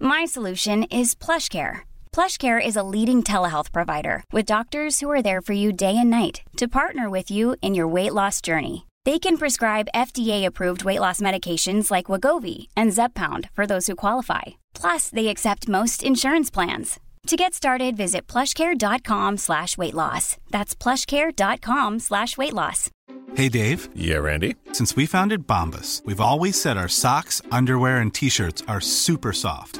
My solution is PlushCare. PlushCare is a leading telehealth provider with doctors who are there for you day and night to partner with you in your weight loss journey. They can prescribe FDA-approved weight loss medications like Wegovy and Zepbound for those who qualify. Plus, they accept most insurance plans. To get started, visit plushcare.com/weightloss. That's plushcare.com/weightloss. Hey, Dave. Yeah, Randy. Since we founded Bombas, we've always said our socks, underwear, and T-shirts are super soft.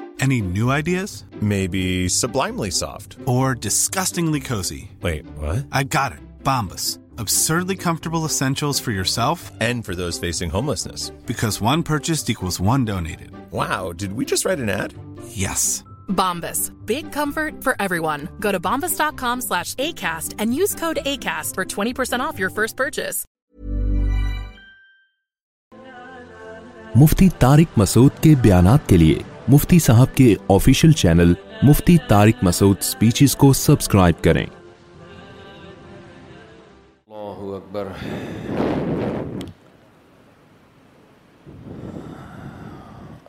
تارک مسود کے بیانات کے لیے مفتی صاحب کے official channel Mufti Tariq Masood speeches کو subscribe کریں اللہ اکبر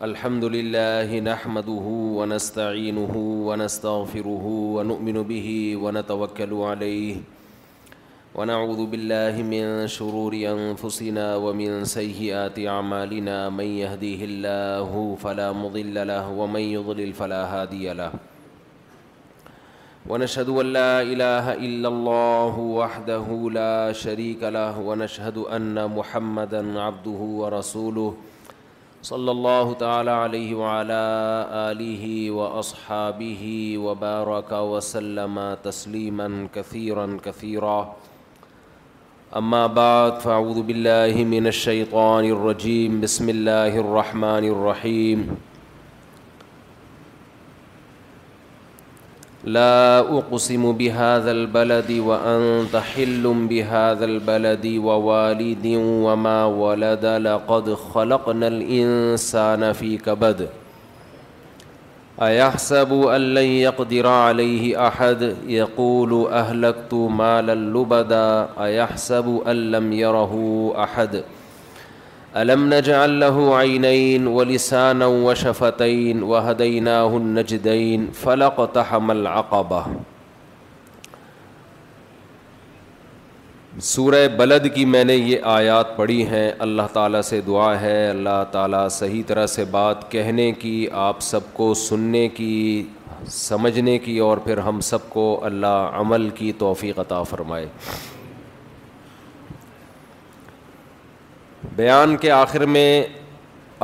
الحمد للہ نحمده ونستعینه ونستغفره ونؤمن به ونتوکل علیه ونعوذ بالله من شرور أنفسنا ومن سيئات أعمالنا من يهديه الله فلا مضل له ومن يضلل فلا هادي له ونشهد أن لا إله إلا الله وحده لا شريك له ونشهد أن محمدا عبده ورسوله صلى الله تعالى عليه وعلى آله وأصحابه وبارك وسلم تسليما كثيرا كثيرا, كثيرا اما بعد فاعوذ باللہ من الشیطان الرجیم بسم اللہ الرحمن الرحیم لا اقسم بهذا بهذا البلد وانت حل البلد ووالد وما ولد لقد خلقنا الانسان في كبد ایحسب ان لن یقدر علیہ احد یقول اہلکتو مالا لبدا ایحسب ان لم یرہو احد الم نجعل له عینین ولسانا وشفتین فلق النجدین فلقتحم العقبہ سورہ بلد کی میں نے یہ آیات پڑھی ہیں اللہ تعالیٰ سے دعا ہے اللہ تعالیٰ صحیح طرح سے بات کہنے کی آپ سب کو سننے کی سمجھنے کی اور پھر ہم سب کو اللہ عمل کی توفیق عطا فرمائے بیان کے آخر میں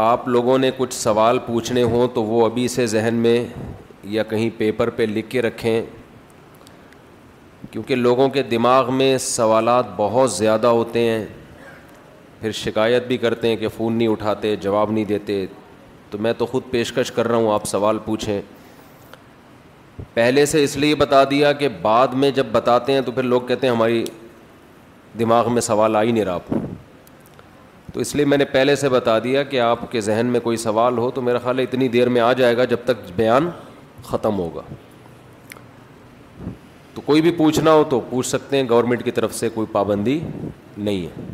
آپ لوگوں نے کچھ سوال پوچھنے ہوں تو وہ ابھی سے ذہن میں یا کہیں پیپر پہ لکھ کے رکھیں کیونکہ لوگوں کے دماغ میں سوالات بہت زیادہ ہوتے ہیں پھر شکایت بھی کرتے ہیں کہ فون نہیں اٹھاتے جواب نہیں دیتے تو میں تو خود پیشکش کر رہا ہوں آپ سوال پوچھیں پہلے سے اس لیے بتا دیا کہ بعد میں جب بتاتے ہیں تو پھر لوگ کہتے ہیں ہماری دماغ میں سوال آ ہی نہیں رہا تو اس لیے میں نے پہلے سے بتا دیا کہ آپ کے ذہن میں کوئی سوال ہو تو میرا خیال ہے اتنی دیر میں آ جائے گا جب تک بیان ختم ہوگا تو کوئی بھی پوچھنا ہو تو پوچھ سکتے ہیں گورنمنٹ کی طرف سے کوئی پابندی نہیں ہے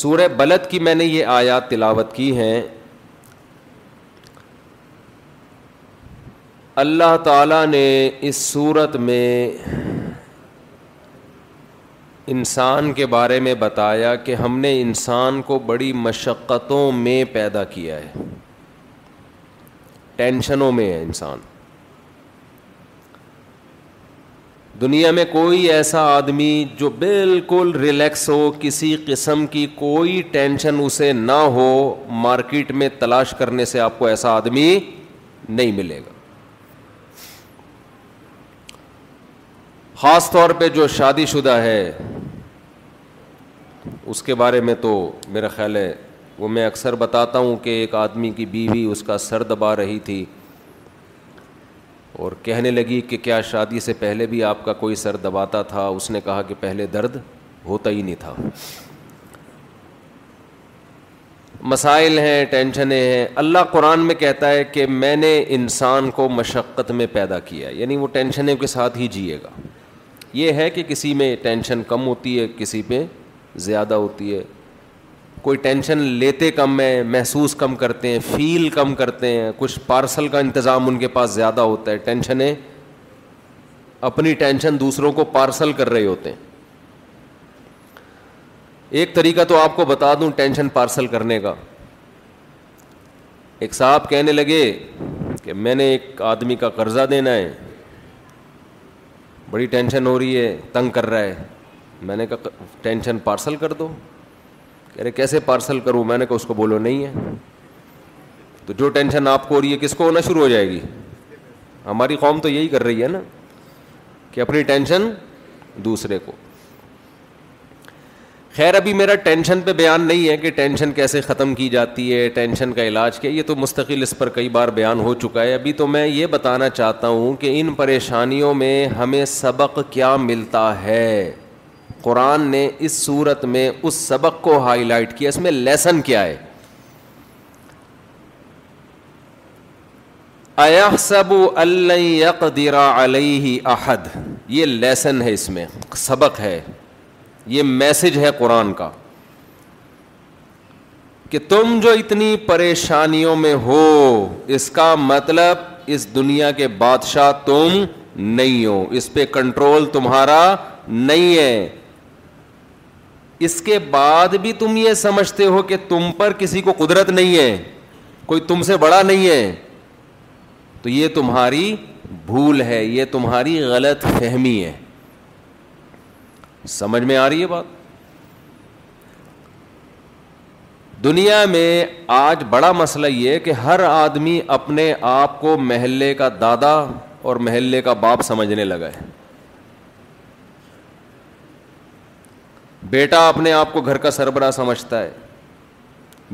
سورہ بلد کی میں نے یہ آیات تلاوت کی ہیں اللہ تعالیٰ نے اس صورت میں انسان کے بارے میں بتایا کہ ہم نے انسان کو بڑی مشقتوں میں پیدا کیا ہے ٹینشنوں میں ہے انسان دنیا میں کوئی ایسا آدمی جو بالکل ریلیکس ہو کسی قسم کی کوئی ٹینشن اسے نہ ہو مارکیٹ میں تلاش کرنے سے آپ کو ایسا آدمی نہیں ملے گا خاص طور پہ جو شادی شدہ ہے اس کے بارے میں تو میرا خیال ہے وہ میں اکثر بتاتا ہوں کہ ایک آدمی کی بیوی اس کا سر دبا رہی تھی اور کہنے لگی کہ کیا شادی سے پہلے بھی آپ کا کوئی سر دباتا تھا اس نے کہا کہ پہلے درد ہوتا ہی نہیں تھا مسائل ہیں ٹینشنیں ہیں اللہ قرآن میں کہتا ہے کہ میں نے انسان کو مشقت میں پیدا کیا یعنی وہ ٹینشنیں کے ساتھ ہی جیے گا یہ ہے کہ کسی میں ٹینشن کم ہوتی ہے کسی پہ زیادہ ہوتی ہے کوئی ٹینشن لیتے کم ہے محسوس کم کرتے ہیں فیل کم کرتے ہیں کچھ پارسل کا انتظام ان کے پاس زیادہ ہوتا ہے ٹینشنیں اپنی ٹینشن دوسروں کو پارسل کر رہے ہوتے ہیں ایک طریقہ تو آپ کو بتا دوں ٹینشن پارسل کرنے کا ایک صاحب کہنے لگے کہ میں نے ایک آدمی کا قرضہ دینا ہے بڑی ٹینشن ہو رہی ہے تنگ کر رہا ہے میں نے کہا ٹینشن پارسل کر دو ارے کیسے پارسل کروں میں نے کہا اس کو بولو نہیں ہے تو جو ٹینشن آپ کو ہو رہی ہے کس کو ہونا شروع ہو جائے گی ہماری قوم تو یہی کر رہی ہے نا کہ اپنی ٹینشن دوسرے کو خیر ابھی میرا ٹینشن پہ بیان نہیں ہے کہ ٹینشن کیسے ختم کی جاتی ہے ٹینشن کا علاج کیا یہ تو مستقل اس پر کئی بار بیان ہو چکا ہے ابھی تو میں یہ بتانا چاہتا ہوں کہ ان پریشانیوں میں ہمیں سبق کیا ملتا ہے قرآن نے اس صورت میں اس سبق کو ہائی لائٹ کیا اس میں لیسن کیا ہے سب علیہ احد یہ لیسن ہے اس میں سبق ہے یہ میسج ہے قرآن کا کہ تم جو اتنی پریشانیوں میں ہو اس کا مطلب اس دنیا کے بادشاہ تم نہیں ہو اس پہ کنٹرول تمہارا نہیں ہے اس کے بعد بھی تم یہ سمجھتے ہو کہ تم پر کسی کو قدرت نہیں ہے کوئی تم سے بڑا نہیں ہے تو یہ تمہاری بھول ہے یہ تمہاری غلط فہمی ہے سمجھ میں آ رہی ہے بات دنیا میں آج بڑا مسئلہ یہ کہ ہر آدمی اپنے آپ کو محلے کا دادا اور محلے کا باپ سمجھنے لگا ہے بیٹا اپنے آپ کو گھر کا سربراہ سمجھتا ہے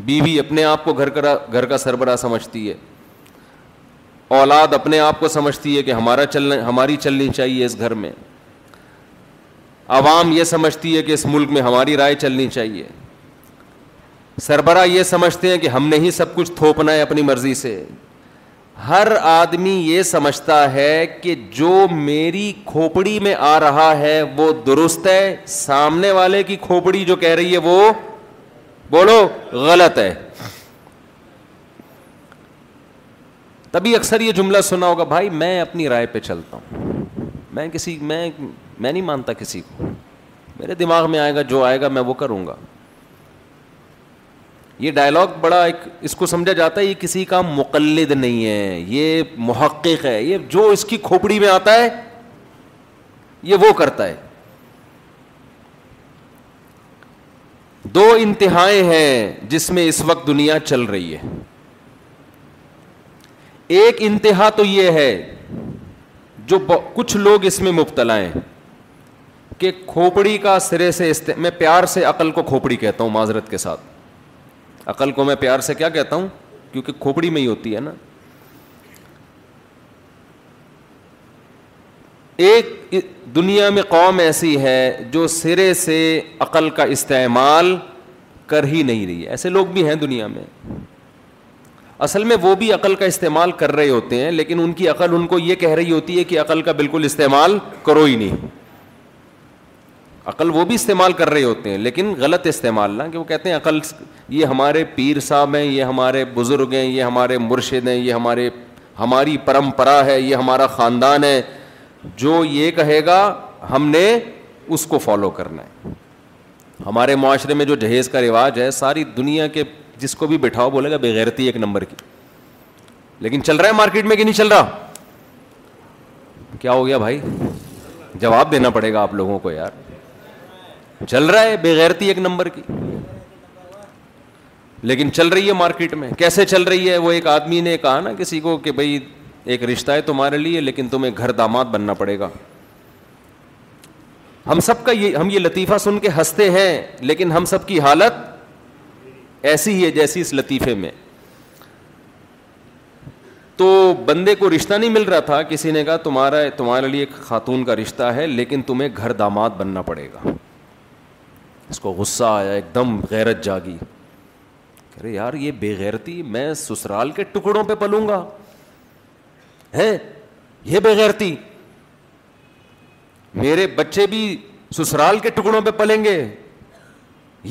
بیوی اپنے آپ کو گھر کا سربراہ سمجھتی ہے اولاد اپنے آپ کو سمجھتی ہے کہ ہمارا چلنا ہماری چلنی چاہیے اس گھر میں عوام یہ سمجھتی ہے کہ اس ملک میں ہماری رائے چلنی چاہیے سربراہ یہ سمجھتے ہیں کہ ہم نے ہی سب کچھ تھوپنا ہے اپنی مرضی سے ہر آدمی یہ سمجھتا ہے کہ جو میری کھوپڑی میں آ رہا ہے وہ درست ہے سامنے والے کی کھوپڑی جو کہہ رہی ہے وہ بولو غلط ہے تبھی اکثر یہ جملہ سنا ہوگا بھائی میں اپنی رائے پہ چلتا ہوں میں کسی میں میں نہیں مانتا کسی کو میرے دماغ میں آئے گا جو آئے گا میں وہ کروں گا یہ ڈائلاگ بڑا ایک اس کو سمجھا جاتا ہے یہ کسی کا مقلد نہیں ہے یہ محقق ہے یہ جو اس کی کھوپڑی میں آتا ہے یہ وہ کرتا ہے دو انتہائیں ہیں جس میں اس وقت دنیا چل رہی ہے ایک انتہا تو یہ ہے جو کچھ لوگ اس میں مبتلا ہیں کہ کھوپڑی کا سرے سے میں پیار سے عقل کو کھوپڑی کہتا ہوں معذرت کے ساتھ عقل کو میں پیار سے کیا کہتا ہوں کیونکہ کھوپڑی میں ہی ہوتی ہے نا ایک دنیا میں قوم ایسی ہے جو سرے سے عقل کا استعمال کر ہی نہیں رہی ایسے لوگ بھی ہیں دنیا میں اصل میں وہ بھی عقل کا استعمال کر رہے ہوتے ہیں لیکن ان کی عقل ان کو یہ کہہ رہی ہوتی ہے کہ عقل کا بالکل استعمال کرو ہی نہیں عقل وہ بھی استعمال کر رہے ہوتے ہیں لیکن غلط استعمال نہ کہ وہ کہتے ہیں عقل یہ ہمارے پیر صاحب ہیں یہ ہمارے بزرگ ہیں یہ ہمارے مرشد ہیں یہ ہمارے ہماری پرمپرا ہے یہ ہمارا خاندان ہے جو یہ کہے گا ہم نے اس کو فالو کرنا ہے ہمارے معاشرے میں جو جہیز کا رواج ہے ساری دنیا کے جس کو بھی بٹھاؤ بولے گا بغیرتی ایک نمبر کی لیکن چل رہا ہے مارکیٹ میں کہ نہیں چل رہا کیا ہو گیا بھائی جواب دینا پڑے گا آپ لوگوں کو یار چل رہا ہے بےغیرتی ایک نمبر کی لیکن چل رہی ہے مارکیٹ میں کیسے چل رہی ہے وہ ایک آدمی نے کہا نا کسی کو کہ بھائی ایک رشتہ ہے تمہارے لیے لیکن تمہیں گھر داماد بننا پڑے گا ہم سب کا یہ ہم یہ لطیفہ سن کے ہنستے ہیں لیکن ہم سب کی حالت ایسی ہی ہے جیسی اس لطیفے میں تو بندے کو رشتہ نہیں مل رہا تھا کسی نے کہا تمہارا تمہارے لیے ایک خاتون کا رشتہ ہے لیکن تمہیں گھر داماد بننا پڑے گا اس کو غصہ آیا ایک دم غیرت جاگی یار یہ بے غیرتی میں سسرال کے ٹکڑوں پہ پلوں گا یہ بے غیرتی میرے بچے بھی سسرال کے ٹکڑوں پہ پلیں گے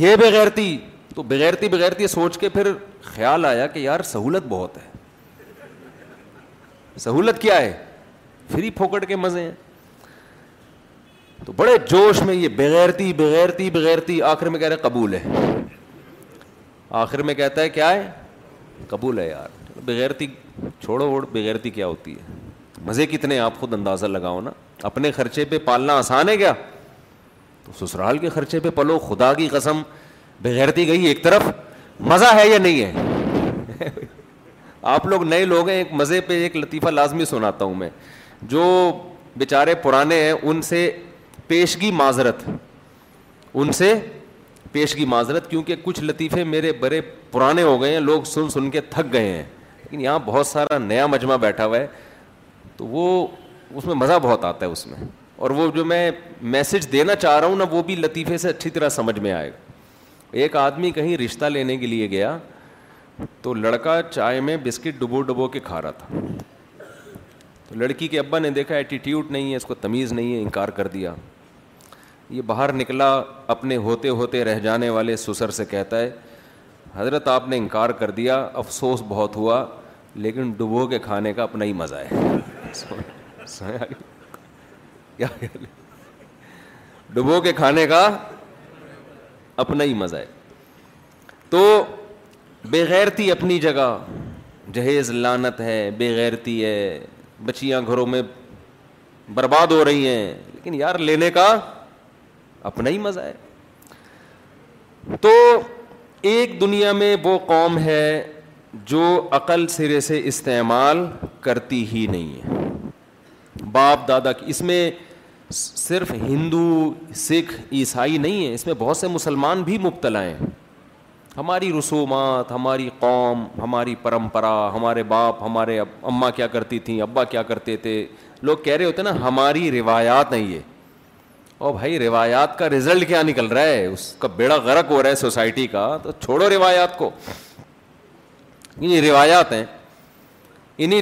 یہ بے غیرتی تو بغیرتی بغیرتی سوچ کے پھر خیال آیا کہ یار سہولت بہت ہے سہولت کیا ہے فری پھوکڑ کے مزے ہیں تو بڑے جوش میں یہ بغیرتی بغیرتی بغیرتی آخر میں کہہ رہے قبول ہے آخر میں کہتا ہے کیا ہے قبول ہے یار بغیرتی چھوڑو بغیرتی کیا ہوتی ہے مزے کتنے آپ خود اندازہ لگاؤ نا اپنے خرچے پہ پالنا آسان ہے کیا تو سسرال کے خرچے پہ پلو خدا کی قسم بغیرتی گئی ایک طرف مزہ ہے یا نہیں ہے آپ لوگ نئے لوگ ہیں ایک مزے پہ ایک لطیفہ لازمی سناتا ہوں میں جو بیچارے پرانے ہیں ان سے پیشگی معذرت ان سے پیشگی معذرت کیونکہ کچھ لطیفے میرے بڑے پرانے ہو گئے ہیں لوگ سن سن کے تھک گئے ہیں لیکن یہاں بہت سارا نیا مجمع بیٹھا ہوا ہے تو وہ اس میں مزہ بہت آتا ہے اس میں اور وہ جو میں میسج دینا چاہ رہا ہوں نا وہ بھی لطیفے سے اچھی طرح سمجھ میں آئے گا ایک آدمی کہیں رشتہ لینے کے لیے گیا تو لڑکا چائے میں بسکٹ ڈبو ڈبو کے کھا رہا تھا تو لڑکی کے ابا نے دیکھا ایٹیٹیوڈ نہیں ہے اس کو تمیز نہیں ہے انکار کر دیا یہ باہر نکلا اپنے ہوتے ہوتے رہ جانے والے سسر سے کہتا ہے حضرت آپ نے انکار کر دیا افسوس بہت ہوا لیکن ڈبو کے کھانے کا اپنا ہی مزہ ہے ڈبو کے کھانے کا اپنا ہی مزہ ہے تو بغیر تھی اپنی جگہ جہیز لانت ہے بغیر ہے بچیاں گھروں میں برباد ہو رہی ہیں لیکن یار لینے کا اپنا ہی مزہ ہے تو ایک دنیا میں وہ قوم ہے جو عقل سرے سے استعمال کرتی ہی نہیں ہے باپ دادا کی اس میں صرف ہندو سکھ عیسائی نہیں ہے اس میں بہت سے مسلمان بھی مبتلا ہیں ہماری رسومات ہماری قوم ہماری پرمپرا ہمارے باپ ہمارے اماں کیا کرتی تھیں ابا کیا کرتے تھے لوگ کہہ رہے ہوتے ہیں نا ہماری روایات ہیں یہ او بھائی روایات کا ریزلٹ کیا نکل رہا ہے اس کا بیڑا غرق ہو رہا ہے سوسائٹی کا تو چھوڑو روایات کو یہ روایات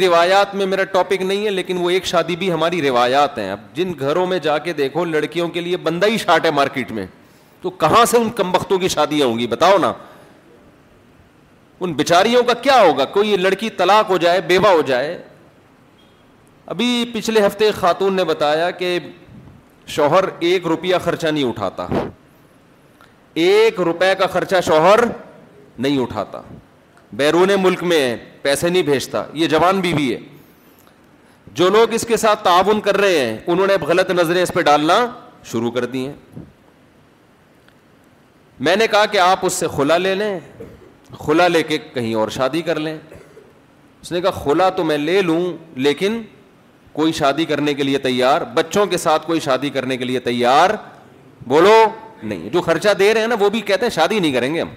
روایات ہیں میں میرا ٹاپک نہیں ہے لیکن وہ ایک شادی بھی ہماری روایات ہیں اب جن گھروں میں جا کے دیکھو لڑکیوں کے لیے بندہ ہی شاٹ ہے مارکیٹ میں تو کہاں سے ان کم بختوں کی شادیاں ہوں گی بتاؤ نا ان بیچاریوں کا کیا ہوگا کوئی لڑکی طلاق ہو جائے بیوہ ہو جائے ابھی پچھلے ہفتے خاتون نے بتایا کہ شوہر ایک روپیہ خرچہ نہیں اٹھاتا ایک روپے کا خرچہ شوہر نہیں اٹھاتا بیرون ملک میں پیسے نہیں بھیجتا یہ جوان بیوی بی ہے جو لوگ اس کے ساتھ تعاون کر رہے ہیں انہوں نے غلط نظریں اس پہ ڈالنا شروع کر دی ہیں میں نے کہا کہ آپ اس سے کھلا لے لیں کھلا لے کے کہیں اور شادی کر لیں اس نے کہا کھلا تو میں لے لوں لیکن کوئی شادی کرنے کے لیے تیار بچوں کے ساتھ کوئی شادی کرنے کے لیے تیار بولو نہیں جو خرچہ دے رہے ہیں نا وہ بھی کہتے ہیں شادی نہیں کریں گے ہم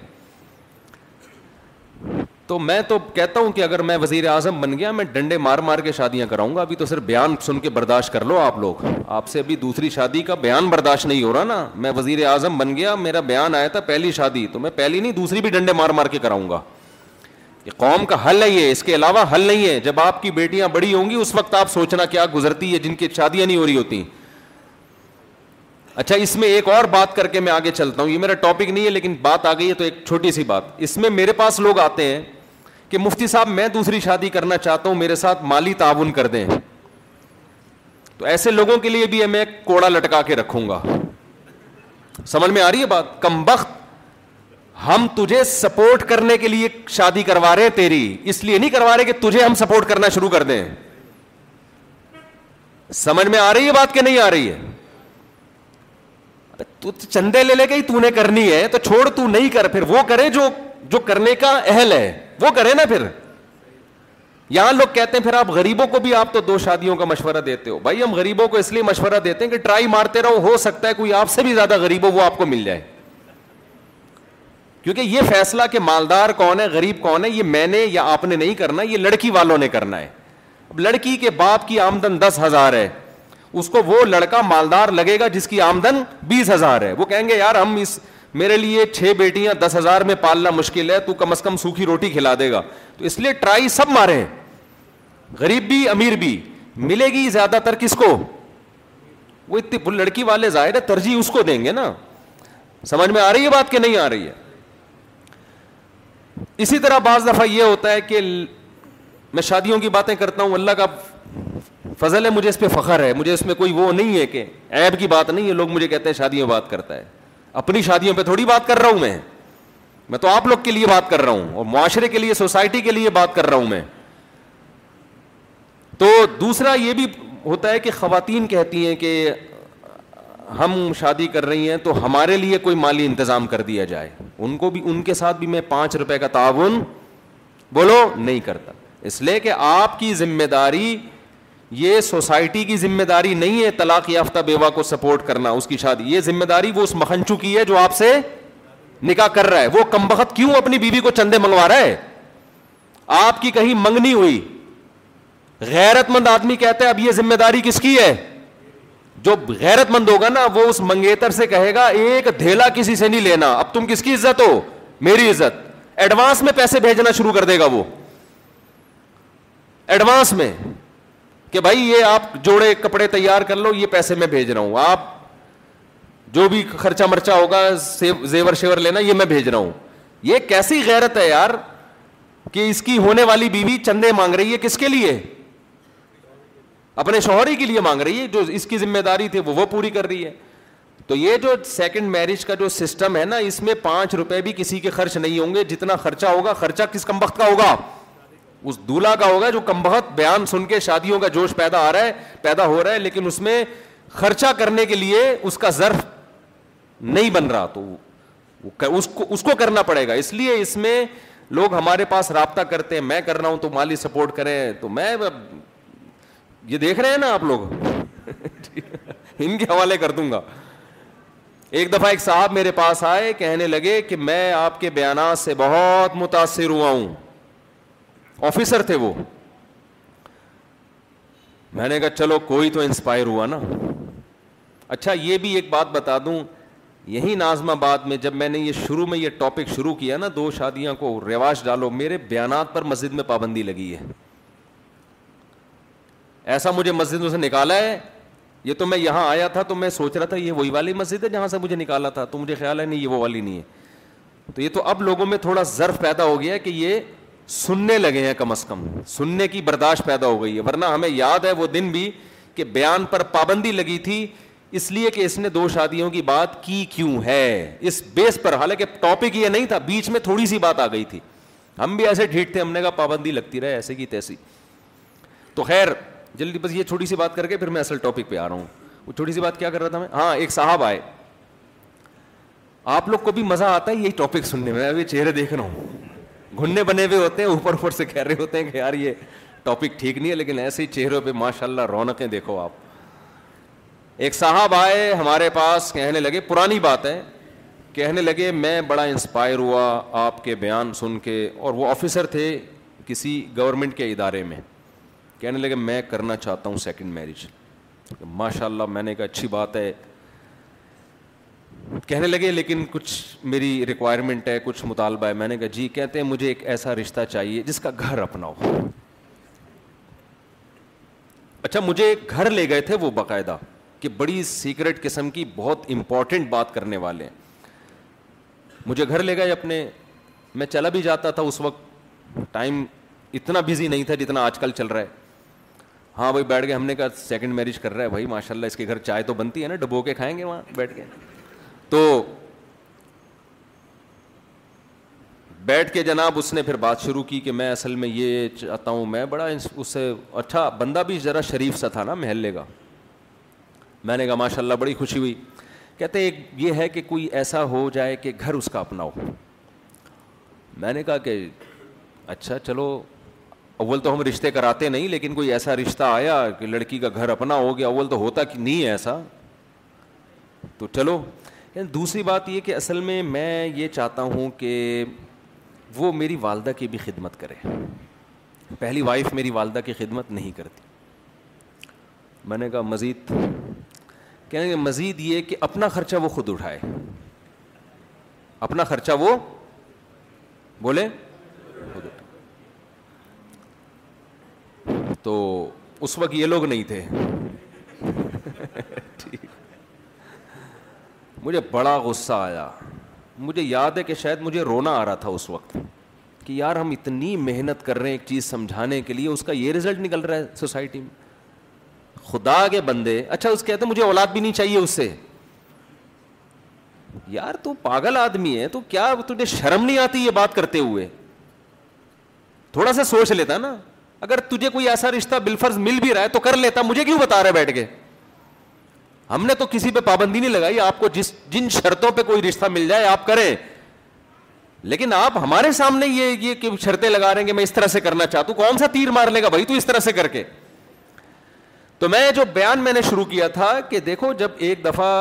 تو میں تو کہتا ہوں کہ اگر میں وزیر اعظم بن گیا میں ڈنڈے مار مار کے شادیاں کراؤں گا ابھی تو صرف بیان سن کے برداشت کر لو آپ لوگ آپ سے ابھی دوسری شادی کا بیان برداشت نہیں ہو رہا نا میں وزیر اعظم بن گیا میرا بیان آیا تھا پہلی شادی تو میں پہلی نہیں دوسری بھی ڈنڈے مار مار کے کراؤں گا یہ قوم کا حل ہے اس کے علاوہ حل نہیں ہے جب آپ کی بیٹیاں بڑی ہوں گی اس وقت آپ سوچنا کیا گزرتی ہے جن کی شادیاں نہیں ہو رہی ہوتی اچھا اس میں ایک اور بات کر کے میں آگے چلتا ہوں یہ میرا ٹاپک نہیں ہے لیکن بات آ گئی ہے تو ایک چھوٹی سی بات اس میں میرے پاس لوگ آتے ہیں کہ مفتی صاحب میں دوسری شادی کرنا چاہتا ہوں میرے ساتھ مالی تعاون کر دیں تو ایسے لوگوں کے لیے بھی میں کوڑا لٹکا کے رکھوں گا سمجھ میں آ رہی ہے بات کم وقت ہم تجھے سپورٹ کرنے کے لیے شادی کروا رہے ہیں تیری اس لیے نہیں کروا رہے کہ تجھے ہم سپورٹ کرنا شروع کر دیں سمجھ میں آ رہی ہے بات کہ نہیں آ رہی ہے تو چندے لے لے تو نے کرنی ہے تو چھوڑ تو نہیں کر پھر وہ کرے جو جو کرنے کا اہل ہے وہ کرے نا پھر یہاں لوگ کہتے ہیں پھر آپ غریبوں کو بھی آپ تو دو شادیوں کا مشورہ دیتے ہو بھائی ہم غریبوں کو اس لیے مشورہ دیتے ہیں کہ ٹرائی مارتے رہو ہو سکتا ہے کوئی آپ سے بھی زیادہ غریب ہو وہ آپ کو مل جائے کیونکہ یہ فیصلہ کہ مالدار کون ہے غریب کون ہے یہ میں نے یا آپ نے نہیں کرنا یہ لڑکی والوں نے کرنا ہے اب لڑکی کے باپ کی آمدن دس ہزار ہے اس کو وہ لڑکا مالدار لگے گا جس کی آمدن بیس ہزار ہے وہ کہیں گے یار ہم اس میرے لیے چھ بیٹیاں دس ہزار میں پالنا مشکل ہے تو کم از کم سوکھی روٹی کھلا دے گا تو اس لیے ٹرائی سب مارے غریب بھی امیر بھی ملے گی زیادہ تر کس کو وہ لڑکی والے ظاہر ہے ترجیح اس کو دیں گے نا سمجھ میں آ رہی ہے بات کہ نہیں آ رہی ہے اسی طرح بعض دفعہ یہ ہوتا ہے کہ میں شادیوں کی باتیں کرتا ہوں اللہ کا فضل ہے مجھے اس پہ فخر ہے مجھے اس میں کوئی وہ نہیں ہے کہ ایب کی بات نہیں ہے لوگ مجھے کہتے ہیں شادیوں بات کرتا ہے اپنی شادیوں پہ تھوڑی بات کر رہا ہوں میں میں تو آپ لوگ کے لیے بات کر رہا ہوں اور معاشرے کے لیے سوسائٹی کے لیے بات کر رہا ہوں میں تو دوسرا یہ بھی ہوتا ہے کہ خواتین کہتی ہیں کہ ہم شادی کر رہی ہیں تو ہمارے لیے کوئی مالی انتظام کر دیا جائے ان کو بھی ان کے ساتھ بھی میں پانچ روپے کا تعاون بولو نہیں کرتا اس لیے کہ آپ کی ذمہ داری یہ سوسائٹی کی ذمہ داری نہیں ہے طلاق یافتہ بیوہ کو سپورٹ کرنا اس کی شادی یہ ذمہ داری وہ اس مکھنچو کی ہے جو آپ سے نکاح کر رہا ہے وہ کم بخت کیوں اپنی بیوی کو چندے منگوا رہا ہے آپ کی کہیں منگنی ہوئی غیرت مند آدمی کہتا ہے اب یہ ذمہ داری کس کی ہے جو غیرت مند ہوگا نا وہ اس منگیتر سے کہے گا ایک دھیلا کسی سے نہیں لینا اب تم کس کی عزت ہو میری عزت ایڈوانس میں پیسے بھیجنا شروع کر دے گا وہ ایڈوانس میں کہ بھائی یہ آپ جوڑے کپڑے تیار کر لو یہ پیسے میں بھیج رہا ہوں آپ جو بھی خرچہ مرچا ہوگا زیور شیور لینا یہ میں بھیج رہا ہوں یہ کیسی غیرت ہے یار کہ اس کی ہونے والی بیوی چندے مانگ رہی ہے کس کے لیے اپنے شوہر ہی کے لیے مانگ رہی ہے جو اس کی ذمہ داری تھی وہ پوری کر رہی ہے تو یہ جو سیکنڈ میرج کا جو سسٹم ہے نا اس میں پانچ روپے بھی کسی کے خرچ نہیں ہوں گے جتنا خرچہ ہوگا خرچہ کس کم وقت کا ہوگا اس دلہا کا ہوگا جو کم بہت بیان سن کے شادیوں کا جوش پیدا آ رہا ہے پیدا ہو رہا ہے لیکن اس میں خرچہ کرنے کے لیے اس کا ظرف نہیں بن رہا تو اس کو کرنا پڑے گا اس لیے اس میں لوگ ہمارے پاس رابطہ کرتے ہیں میں کر رہا ہوں تو مالی سپورٹ کریں تو میں یہ دیکھ رہے ہیں نا آپ لوگ ان کے حوالے کر دوں گا ایک دفعہ ایک صاحب میرے پاس آئے کہنے لگے کہ میں آپ کے بیانات سے بہت متاثر ہوا ہوں آفیسر تھے وہ میں نے کہا چلو کوئی تو انسپائر ہوا نا اچھا یہ بھی ایک بات بتا دوں یہی نازم آباد میں جب میں نے یہ شروع میں یہ ٹاپک شروع کیا نا دو شادیاں کو رواج ڈالو میرے بیانات پر مسجد میں پابندی لگی ہے ایسا مجھے مسجد میں سے نکالا ہے یہ تو میں یہاں آیا تھا تو میں سوچ رہا تھا یہ وہی والی مسجد ہے جہاں سے مجھے نکالا تھا تو مجھے خیال ہے نہیں یہ وہ والی نہیں ہے تو یہ تو اب لوگوں میں تھوڑا ضرف پیدا ہو گیا ہے کہ یہ سننے لگے ہیں کم از کم سننے کی برداشت پیدا ہو گئی ہے ورنہ ہمیں یاد ہے وہ دن بھی کہ بیان پر پابندی لگی تھی اس لیے کہ اس نے دو شادیوں کی بات کی کیوں ہے اس بیس پر حالانکہ ٹاپک یہ نہیں تھا بیچ میں تھوڑی سی بات آ گئی تھی ہم بھی ایسے ڈھیٹ تھے ہم نے کہا پابندی لگتی رہے ایسے کی تیسی تو خیر جلدی بس یہ چھوٹی سی بات کر کے پھر میں اصل ٹاپک پہ آ رہا ہوں وہ چھوٹی سی بات کیا کر رہا تھا میں ہاں ایک صاحب آئے آپ لوگ کو بھی مزہ آتا ہے یہ ٹاپک سننے میں ابھی چہرے دیکھ رہا ہوں گھننے بنے ہوئے ہوتے ہیں اوپر اوپر سے کہہ رہے ہوتے ہیں کہ یار یہ ٹاپک ٹھیک نہیں ہے لیکن ایسے ہی چہروں پہ ماشاء اللہ رونقیں دیکھو آپ ایک صاحب آئے ہمارے پاس کہنے لگے پرانی بات ہے کہنے لگے میں بڑا انسپائر ہوا آپ کے بیان سن کے اور وہ آفیسر تھے کسی گورنمنٹ کے ادارے میں کہنے لگے میں کرنا چاہتا ہوں سیکنڈ میرج ماشاء اللہ میں نے کہا اچھی بات ہے کہنے لگے لیکن کچھ میری ریکوائرمنٹ ہے کچھ مطالبہ ہے میں نے کہا جی کہتے ہیں مجھے ایک ایسا رشتہ چاہیے جس کا گھر اپنا ہو اچھا مجھے گھر لے گئے تھے وہ باقاعدہ کہ بڑی سیکرٹ قسم کی بہت امپورٹنٹ بات کرنے والے ہیں مجھے گھر لے گئے اپنے میں چلا بھی جاتا تھا اس وقت ٹائم اتنا بزی نہیں تھا جتنا آج کل چل رہا ہے ہاں بھائی بیٹھ گئے ہم نے کہا سیکنڈ میرج کر رہا ہے بھائی ماشاء اللہ اس کے گھر چائے تو بنتی ہے نا ڈبو کے کھائیں گے وہاں بیٹھ کے تو بیٹھ کے جناب اس نے پھر بات شروع کی کہ میں اصل میں یہ چاہتا ہوں میں بڑا اس سے اچھا بندہ بھی ذرا شریف سا تھا نا محلے کا میں نے کہا ماشاء اللہ بڑی خوشی ہوئی کہتے ایک یہ ہے کہ کوئی ایسا ہو جائے کہ گھر اس کا اپنا ہو میں نے کہا کہ اچھا چلو اول تو ہم رشتے کراتے نہیں لیکن کوئی ایسا رشتہ آیا کہ لڑکی کا گھر اپنا ہو گیا اول تو ہوتا کہ نہیں ہے ایسا تو چلو یعنی دوسری بات یہ کہ اصل میں میں یہ چاہتا ہوں کہ وہ میری والدہ کی بھی خدمت کرے پہلی وائف میری والدہ کی خدمت نہیں کرتی میں نے کہا مزید کہنے کہ مزید یہ کہ اپنا خرچہ وہ خود اٹھائے اپنا خرچہ وہ بولے تو اس وقت یہ لوگ نہیں تھے مجھے بڑا غصہ آیا مجھے یاد ہے کہ شاید مجھے رونا آ رہا تھا اس وقت کہ یار ہم اتنی محنت کر رہے ہیں ایک چیز سمجھانے کے لیے اس کا یہ ریزلٹ نکل رہا ہے سوسائٹی میں خدا کے بندے اچھا اس کہتے ہیں مجھے اولاد بھی نہیں چاہیے اس سے یار تو پاگل آدمی ہے تو کیا تجھے شرم نہیں آتی یہ بات کرتے ہوئے تھوڑا سا سوچ لیتا نا اگر تجھے کوئی ایسا رشتہ بلفرز مل بھی رہا ہے تو کر لیتا مجھے کیوں بتا رہا بیٹھ کے ہم نے تو کسی پہ پابندی نہیں لگائی آپ کو جس جن شرطوں پہ کوئی رشتہ مل جائے آپ کریں لیکن آپ ہمارے سامنے یہ یہ کہ شرطیں لگا رہے ہیں کہ میں اس طرح سے کرنا چاہتا ہوں کون سا تیر مار لے گا بھائی تو اس طرح سے کر کے تو میں جو بیان میں نے شروع کیا تھا کہ دیکھو جب ایک دفعہ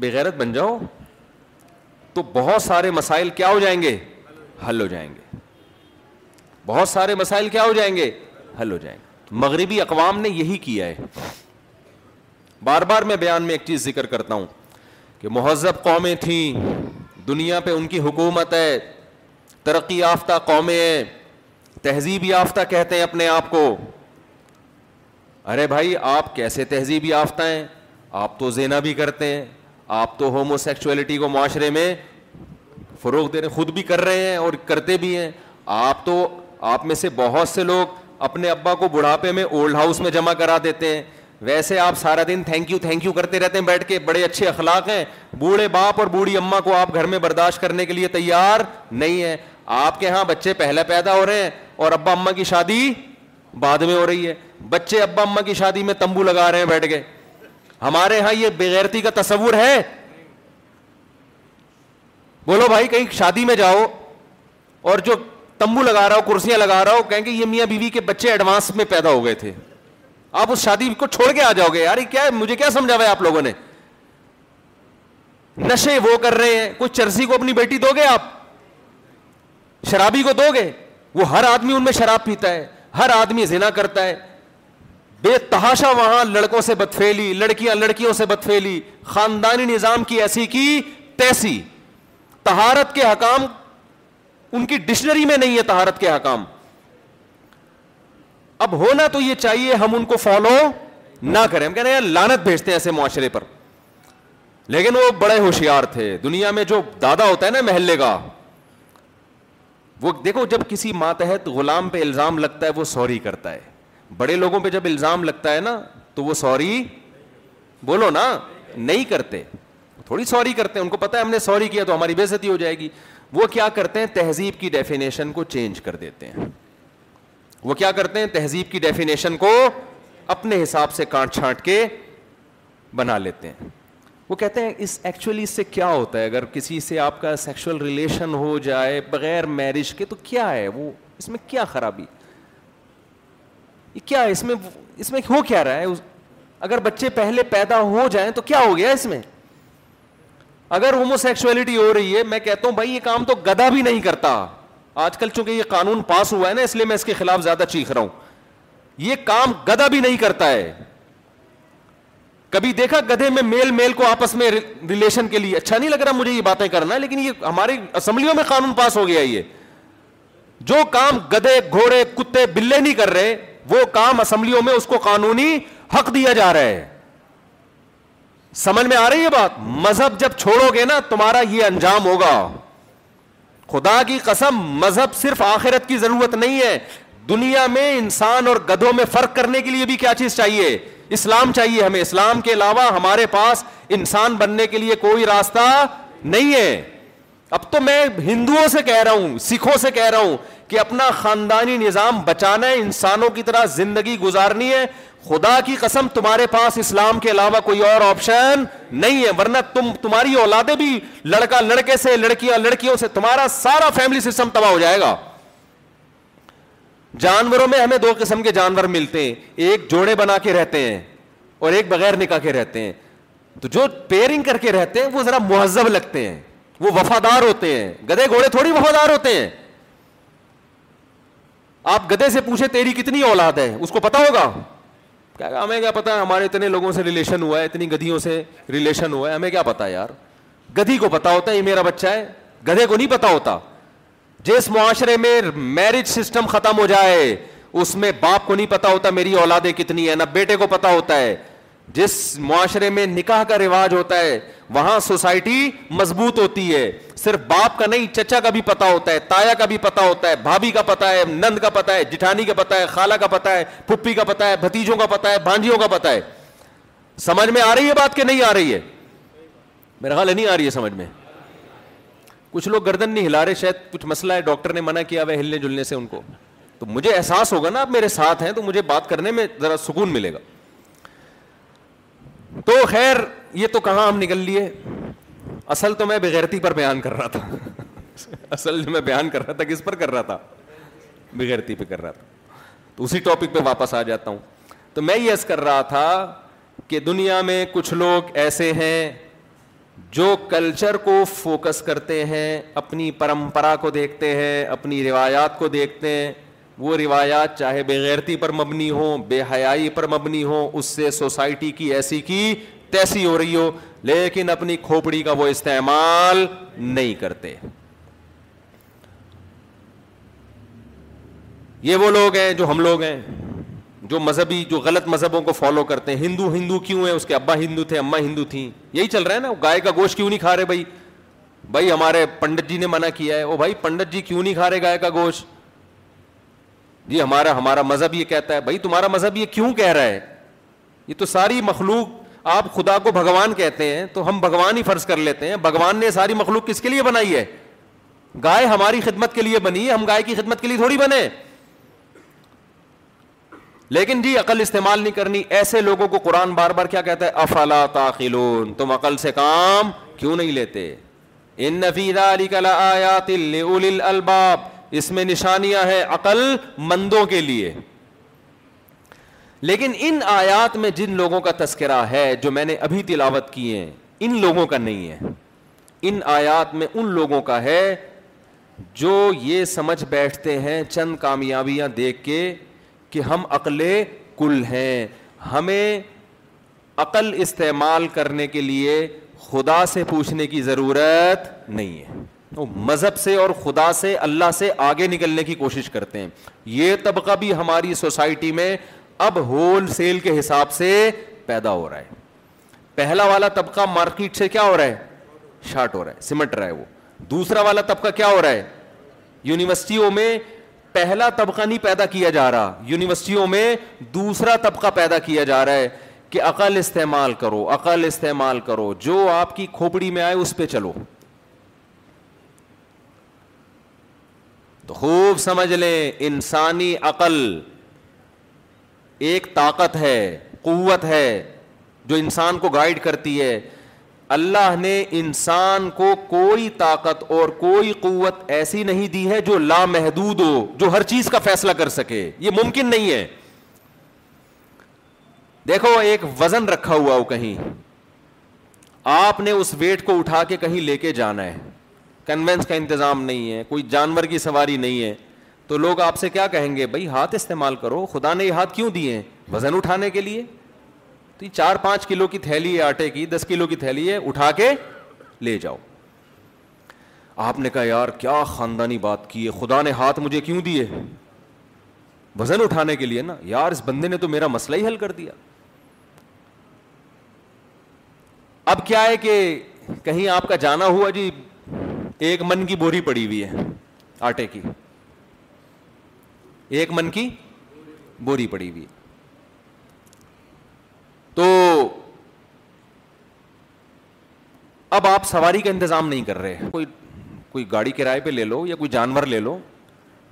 بغیرت بن جاؤ تو بہت سارے مسائل کیا ہو جائیں گے حل ہو جائیں گے بہت سارے مسائل کیا ہو جائیں گے حل ہو جائیں گے مغربی اقوام نے یہی کیا ہے بار بار میں بیان میں ایک چیز ذکر کرتا ہوں کہ مہذب قومیں تھیں دنیا پہ ان کی حکومت ہے ترقی یافتہ قومیں ہیں تہذیب یافتہ کہتے ہیں اپنے آپ کو ارے بھائی آپ کیسے تہذیب یافتہ ہیں آپ تو زینا بھی کرتے ہیں آپ تو ہومو سیکچولیٹی کو معاشرے میں فروغ دے رہے ہیں خود بھی کر رہے ہیں اور کرتے بھی ہیں آپ تو آپ میں سے بہت سے لوگ اپنے ابا کو بڑھاپے میں اولڈ ہاؤس میں جمع کرا دیتے ہیں ویسے آپ سارا دن تھینک یو تھینک یو کرتے رہتے ہیں بیٹھ کے بڑے اچھے اخلاق ہیں بوڑھے باپ اور بوڑھی اما کو آپ گھر میں برداشت کرنے کے لیے تیار نہیں ہے آپ کے یہاں بچے پہلے پیدا ہو رہے ہیں اور ابا اما کی شادی بعد میں ہو رہی ہے بچے ابا اما کی شادی میں تمبو لگا رہے ہیں بیٹھ کے ہمارے یہاں یہ بغیرتی کا تصور ہے بولو بھائی کہیں شادی میں جاؤ اور جو تمبو لگا رہا ہو کرسیاں لگا رہا ہو کہیں گے یہ میاں بیوی کے بچے ایڈوانس میں پیدا ہو گئے تھے آپ اس شادی کو چھوڑ کے آ جاؤ گے یار کیا ہے مجھے کیا سمجھا ہوا آپ لوگوں نے نشے وہ کر رہے ہیں کوئی چرسی کو اپنی بیٹی دو گے آپ شرابی کو دو گے وہ ہر آدمی ان میں شراب پیتا ہے ہر آدمی زنا کرتا ہے بے تحاشا وہاں لڑکوں سے بتفیلی لڑکیاں لڑکیوں سے بتفیلی خاندانی نظام کی ایسی کی تیسی تہارت کے حکام ان کی ڈکشنری میں نہیں ہے تہارت کے حکام اب ہونا تو یہ چاہیے ہم ان کو فالو نہ کریں ہم کہہ رہے ہیں لانت بھیجتے ہیں ایسے معاشرے پر لیکن وہ بڑے ہوشیار تھے دنیا میں جو دادا ہوتا ہے نا محلے کا وہ دیکھو جب کسی ماتحت غلام پہ الزام لگتا ہے وہ سوری کرتا ہے بڑے لوگوں پہ جب الزام لگتا ہے نا تو وہ سوری بولو نا نہیں کرتے تھوڑی سوری کرتے ہیں ان کو پتا ہے ہم نے سوری کیا تو ہماری بےزتی ہو جائے گی وہ کیا کرتے ہیں تہذیب کی ڈیفینیشن کو چینج کر دیتے ہیں وہ کیا کرتے ہیں تہذیب کی ڈیفینیشن کو اپنے حساب سے کاٹ چھانٹ کے بنا لیتے ہیں وہ کہتے ہیں اس ایکچولی اس سے کیا ہوتا ہے اگر کسی سے آپ کا سیکچل ریلیشن ہو جائے بغیر میرج کے تو کیا ہے وہ اس میں کیا خرابی کیا ہے اس میں اس میں ہو کیا رہا ہے اگر بچے پہلے پیدا ہو جائیں تو کیا ہو گیا اس میں اگر ہومو سیکچولیٹی ہو رہی ہے میں کہتا ہوں بھائی یہ کام تو گدا بھی نہیں کرتا آج کل چونکہ یہ قانون پاس ہوا ہے نا اس لیے میں اس کے خلاف زیادہ چیخ رہا ہوں یہ کام گدا بھی نہیں کرتا ہے کبھی دیکھا گدھے میں میل میل کو آپس میں ریلیشن کے لیے اچھا نہیں لگ رہا مجھے یہ باتیں کرنا لیکن یہ ہماری اسمبلیوں میں قانون پاس ہو گیا یہ جو کام گدے گھوڑے کتے بلے نہیں کر رہے وہ کام اسمبلیوں میں اس کو قانونی حق دیا جا رہا ہے سمجھ میں آ رہی ہے بات مذہب جب چھوڑو گے نا تمہارا یہ انجام ہوگا خدا کی قسم مذہب صرف آخرت کی ضرورت نہیں ہے دنیا میں انسان اور گدھوں میں فرق کرنے کے لیے بھی کیا چیز چاہیے اسلام چاہیے ہمیں اسلام کے علاوہ ہمارے پاس انسان بننے کے لیے کوئی راستہ نہیں ہے اب تو میں ہندوؤں سے کہہ رہا ہوں سکھوں سے کہہ رہا ہوں کہ اپنا خاندانی نظام بچانا ہے انسانوں کی طرح زندگی گزارنی ہے خدا کی قسم تمہارے پاس اسلام کے علاوہ کوئی اور آپشن نہیں ہے ورنہ تم تمہاری اولادیں بھی لڑکا لڑکے سے لڑکیاں لڑکیوں سے تمہارا سارا فیملی سسٹم تباہ ہو جائے گا جانوروں میں ہمیں دو قسم کے جانور ملتے ہیں ایک جوڑے بنا کے رہتے ہیں اور ایک بغیر نکاح کے رہتے ہیں تو جو پیئرنگ کر کے رہتے ہیں وہ ذرا مہذب لگتے ہیں وہ وفادار ہوتے ہیں گدے گھوڑے تھوڑی وفادار ہوتے ہیں آپ گدے سے پوچھے تیری کتنی اولاد ہے اس کو پتا ہوگا کیا ہمیں کیا پتا ہمارے اتنے لوگوں سے ریلیشن ہوا ہے اتنی گدھیوں سے ریلیشن ہوا ہے ہمیں کیا پتا یار گدھی کو پتا ہوتا ہے یہ میرا بچہ ہے گدے کو نہیں پتا ہوتا جس معاشرے میں میرج سسٹم ختم ہو جائے اس میں باپ کو نہیں پتا ہوتا میری اولادیں کتنی ہے نہ بیٹے کو پتا ہوتا ہے جس معاشرے میں نکاح کا رواج ہوتا ہے وہاں سوسائٹی مضبوط ہوتی ہے صرف باپ کا نہیں چچا کا بھی پتا ہوتا ہے تایا کا بھی پتا ہوتا ہے بھابھی کا پتا ہے نند کا پتا ہے جٹھانی کا پتا ہے خالہ کا پتا ہے پپی کا پتا ہے بھتیجوں کا پتا ہے بھانجیوں کا پتا ہے سمجھ میں آ رہی ہے بات کہ نہیں آ رہی ہے میرا حال ہے نہیں آ رہی ہے سمجھ میں کچھ لوگ گردن نہیں ہلا رہے شاید کچھ مسئلہ ہے ڈاکٹر نے منع کیا ہلنے جلنے سے ان کو تو مجھے احساس ہوگا نا آپ میرے ساتھ ہیں تو مجھے بات کرنے میں ذرا سکون ملے گا تو خیر یہ تو کہاں ہم نکل لیے اصل تو میں بغیرتی پر بیان کر رہا تھا اصل جو میں بیان کر رہا تھا کس پر کر رہا تھا بغیرتی پہ کر رہا تھا تو اسی ٹاپک پہ واپس آ جاتا ہوں تو میں یہ عرض کر رہا تھا کہ دنیا میں کچھ لوگ ایسے ہیں جو کلچر کو فوکس کرتے ہیں اپنی پرمپرا کو دیکھتے ہیں اپنی روایات کو دیکھتے ہیں وہ روایات چاہے بےغیرتی پر مبنی ہو بے حیائی پر مبنی ہو اس سے سوسائٹی کی ایسی کی تیسی ہو رہی ہو لیکن اپنی کھوپڑی کا وہ استعمال نہیں کرتے یہ وہ لوگ ہیں جو ہم لوگ ہیں جو مذہبی جو غلط مذہبوں کو فالو کرتے ہیں ہندو ہندو کیوں ہیں اس کے ابا ہندو تھے اما ہندو تھیں یہی چل رہا ہے نا گائے کا گوشت کیوں نہیں کھا رہے بھائی بھائی ہمارے پنڈت جی نے منع کیا ہے وہ بھائی پنڈت جی کیوں نہیں کھا رہے گائے کا گوشت جی ہمارا ہمارا مذہب یہ کہتا ہے بھائی تمہارا مذہب یہ کیوں کہہ رہا ہے یہ تو ساری مخلوق آپ خدا کو بھگوان کہتے ہیں تو ہم بھگوان ہی فرض کر لیتے ہیں بھگوان نے ساری مخلوق کس کے لیے بنائی ہے گائے ہماری خدمت کے لیے بنی ہے ہم گائے کی خدمت کے لیے تھوڑی بنے لیکن جی عقل استعمال نہیں کرنی ایسے لوگوں کو قرآن بار بار کیا کہتا ہے افلا تاخلون تم عقل سے کام کیوں نہیں لیتے ان نفیدہ علی کلا آیات اس میں نشانیاں ہیں عقل مندوں کے لیے لیکن ان آیات میں جن لوگوں کا تذکرہ ہے جو میں نے ابھی تلاوت کی ہیں ان لوگوں کا نہیں ہے ان آیات میں ان لوگوں کا ہے جو یہ سمجھ بیٹھتے ہیں چند کامیابیاں دیکھ کے کہ ہم عقل کل ہیں ہمیں عقل استعمال کرنے کے لیے خدا سے پوچھنے کی ضرورت نہیں ہے وہ مذہب سے اور خدا سے اللہ سے آگے نکلنے کی کوشش کرتے ہیں یہ طبقہ بھی ہماری سوسائٹی میں اب ہول سیل کے حساب سے پیدا ہو رہا ہے پہلا والا طبقہ مارکیٹ سے کیا ہو رہا ہے شارٹ ہو رہا ہے سمٹ رہا ہے وہ دوسرا والا طبقہ کیا ہو رہا ہے یونیورسٹیوں میں پہلا طبقہ نہیں پیدا کیا جا رہا یونیورسٹیوں میں دوسرا طبقہ پیدا کیا جا رہا ہے کہ عقل استعمال کرو عقل استعمال کرو جو آپ کی کھوپڑی میں آئے اس پہ چلو تو خوب سمجھ لیں انسانی عقل ایک طاقت ہے قوت ہے جو انسان کو گائڈ کرتی ہے اللہ نے انسان کو کوئی طاقت اور کوئی قوت ایسی نہیں دی ہے جو لامحدود ہو جو ہر چیز کا فیصلہ کر سکے یہ ممکن نہیں ہے دیکھو ایک وزن رکھا ہوا ہو کہیں آپ نے اس ویٹ کو اٹھا کے کہیں لے کے جانا ہے کنوینس کا انتظام نہیں ہے کوئی جانور کی سواری نہیں ہے تو لوگ آپ سے کیا کہیں گے بھائی ہاتھ استعمال کرو خدا نے یہ ہاتھ کیوں دیے ہیں وزن اٹھانے کے لیے تو یہ چار پانچ کلو کی تھیلی ہے آٹے کی دس کلو کی تھیلی ہے اٹھا کے لے جاؤ آپ نے کہا یار کیا خاندانی بات کی ہے خدا نے ہاتھ مجھے کیوں دیے وزن اٹھانے کے لیے نا یار اس بندے نے تو میرا مسئلہ ہی حل کر دیا اب کیا ہے کہ کہیں آپ کا جانا ہوا جی ایک من کی بوری پڑی ہوئی ہے آٹے کی ایک من کی بوری پڑی ہوئی تو اب آپ سواری کا انتظام نہیں کر رہے کوئی کوئی گاڑی کرائے پہ لے لو یا کوئی جانور لے لو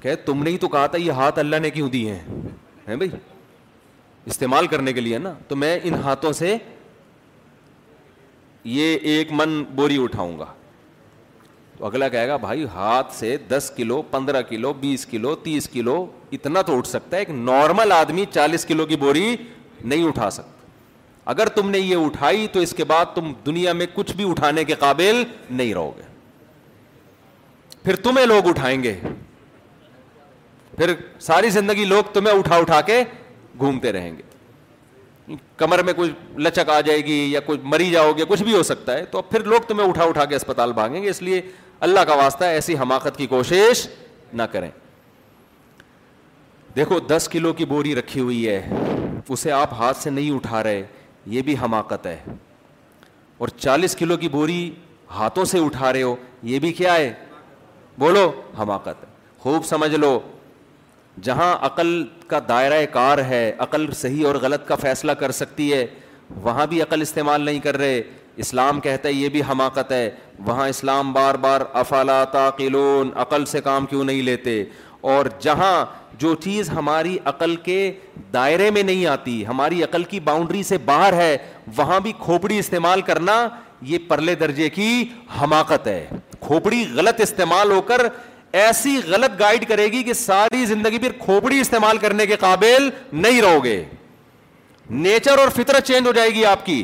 کہ تم نے ہی تو کہا تھا یہ ہاتھ اللہ نے کیوں دیے ہیں بھائی استعمال کرنے کے لیے نا تو میں ان ہاتھوں سے یہ ایک من بوری اٹھاؤں گا تو اگلا کہے گا بھائی ہاتھ سے دس کلو پندرہ کلو بیس کلو تیس کلو اتنا تو اٹھ سکتا ہے ایک نارمل آدمی چالیس کلو کی بوری نہیں اٹھا سکتا اگر تم نے یہ اٹھائی تو اس کے بعد تم دنیا میں کچھ بھی اٹھانے کے قابل نہیں رہو گے پھر تمہیں لوگ اٹھائیں گے پھر ساری زندگی لوگ تمہیں اٹھا اٹھا کے گھومتے رہیں گے کمر میں کوئی لچک آ جائے گی یا کوئی مری جاؤ گے کچھ بھی ہو سکتا ہے تو پھر لوگ تمہیں اٹھا اٹھا کے اسپتال بھاگیں گے اس لیے اللہ کا واسطہ ایسی حماقت کی کوشش نہ کریں دیکھو دس کلو کی بوری رکھی ہوئی ہے اسے آپ ہاتھ سے نہیں اٹھا رہے یہ بھی حماقت ہے اور چالیس کلو کی بوری ہاتھوں سے اٹھا رہے ہو یہ بھی کیا ہے بولو حماقت خوب سمجھ لو جہاں عقل کا دائرۂ کار ہے عقل صحیح اور غلط کا فیصلہ کر سکتی ہے وہاں بھی عقل استعمال نہیں کر رہے اسلام کہتا ہے یہ بھی حماقت ہے وہاں اسلام بار بار افلا تاقلون عقل سے کام کیوں نہیں لیتے اور جہاں جو چیز ہماری عقل کے دائرے میں نہیں آتی ہماری عقل کی باؤنڈری سے باہر ہے وہاں بھی کھوپڑی استعمال کرنا یہ پرلے درجے کی حماقت ہے کھوپڑی غلط استعمال ہو کر ایسی غلط گائڈ کرے گی کہ ساری زندگی پھر کھوپڑی استعمال کرنے کے قابل نہیں رہو گے نیچر اور فطرت چینج ہو جائے گی آپ کی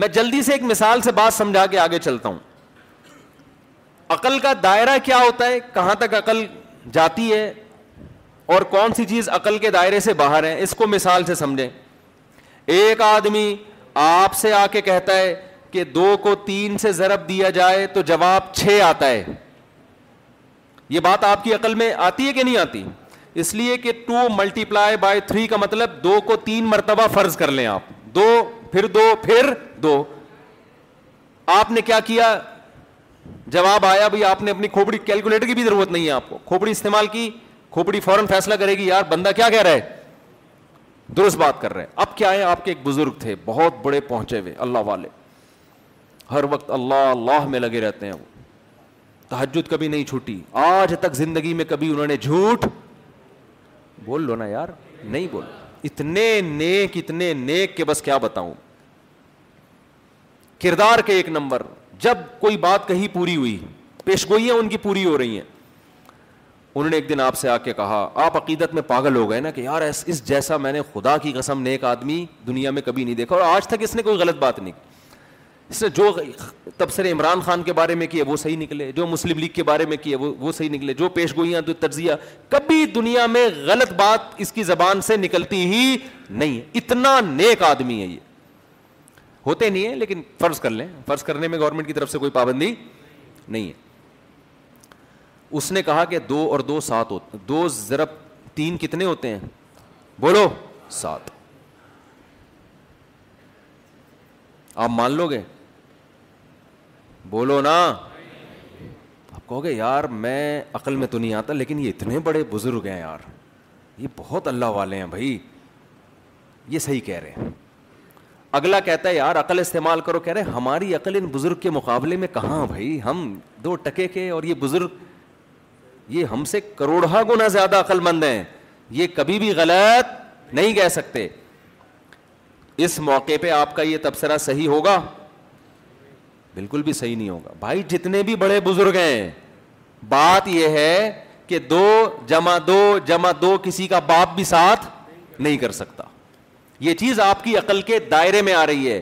میں جلدی سے ایک مثال سے بات سمجھا کے آگے چلتا ہوں عقل کا دائرہ کیا ہوتا ہے کہاں تک عقل جاتی ہے اور کون سی چیز عقل کے دائرے سے باہر ہے اس کو مثال سے سمجھیں ایک آدمی آپ سے آ کے کہتا ہے کہ دو کو تین سے ضرب دیا جائے تو جواب چھ آتا ہے یہ بات آپ کی عقل میں آتی ہے کہ نہیں آتی اس لیے کہ two multiply by three کا مطلب دو کو تین مرتبہ فرض کر لیں آپ دو پھر دو پھر دو آپ نے کیا کیا جواب آیا بھائی آپ نے اپنی کھوپڑی کیلکولیٹر کی بھی ضرورت نہیں ہے آپ کو کھوپڑی استعمال کی کھوپڑی فوراً فیصلہ کرے گی یار بندہ کیا کہہ رہا ہے درست بات کر رہے ہیں اب کیا ہے آپ کے ایک بزرگ تھے بہت بڑے پہنچے ہوئے اللہ والے ہر وقت اللہ اللہ میں لگے رہتے ہیں وہ تحجد کبھی نہیں چھوٹی آج تک زندگی میں کبھی انہوں نے جھوٹ بول لو نا یار نہیں بول اتنے نیک اتنے نیک کے بس کیا بتاؤں کردار کے ایک نمبر جب کوئی بات کہی پوری ہوئی پیشگوئیاں ان کی پوری ہو رہی ہیں انہوں نے ایک دن آپ سے آ کے کہا آپ عقیدت میں پاگل ہو گئے نا کہ یار اس جیسا میں نے خدا کی قسم نیک آدمی دنیا میں کبھی نہیں دیکھا اور آج تک اس نے کوئی غلط بات نہیں اس نے جو تبصرے عمران خان کے بارے میں کیے وہ صحیح نکلے جو مسلم لیگ کے بارے میں کیے وہ وہ صحیح نکلے جو پیش گوئیاں تو تجزیہ کبھی دنیا میں غلط بات اس کی زبان سے نکلتی ہی نہیں اتنا نیک آدمی ہے یہ ہوتے نہیں ہیں لیکن فرض کر لیں فرض کرنے میں گورنمنٹ کی طرف سے کوئی پابندی نہیں ہے اس نے کہا کہ دو اور دو سات ہوتے دو ضرب تین کتنے ہوتے ہیں بولو سات آپ مان لو گے بولو نا آپ کہو گے یار میں عقل میں تو نہیں آتا لیکن یہ اتنے بڑے بزرگ ہیں یار یہ بہت اللہ والے ہیں بھائی یہ صحیح کہہ رہے ہیں اگلا کہتا ہے یار عقل استعمال کرو کہہ رہے ہماری عقل ان بزرگ کے مقابلے میں کہاں بھائی ہم دو ٹکے کے اور یہ بزرگ یہ ہم سے کروڑا گنا زیادہ عقل مند ہیں یہ کبھی بھی غلط نہیں کہہ سکتے اس موقع پہ آپ کا یہ تبصرہ صحیح ہوگا بالکل بھی صحیح نہیں ہوگا بھائی جتنے بھی بڑے بزرگ ہیں بات یہ ہے کہ دو جمع دو جمع دو کسی کا باپ بھی ساتھ نہیں کر سکتا یہ چیز آپ کی عقل کے دائرے میں آ رہی ہے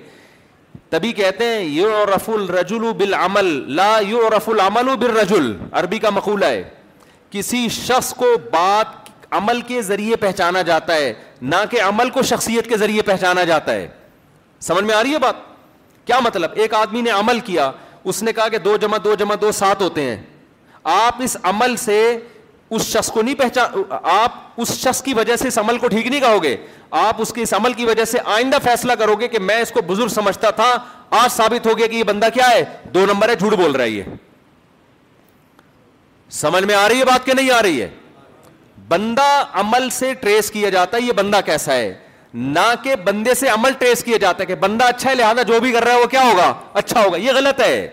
تبھی کہتے ہیں یو او رفول عمل لا یو رف العمل بالرجل عربی کا مقولہ ہے کسی شخص کو بات عمل کے ذریعے پہچانا جاتا ہے نہ کہ عمل کو شخصیت کے ذریعے پہچانا جاتا ہے سمجھ میں آ رہی ہے بات کیا مطلب ایک آدمی نے عمل کیا اس نے کہا کہ دو جمع دو جمع دو سات ہوتے ہیں آپ اس عمل سے اس شخص کو نہیں پہچان آپ اس شخص کی وجہ سے اس عمل کو ٹھیک نہیں کہو گے آپ اس کے اس عمل کی وجہ سے آئندہ فیصلہ کرو گے کہ میں اس کو بزرگ سمجھتا تھا آج ثابت ہو گیا کہ یہ بندہ کیا ہے دو نمبر ہے جھوٹ بول رہا ہے یہ سمجھ میں آ رہی ہے بات کہ نہیں آ رہی ہے بندہ عمل سے ٹریس کیا جاتا ہے یہ بندہ کیسا ہے نہ کہ بندے سے عمل ٹریس کیا جاتا ہے کہ بندہ اچھا ہے لہٰذا جو بھی کر رہا ہے وہ کیا ہوگا اچھا ہوگا یہ غلط ہے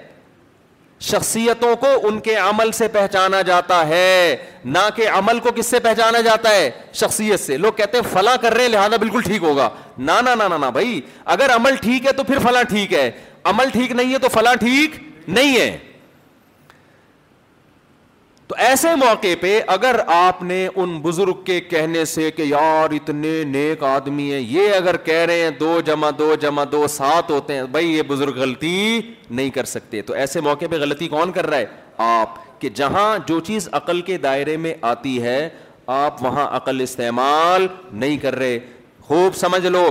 شخصیتوں کو ان کے عمل سے پہچانا جاتا ہے نہ کہ عمل کو کس سے پہچانا جاتا ہے شخصیت سے لوگ کہتے ہیں فلاں کر رہے ہیں لہٰذا بالکل ٹھیک ہوگا نہ نہ بھائی اگر عمل ٹھیک ہے تو پھر فلاں ٹھیک ہے عمل ٹھیک نہیں ہے تو فلاں ٹھیک نہیں ہے تو ایسے موقع پہ اگر آپ نے ان بزرگ کے کہنے سے کہ یار اتنے نیک آدمی ہیں یہ اگر کہہ رہے ہیں دو جمع دو جمع دو سات ہوتے ہیں بھائی یہ بزرگ غلطی نہیں کر سکتے تو ایسے موقع پہ غلطی کون کر رہا ہے آپ کہ جہاں جو چیز عقل کے دائرے میں آتی ہے آپ وہاں عقل استعمال نہیں کر رہے خوب سمجھ لو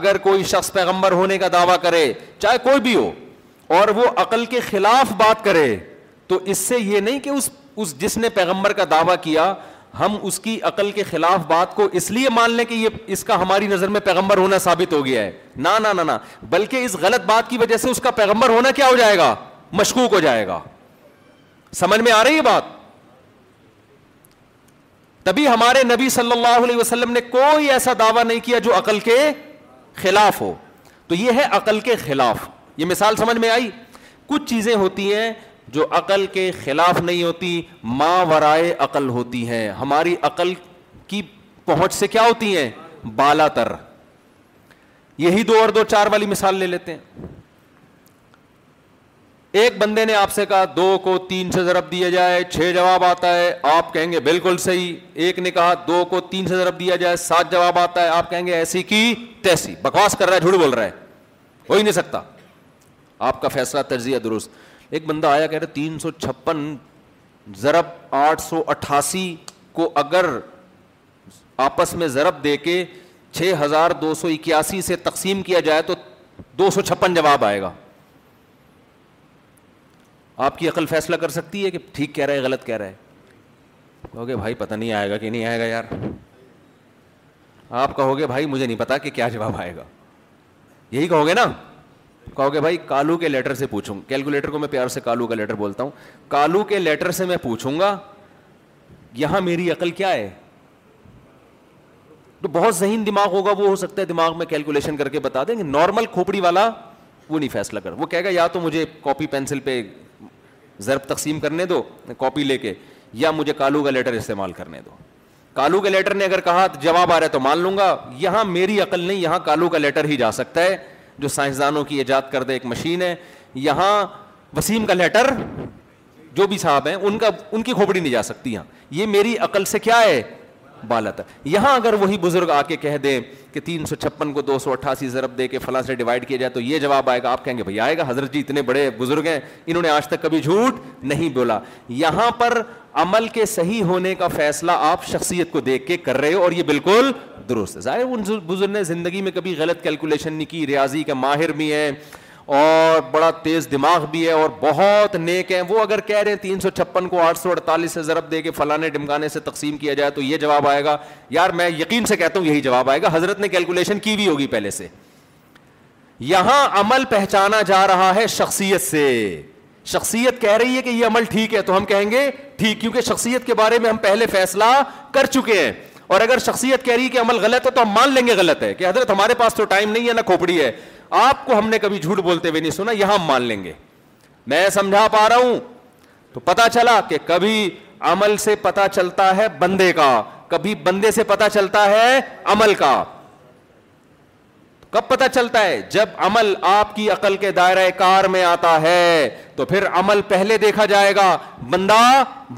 اگر کوئی شخص پیغمبر ہونے کا دعویٰ کرے چاہے کوئی بھی ہو اور وہ عقل کے خلاف بات کرے تو اس سے یہ نہیں کہ اس اس جس نے پیغمبر کا دعویٰ کیا ہم اس کی عقل کے خلاف بات کو اس لیے مان لیں کہ یہ اس کا ہماری نظر میں پیغمبر ہونا ثابت ہو گیا ہے نہ نہ بلکہ اس غلط بات کی وجہ سے اس کا پیغمبر ہونا کیا ہو جائے گا مشکوک ہو جائے گا سمجھ میں آ رہی ہے بات تبھی ہمارے نبی صلی اللہ علیہ وسلم نے کوئی ایسا دعویٰ نہیں کیا جو عقل کے خلاف ہو تو یہ ہے عقل کے خلاف یہ مثال سمجھ میں آئی کچھ چیزیں ہوتی ہیں جو عقل کے خلاف نہیں ہوتی ماں ورائے عقل ہوتی ہیں ہماری عقل کی پہنچ سے کیا ہوتی ہیں بالا تر یہی دو اور دو چار والی مثال لے لیتے ہیں ایک بندے نے آپ سے کہا دو کو تین سے ضرب دیا جائے چھ جواب آتا ہے آپ کہیں گے بالکل صحیح ایک نے کہا دو کو تین سے ضرب دیا جائے سات جواب آتا ہے آپ کہیں گے ایسی کی تیسی بکواس کر رہا ہے جھوٹ بول رہا ہے ہو ہی نہیں سکتا آپ کا فیصلہ تجزیہ درست ایک بندہ آیا کہہ رہے تین سو چھپن ضرب آٹھ سو اٹھاسی کو اگر آپس میں ضرب دے کے چھ ہزار دو سو اکیاسی سے تقسیم کیا جائے تو دو سو چھپن جواب آئے گا آپ کی عقل فیصلہ کر سکتی ہے کہ ٹھیک کہہ رہا ہے غلط کہہ رہا ہے کہو گے بھائی پتہ نہیں آئے گا کہ نہیں آئے گا یار آپ کہو گے بھائی مجھے نہیں پتا کہ کیا جواب آئے گا یہی کہو گے نا کہو گے بھائی کالو کے لیٹر سے پوچھوں کیلکولیٹر کو میں پیار سے کالو کا لیٹر بولتا ہوں کالو کے لیٹر سے میں پوچھوں گا یہاں میری عقل کیا ہے تو بہت ذہین دماغ ہوگا وہ ہو سکتا ہے دماغ میں کیلکولیشن کر کے بتا دیں گے نارمل کھوپڑی والا وہ نہیں فیصلہ کر وہ کہے گا یا تو مجھے کاپی پینسل پہ ضرب تقسیم کرنے دو کاپی لے کے یا مجھے کالو کا لیٹر استعمال کرنے دو کالو کے لیٹر نے اگر کہا جواب آ رہا ہے تو مان لوں گا یہاں میری عقل نہیں یہاں کالو کا لیٹر ہی جا سکتا ہے جو سائنسدانوں کی ایجاد کر دے ایک مشین ہے یہاں وسیم کا لیٹر جو بھی صاحب ہیں ان کا ان کی کھوپڑی نہیں جا سکتی یہاں یہ میری عقل سے کیا ہے بالا تک یہاں اگر وہی بزرگ آ کے کہہ دیں کہ تین سو چھپن کو دو سو اٹھاسی ضرب دے کے فلاں سے ڈیوائڈ کیا جائے تو یہ جواب آئے گا آپ کہیں گے بھائی آئے گا حضرت جی اتنے بڑے بزرگ ہیں انہوں نے آج تک کبھی جھوٹ نہیں بولا یہاں پر عمل کے صحیح ہونے کا فیصلہ آپ شخصیت کو دیکھ کے کر رہے ہو اور یہ بالکل درست ہے ظاہر ان بزرگ نے زندگی میں کبھی غلط کیلکولیشن نہیں کی ریاضی کا ماہر بھی ہیں اور بڑا تیز دماغ بھی ہے اور بہت نیک ہیں وہ اگر کہہ رہے ہیں تین سو چھپن کو آٹھ سو اڑتالیس سے ضرب دے کے فلانے ڈمکانے سے تقسیم کیا جائے تو یہ جواب آئے گا یار میں یقین سے کہتا ہوں یہی جواب آئے گا حضرت نے کیلکولیشن کی بھی ہوگی پہلے سے یہاں عمل پہچانا جا رہا ہے شخصیت سے شخصیت کہہ رہی ہے کہ یہ عمل ٹھیک ہے تو ہم کہیں گے ٹھیک کیونکہ شخصیت کے بارے میں ہم پہلے فیصلہ کر چکے ہیں اور اگر شخصیت کہہ رہی ہے کہ عمل غلط ہے تو ہم مان لیں گے غلط ہے کہ حضرت ہمارے پاس تو ٹائم نہیں ہے نہ کھوپڑی ہے آپ کو ہم نے کبھی جھوٹ بولتے ہوئے نہیں سنا یہاں ہم مان لیں گے میں سمجھا پا رہا ہوں تو پتا چلا کہ کبھی عمل سے پتا چلتا ہے بندے کا کبھی بندے سے پتا چلتا ہے عمل کا کب پتہ چلتا ہے جب عمل آپ کی عقل کے دائرہ کار میں آتا ہے تو پھر عمل پہلے دیکھا جائے گا بندہ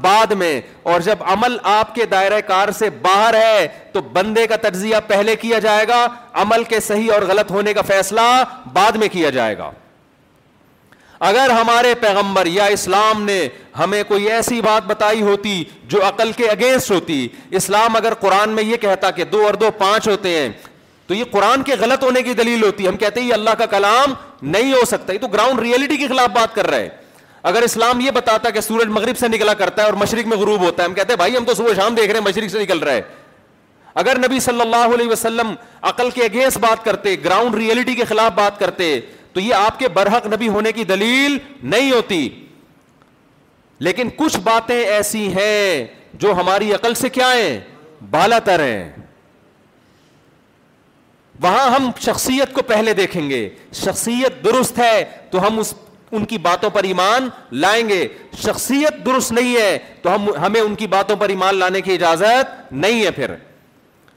بعد میں اور جب عمل آپ کے دائرہ کار سے باہر ہے تو بندے کا تجزیہ پہلے کیا جائے گا عمل کے صحیح اور غلط ہونے کا فیصلہ بعد میں کیا جائے گا اگر ہمارے پیغمبر یا اسلام نے ہمیں کوئی ایسی بات بتائی ہوتی جو عقل کے اگینسٹ ہوتی اسلام اگر قرآن میں یہ کہتا کہ دو اور دو پانچ ہوتے ہیں تو یہ قرآن کے غلط ہونے کی دلیل ہوتی ہے ہم کہتے ہیں یہ اللہ کا کلام نہیں ہو سکتا یہ تو گراؤنڈ ریئلٹی کے خلاف بات کر رہے ہیں اگر اسلام یہ بتاتا کہ سورج مغرب سے نکلا کرتا ہے اور مشرق میں غروب ہوتا ہے ہم کہتے ہیں بھائی ہم تو صبح شام دیکھ رہے ہیں مشرق سے نکل رہے اگر نبی صلی اللہ علیہ وسلم عقل کے اگینسٹ بات کرتے گراؤنڈ ریئلٹی کے خلاف بات کرتے تو یہ آپ کے برحق نبی ہونے کی دلیل نہیں ہوتی لیکن کچھ باتیں ایسی ہیں جو ہماری عقل سے کیا ہیں بالا تر ہیں وہاں ہم شخصیت کو پہلے دیکھیں گے شخصیت درست ہے تو ہم اس ان کی باتوں پر ایمان لائیں گے شخصیت درست نہیں ہے تو ہم ہمیں ان کی باتوں پر ایمان لانے کی اجازت نہیں ہے پھر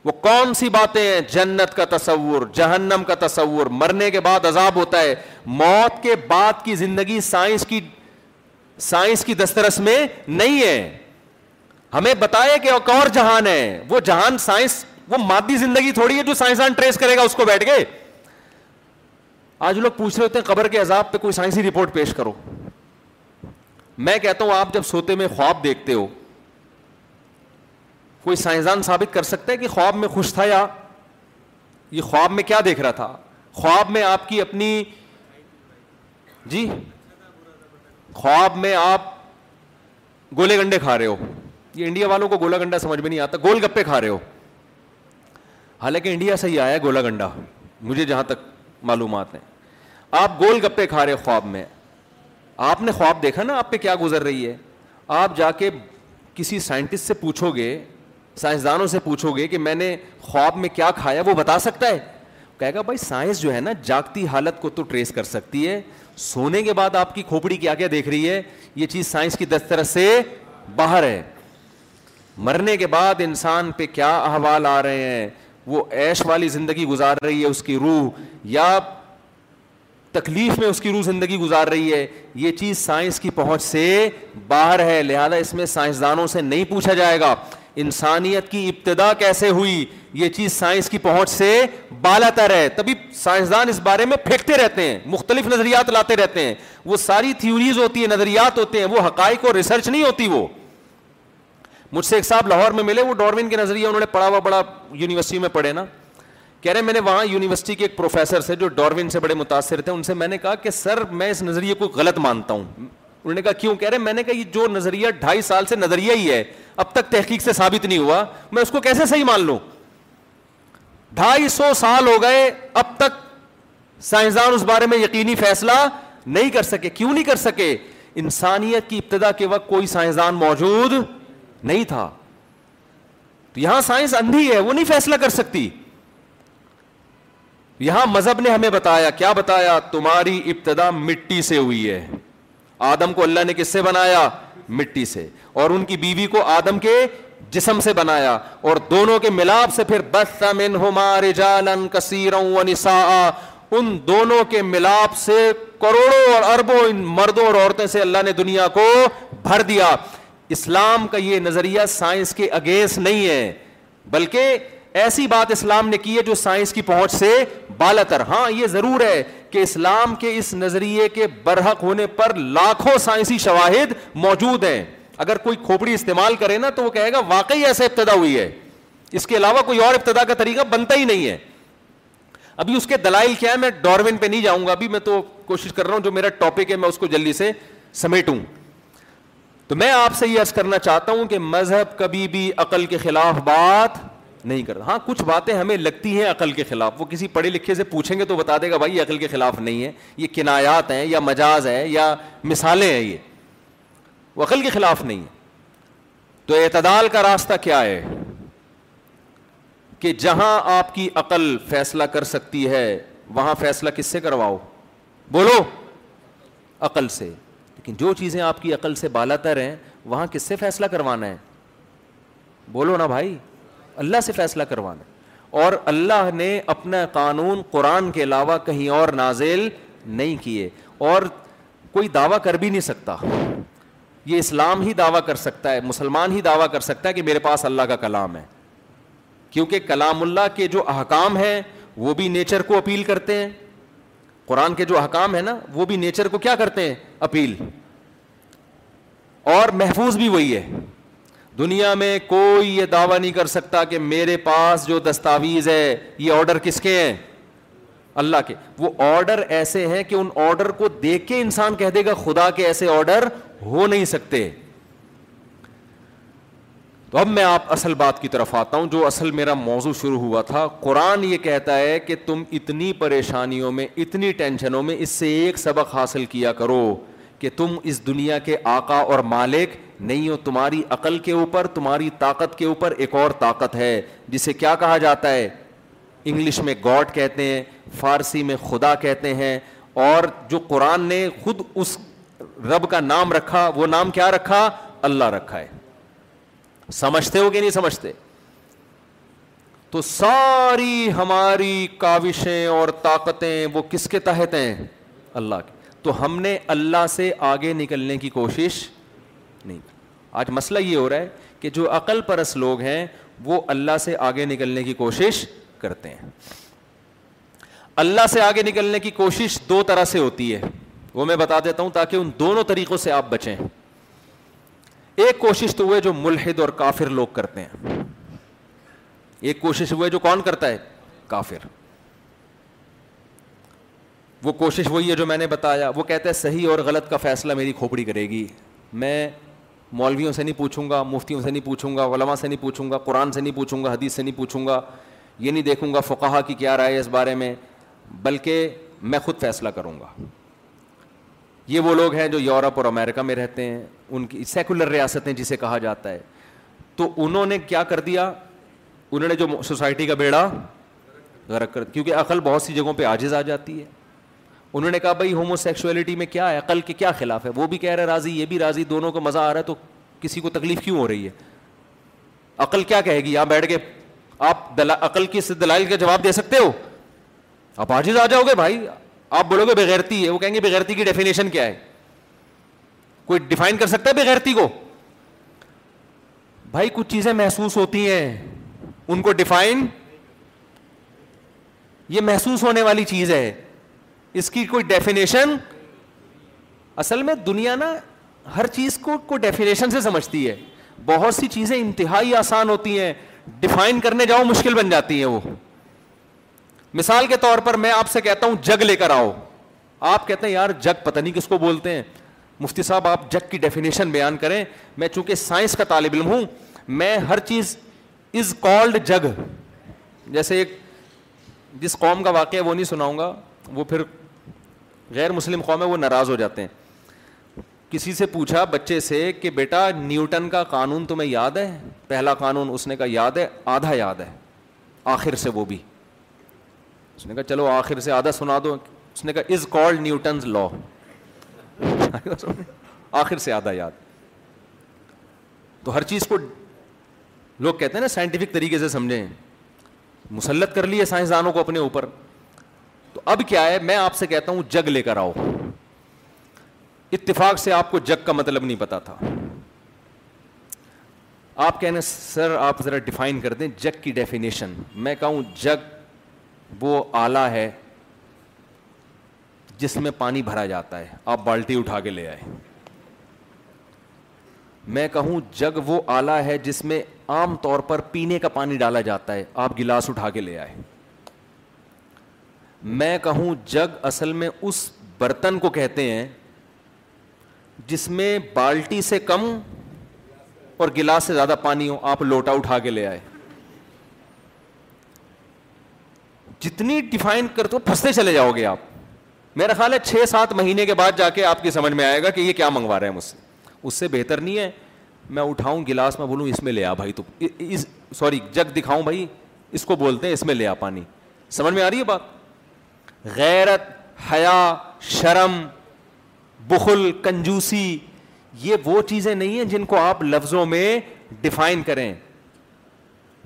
وہ کون سی باتیں ہیں جنت کا تصور جہنم کا تصور مرنے کے بعد عذاب ہوتا ہے موت کے بعد کی زندگی سائنس کی سائنس کی دسترس میں نہیں ہے ہمیں بتائے کہ ایک اور جہان ہے وہ جہان سائنس وہ مادی زندگی تھوڑی ہے جو سائنسدان ٹریس کرے گا اس کو بیٹھ کے آج لوگ پوچھ رہے ہوتے ہیں قبر کے عذاب پہ کوئی سائنسی رپورٹ پیش کرو میں کہتا ہوں آپ جب سوتے میں خواب دیکھتے ہو کوئی سائنسدان ثابت کر سکتا ہے کہ خواب میں خوش تھا یا یہ خواب میں کیا دیکھ رہا تھا خواب میں آپ کی اپنی جی خواب میں آپ گولے گنڈے کھا رہے ہو یہ انڈیا والوں کو گولا گنڈا سمجھ میں نہیں آتا گول گپے کھا رہے ہو حالانکہ انڈیا سے ہی آیا گولا گنڈا مجھے جہاں تک معلومات ہیں آپ گول گپے کھا رہے خواب میں آپ نے خواب دیکھا نا آپ پہ کیا گزر رہی ہے آپ جا کے کسی سائنٹسٹ سے پوچھو گے کہ میں نے خواب میں کیا کھایا وہ بتا سکتا ہے کہے گا بھائی سائنس جو ہے نا جاگتی حالت کو تو ٹریس کر سکتی ہے سونے کے بعد آپ کی کھوپڑی کیا کیا دیکھ رہی ہے یہ چیز سائنس کی دسترس سے باہر ہے مرنے کے بعد انسان پہ کیا احوال آ رہے ہیں وہ ایش والی زندگی گزار رہی ہے اس کی روح یا تکلیف میں اس کی روح زندگی گزار رہی ہے یہ چیز سائنس کی پہنچ سے باہر ہے لہذا اس میں سائنسدانوں سے نہیں پوچھا جائے گا انسانیت کی ابتدا کیسے ہوئی یہ چیز سائنس کی پہنچ سے بالا تر ہے تبھی سائنسدان اس بارے میں پھینکتے رہتے ہیں مختلف نظریات لاتے رہتے ہیں وہ ساری تھیوریز ہوتی ہیں نظریات ہوتے ہیں وہ حقائق اور ریسرچ نہیں ہوتی وہ مجھ سے ایک صاحب لاہور میں ملے وہ ڈارون کے نظریے انہوں نے پڑھا ہوا بڑا یونیورسٹی میں پڑھے نا کہہ رہے میں نے وہاں یونیورسٹی کے ایک پروفیسر سے جو ڈاروین سے بڑے متاثر تھے ان سے میں نے کہا کہ سر میں اس نظریے کو غلط مانتا ہوں انہوں نے کہا کیوں کہہ رہے میں نے کہا یہ جو نظریہ ڈھائی سال سے نظریہ ہی ہے اب تک تحقیق سے ثابت نہیں ہوا میں اس کو کیسے صحیح مان لوں ڈھائی سو سال ہو گئے اب تک سائنسدان اس بارے میں یقینی فیصلہ نہیں کر سکے کیوں نہیں کر سکے انسانیت کی ابتدا کے وقت کوئی سائنسدان موجود نہیں تھا تو یہاں سائنس اندھی ہے وہ نہیں فیصلہ کر سکتی یہاں مذہب نے ہمیں بتایا کیا بتایا تمہاری ابتدا مٹی سے ہوئی ہے آدم کو اللہ نے کس سے بنایا مٹی سے اور ان کی بیوی کو آدم کے جسم سے بنایا اور دونوں کے ملاپ سے پھر بس تمن ہومار جالن کثیروں ان دونوں کے ملاپ سے کروڑوں اور اربوں ان مردوں اور عورتیں سے اللہ نے دنیا کو بھر دیا اسلام کا یہ نظریہ سائنس کے اگینسٹ نہیں ہے بلکہ ایسی بات اسلام نے کی ہے جو سائنس کی پہنچ سے بالا تر ہاں یہ ضرور ہے کہ اسلام کے اس نظریے کے برحق ہونے پر لاکھوں سائنسی شواہد موجود ہیں اگر کوئی کھوپڑی استعمال کرے نا تو وہ کہے گا واقعی ایسے ابتدا ہوئی ہے اس کے علاوہ کوئی اور ابتدا کا طریقہ بنتا ہی نہیں ہے ابھی اس کے دلائل کیا ہے میں ڈاروین پہ نہیں جاؤں گا ابھی میں تو کوشش کر رہا ہوں جو میرا ٹاپک ہے میں اس کو جلدی سے سمیٹوں تو میں آپ سے یہ عرض کرنا چاہتا ہوں کہ مذہب کبھی بھی عقل کے خلاف بات نہیں کرتا ہاں کچھ باتیں ہمیں لگتی ہیں عقل کے خلاف وہ کسی پڑھے لکھے سے پوچھیں گے تو بتا دے گا بھائی عقل کے خلاف نہیں ہے یہ کنایات ہیں یا مجاز ہے یا مثالیں ہیں یہ وہ عقل کے خلاف نہیں ہے تو اعتدال کا راستہ کیا ہے کہ جہاں آپ کی عقل فیصلہ کر سکتی ہے وہاں فیصلہ کس سے کرواؤ بولو عقل سے جو چیزیں آپ کی عقل سے بالا تر ہیں وہاں کس سے فیصلہ کروانا ہے بولو نا بھائی اللہ سے فیصلہ کروانا ہے اور اللہ نے اپنا قانون قرآن کے علاوہ کہیں اور نازل نہیں کیے اور کوئی دعویٰ کر بھی نہیں سکتا یہ اسلام ہی دعویٰ کر سکتا ہے مسلمان ہی دعویٰ کر سکتا ہے کہ میرے پاس اللہ کا کلام ہے کیونکہ کلام اللہ کے جو احکام ہیں وہ بھی نیچر کو اپیل کرتے ہیں قرآن کے جو احکام ہیں نا وہ بھی نیچر کو کیا کرتے ہیں اپیل اور محفوظ بھی وہی ہے دنیا میں کوئی یہ دعویٰ نہیں کر سکتا کہ میرے پاس جو دستاویز ہے یہ آرڈر کس کے ہیں اللہ کے وہ آرڈر ایسے ہیں کہ ان آرڈر کو دیکھ کے انسان کہہ دے گا خدا کے ایسے آڈر ہو نہیں سکتے تو اب میں آپ اصل بات کی طرف آتا ہوں جو اصل میرا موضوع شروع ہوا تھا قرآن یہ کہتا ہے کہ تم اتنی پریشانیوں میں اتنی ٹینشنوں میں اس سے ایک سبق حاصل کیا کرو کہ تم اس دنیا کے آقا اور مالک نہیں ہو تمہاری عقل کے اوپر تمہاری طاقت کے اوپر ایک اور طاقت ہے جسے کیا کہا جاتا ہے انگلش میں گاڈ کہتے ہیں فارسی میں خدا کہتے ہیں اور جو قرآن نے خود اس رب کا نام رکھا وہ نام کیا رکھا اللہ رکھا ہے سمجھتے ہو کہ نہیں سمجھتے تو ساری ہماری کاوشیں اور طاقتیں وہ کس کے تحت ہیں اللہ کے تو ہم نے اللہ سے آگے نکلنے کی کوشش نہیں آج مسئلہ یہ ہو رہا ہے کہ جو عقل پرس لوگ ہیں وہ اللہ سے آگے نکلنے کی کوشش کرتے ہیں اللہ سے آگے نکلنے کی کوشش دو طرح سے ہوتی ہے وہ میں بتا دیتا ہوں تاکہ ان دونوں طریقوں سے آپ بچیں ایک کوشش تو ہوئے جو ملحد اور کافر لوگ کرتے ہیں ایک کوشش ہوئے جو کون کرتا ہے کافر وہ کوشش وہی ہے جو میں نے بتایا وہ کہتا ہے صحیح اور غلط کا فیصلہ میری کھوپڑی کرے گی میں مولویوں سے نہیں پوچھوں گا مفتیوں سے نہیں پوچھوں گا علماء سے نہیں پوچھوں گا قرآن سے نہیں پوچھوں گا حدیث سے نہیں پوچھوں گا یہ نہیں دیکھوں گا فقہ کی کیا رائے ہے اس بارے میں بلکہ میں خود فیصلہ کروں گا یہ وہ لوگ ہیں جو یورپ اور امریکہ میں رہتے ہیں ان کی سیکولر ریاستیں جسے کہا جاتا ہے تو انہوں نے کیا کر دیا انہوں نے جو سوسائٹی کا بیڑا غرق کر کیونکہ عقل بہت سی جگہوں پہ آجز آ جاتی ہے انہوں نے کہا بھائی ہومو سیکشولیٹی میں کیا ہے عقل کے کیا خلاف ہے وہ بھی کہہ رہے راضی یہ بھی راضی دونوں کو مزہ آ رہا ہے تو کسی کو تکلیف کیوں ہو رہی ہے عقل کیا کہے گی آپ بیٹھ کے آپ عقل کی دلائل کا جواب دے سکتے ہو آپ آجز آ جاؤ گے بھائی آپ بولو گے بغیرتی ہے وہ کہیں گے بغیرتی کی ڈیفینیشن کیا ہے کوئی ڈیفائن کر سکتا ہے بغیرتی کو بھائی کچھ چیزیں محسوس ہوتی ہیں ان کو ڈیفائن یہ محسوس ہونے والی چیز ہے اس کی کوئی ڈیفینیشن اصل میں دنیا نا ہر چیز کو ڈیفینیشن سے سمجھتی ہے بہت سی چیزیں انتہائی آسان ہوتی ہیں ڈیفائن کرنے جاؤ مشکل بن جاتی ہیں وہ مثال کے طور پر میں آپ سے کہتا ہوں جگ لے کر آؤ آپ کہتے ہیں یار جگ پتہ نہیں کس کو بولتے ہیں مفتی صاحب آپ جگ کی ڈیفینیشن بیان کریں میں چونکہ سائنس کا طالب علم ہوں میں ہر چیز از کالڈ جگ جیسے ایک جس قوم کا واقعہ وہ نہیں سناؤں گا وہ پھر غیر مسلم قوم ہے وہ ناراض ہو جاتے ہیں کسی سے پوچھا بچے سے کہ بیٹا نیوٹن کا قانون تمہیں یاد ہے پہلا قانون اس نے کہا یاد ہے آدھا یاد ہے آخر سے وہ بھی اس نے کہا چلو آخر سے آدھا سنا دو اس نے کہا از کال نیوٹنز لا آخر سے آدھا یاد تو ہر چیز کو لوگ کہتے ہیں نا سائنٹیفک طریقے سے سمجھیں مسلط کر لیے سائنسدانوں کو اپنے اوپر تو اب کیا ہے میں آپ سے کہتا ہوں جگ لے کر آؤ اتفاق سے آپ کو جگ کا مطلب نہیں پتا تھا آپ کہنے سر آپ ذرا ڈیفائن کر دیں جگ کی ڈیفینیشن میں کہوں جگ وہ آلہ ہے جس میں پانی بھرا جاتا ہے آپ بالٹی اٹھا کے لے آئے میں کہوں جگ وہ آلہ ہے جس میں عام طور پر پینے کا پانی ڈالا جاتا ہے آپ گلاس اٹھا کے لے آئے میں کہوں جگ اصل میں اس برتن کو کہتے ہیں جس میں بالٹی سے کم اور گلاس سے زیادہ پانی ہو آپ لوٹا اٹھا کے لے آئے جتنی ڈیفائن کرتے ہو پھنستے چلے جاؤ گے آپ میرا خیال ہے چھ سات مہینے کے بعد جا کے آپ کی سمجھ میں آئے گا کہ یہ کیا منگوا رہے ہیں مجھ سے اس سے بہتر نہیں ہے میں اٹھاؤں گلاس میں بولوں اس میں لے آ بھائی اس سوری جگ دکھاؤں بھائی اس کو بولتے ہیں اس میں لے آ پانی سمجھ میں آ رہی ہے بات غیرت حیا شرم بخل کنجوسی یہ وہ چیزیں نہیں ہیں جن کو آپ لفظوں میں ڈیفائن کریں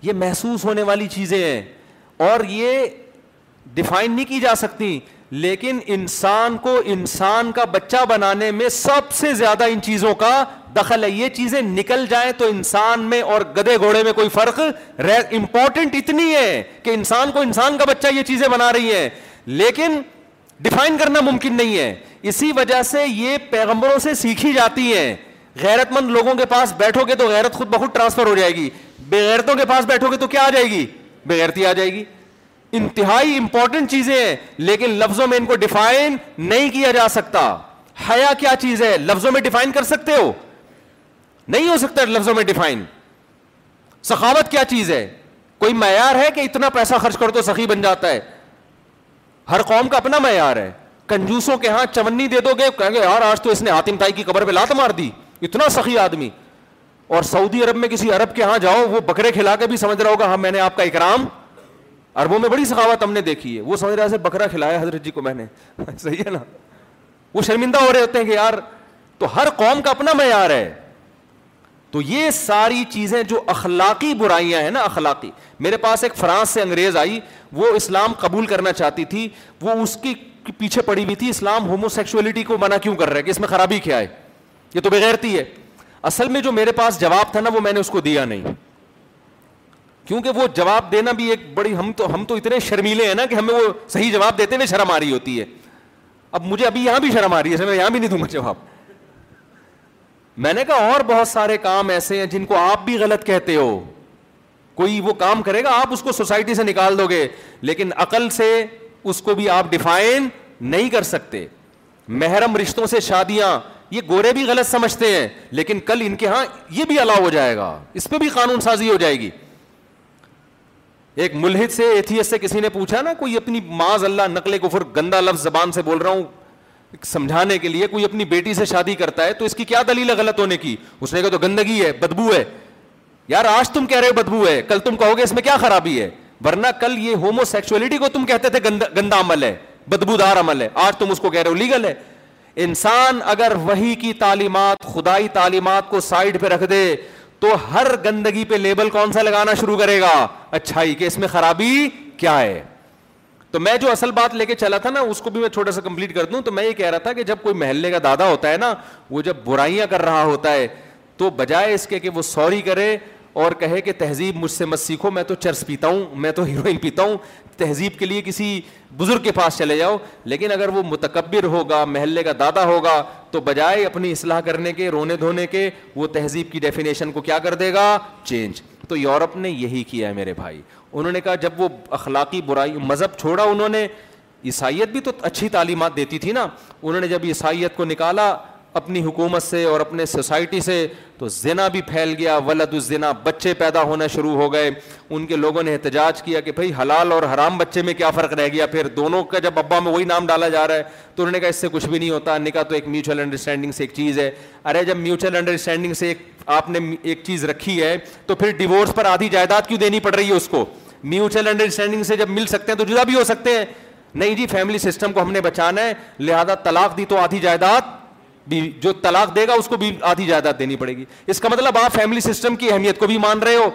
یہ محسوس ہونے والی چیزیں ہیں اور یہ ڈیفائن نہیں کی جا سکتی لیکن انسان کو انسان کا بچہ بنانے میں سب سے زیادہ ان چیزوں کا دخل ہے یہ چیزیں نکل جائیں تو انسان میں اور گدے گھوڑے میں کوئی فرق امپورٹنٹ اتنی ہے کہ انسان کو انسان کا بچہ یہ چیزیں بنا رہی ہیں لیکن ڈیفائن کرنا ممکن نہیں ہے اسی وجہ سے یہ پیغمبروں سے سیکھی جاتی ہیں غیرت مند لوگوں کے پاس بیٹھو گے تو غیرت خود بخود ٹرانسفر ہو جائے گی بےغیرتوں کے پاس بیٹھو گے تو کیا آ جائے گی بےغیرتی آ جائے گی انتہائی امپورٹنٹ چیزیں ہیں لیکن لفظوں میں ان کو ڈیفائن نہیں کیا جا سکتا حیا کیا چیز ہے لفظوں میں ڈیفائن کر سکتے ہو نہیں ہو سکتا لفظوں میں ڈیفائن سخاوت کیا چیز ہے کوئی معیار ہے کہ اتنا پیسہ خرچ کر تو سخی بن جاتا ہے ہر قوم کا اپنا معیار ہے کنجوسوں کے ہاں چمنی دے دو گے کہیں گے یار آج تو اس نے آتم تائی کی قبر پہ لات مار دی اتنا سخی آدمی اور سعودی عرب میں کسی عرب کے ہاں جاؤ وہ بکرے کھلا کے بھی سمجھ رہا ہوگا ہاں میں نے آپ کا اکرام اربوں میں بڑی سخاوت ہم نے دیکھی ہے وہ سمجھ رہا ہے بکرا کھلایا حضرت جی کو میں نے صحیح ہے نا وہ شرمندہ ہو رہے ہوتے ہیں کہ یار تو ہر قوم کا اپنا معیار ہے تو یہ ساری چیزیں جو اخلاقی برائیاں ہیں نا اخلاقی میرے پاس ایک فرانس سے انگریز آئی وہ اسلام قبول کرنا چاہتی تھی وہ اس کی پیچھے پڑی ہوئی تھی اسلام ہومو سیکچولیٹی کو منع کیوں کر رہا ہے کہ اس میں خرابی کیا ہے یہ تو بغیرتی ہے اصل میں جو میرے پاس جواب تھا نا وہ میں نے اس کو دیا نہیں کیونکہ وہ جواب دینا بھی ایک بڑی ہم تو ہم تو اتنے شرمیلے ہیں نا کہ ہمیں وہ صحیح جواب دیتے ہوئے شرم آ رہی ہوتی ہے اب مجھے ابھی یہاں بھی شرم آ رہی ہے میں یہاں بھی نہیں دوں گا جواب میں نے کہا اور بہت سارے کام ایسے ہیں جن کو آپ بھی غلط کہتے ہو کوئی وہ کام کرے گا آپ اس کو سوسائٹی سے نکال دو گے لیکن عقل سے اس کو بھی آپ ڈیفائن نہیں کر سکتے محرم رشتوں سے شادیاں یہ گورے بھی غلط سمجھتے ہیں لیکن کل ان کے ہاں یہ بھی الاؤ ہو جائے گا اس پہ بھی قانون سازی ہو جائے گی ایک ملحد سے ایتھیس سے کسی نے پوچھا نا کوئی اپنی معاذ اللہ نقل گندا لفظ زبان سے بول رہا ہوں سمجھانے کے لیے کوئی اپنی بیٹی سے شادی کرتا ہے تو اس کی کیا دلیل ہے غلط ہونے کی اس نے کہا تو گندگی ہے بدبو ہے یار آج تم کہہ رہے ہو بدبو ہے کل تم کہو گے اس میں کیا خرابی ہے ورنہ کل یہ ہومو سیکچولیٹی کو تم کہتے تھے گندا عمل ہے بدبو دار ہے آج تم اس کو کہہ رہے ہو لیگل ہے انسان اگر وہی کی تعلیمات خدائی تعلیمات کو سائڈ پہ رکھ دے تو ہر گندگی پہ لیبل کون سا لگانا شروع کرے گا اچھائی کہ اس میں خرابی کیا ہے تو میں جو اصل بات لے کے چلا تھا نا اس کو بھی میں چھوٹا سا کمپلیٹ کر دوں تو میں یہ کہہ رہا تھا کہ جب کوئی محلے کا دادا ہوتا ہے نا وہ جب برائیاں کر رہا ہوتا ہے تو بجائے اس کے کہ وہ سوری کرے اور کہے کہ تہذیب مجھ سے مت سیکھو میں تو چرس پیتا ہوں میں تو ہیروئن پیتا ہوں تہذیب کے لیے کسی بزرگ کے پاس چلے جاؤ لیکن اگر وہ متکبر ہوگا محلے کا دادا ہوگا تو بجائے اپنی اصلاح کرنے کے رونے دھونے کے وہ تہذیب کی ڈیفینیشن کو کیا کر دے گا چینج تو یورپ نے یہی کیا ہے میرے بھائی انہوں نے کہا جب وہ اخلاقی برائی مذہب چھوڑا انہوں نے عیسائیت بھی تو اچھی تعلیمات دیتی تھی نا انہوں نے جب عیسائیت کو نکالا اپنی حکومت سے اور اپنے سوسائٹی سے تو زنا بھی پھیل گیا ولد الزنا بچے پیدا ہونا شروع ہو گئے ان کے لوگوں نے احتجاج کیا کہ بھائی حلال اور حرام بچے میں کیا فرق رہ گیا پھر دونوں کا جب ابا میں وہی نام ڈالا جا رہا ہے تو انہوں نے کہا اس سے کچھ بھی نہیں ہوتا نکاح تو ایک میوچل انڈرسٹینڈنگ سے ایک چیز ہے ارے جب میوچل انڈرسٹینڈنگ سے ایک آپ نے ایک چیز رکھی ہے تو پھر ڈیورس پر آدھی جائیداد کیوں دینی پڑ رہی ہے اس کو میوچل انڈرسٹینڈنگ سے جب مل سکتے ہیں تو جدا بھی ہو سکتے ہیں نہیں جی فیملی سسٹم کو ہم نے بچانا ہے لہٰذا طلاق دی تو آدھی جائیداد جو طلاق دے گا اس کو بھی آدھی جائیداد دینی پڑے گی اس کا مطلب آپ فیملی سسٹم کی اہمیت کو بھی مان رہے ہو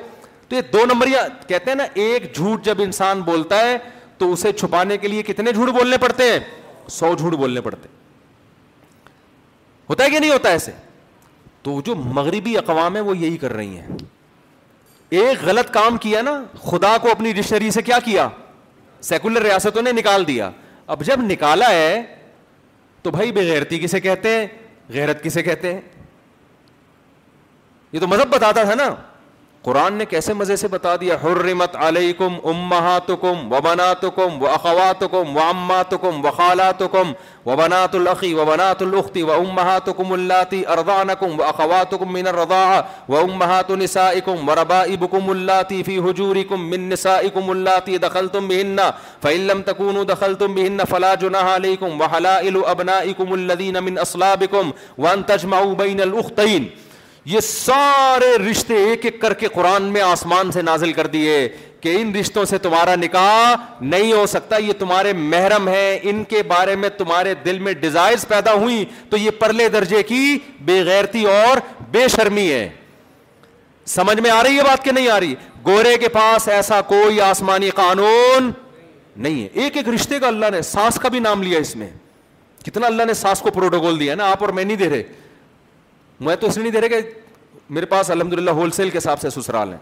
تو یہ دو نمبر کہتے ہیں نا ایک جھوٹ جب انسان بولتا ہے تو اسے چھپانے کے لیے کتنے جھوٹ بولنے پڑتے ہیں سو جھوٹ بولنے پڑتے ہوتا ہے کہ نہیں ہوتا ایسے تو جو مغربی اقوام ہے وہ یہی کر رہی ہیں ایک غلط کام کیا نا خدا کو اپنی ڈکشنری سے کیا کیا سیکولر ریاستوں نے نکال دیا اب جب نکالا ہے تو بھائی بے کسے کہتے ہیں غیرت کسے کہتے ہیں یہ تو مذہب بتاتا تھا نا قرآن نے کیسے مزے سے بتا دیا حرمت علیکم امہاتکم و بناتکم و اخواتکم و اماتکم و خالاتکم و بنات الاخی و بنات الاختی و امہاتکم اللاتی ارضانکم و اخواتکم من الرضاعة و امہات نسائکم و ربائبکم اللاتی فی حجورکم من نسائکم اللاتی دخلتم بہن فإن لم تکونوا دخلتم بہن فلا جناح علیکم و حلائل ابنائکم الذین من اصلابکم و ان تجمعوا بین الاختین یہ سارے رشتے ایک ایک کر کے قرآن میں آسمان سے نازل کر دیے کہ ان رشتوں سے تمہارا نکاح نہیں ہو سکتا یہ تمہارے محرم ہے ان کے بارے میں تمہارے دل میں ڈیزائرز پیدا ہوئی تو یہ پرلے درجے کی بے غیرتی اور بے شرمی ہے سمجھ میں آ رہی ہے بات کہ نہیں آ رہی گورے کے پاس ایسا کوئی آسمانی قانون نہیں ہے ایک ایک رشتے کا اللہ نے سانس کا بھی نام لیا اس میں کتنا اللہ نے سانس کو پروٹوکول دیا نا آپ اور میں نہیں دے رہے میں تو اس لیے نہیں دے رہے کہ میرے پاس الحمد للہ ہول سیل کے حساب سے سسرال ہیں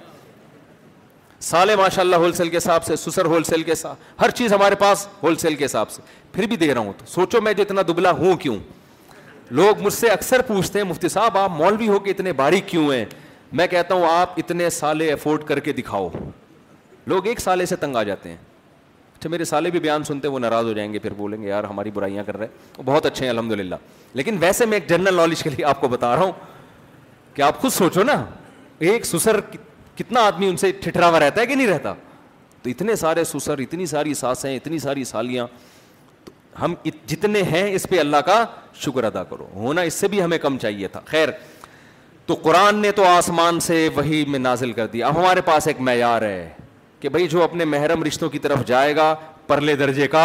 سالے ماشاء اللہ ہول سیل کے حساب سے سسر ہول سیل کے ہر چیز ہمارے پاس ہول سیل کے حساب سے پھر بھی دے رہا ہوں تو سوچو میں جو اتنا دبلا ہوں کیوں لوگ مجھ سے اکثر پوچھتے ہیں مفتی صاحب آپ مولوی ہو کے اتنے باریک کیوں ہیں میں کہتا ہوں آپ اتنے سالے افورڈ کر کے دکھاؤ لوگ ایک سالے سے تنگ آ جاتے ہیں اچھا میرے سالے بھی بیان سنتے وہ ناراض ہو جائیں گے پھر بولیں گے یار ہماری برائیاں کر رہے ہیں وہ بہت اچھے ہیں الحمد للہ لیکن ویسے میں ایک جنرل نالج کے لیے آپ کو بتا رہا ہوں کہ آپ خود سوچو نا ایک سسر کتنا آدمی ان سے ٹھٹرا ہوا رہتا ہے کہ نہیں رہتا تو اتنے سارے سسر اتنی ساری ساسیں اتنی ساری سالیاں ہم جتنے ہیں اس پہ اللہ کا شکر ادا کرو ہونا اس سے بھی ہمیں کم چاہیے تھا خیر تو قرآن نے تو آسمان سے وہی میں نازل کر دیا اب ہمارے پاس ایک معیار ہے کہ بھائی جو اپنے محرم رشتوں کی طرف جائے گا پرلے درجے کا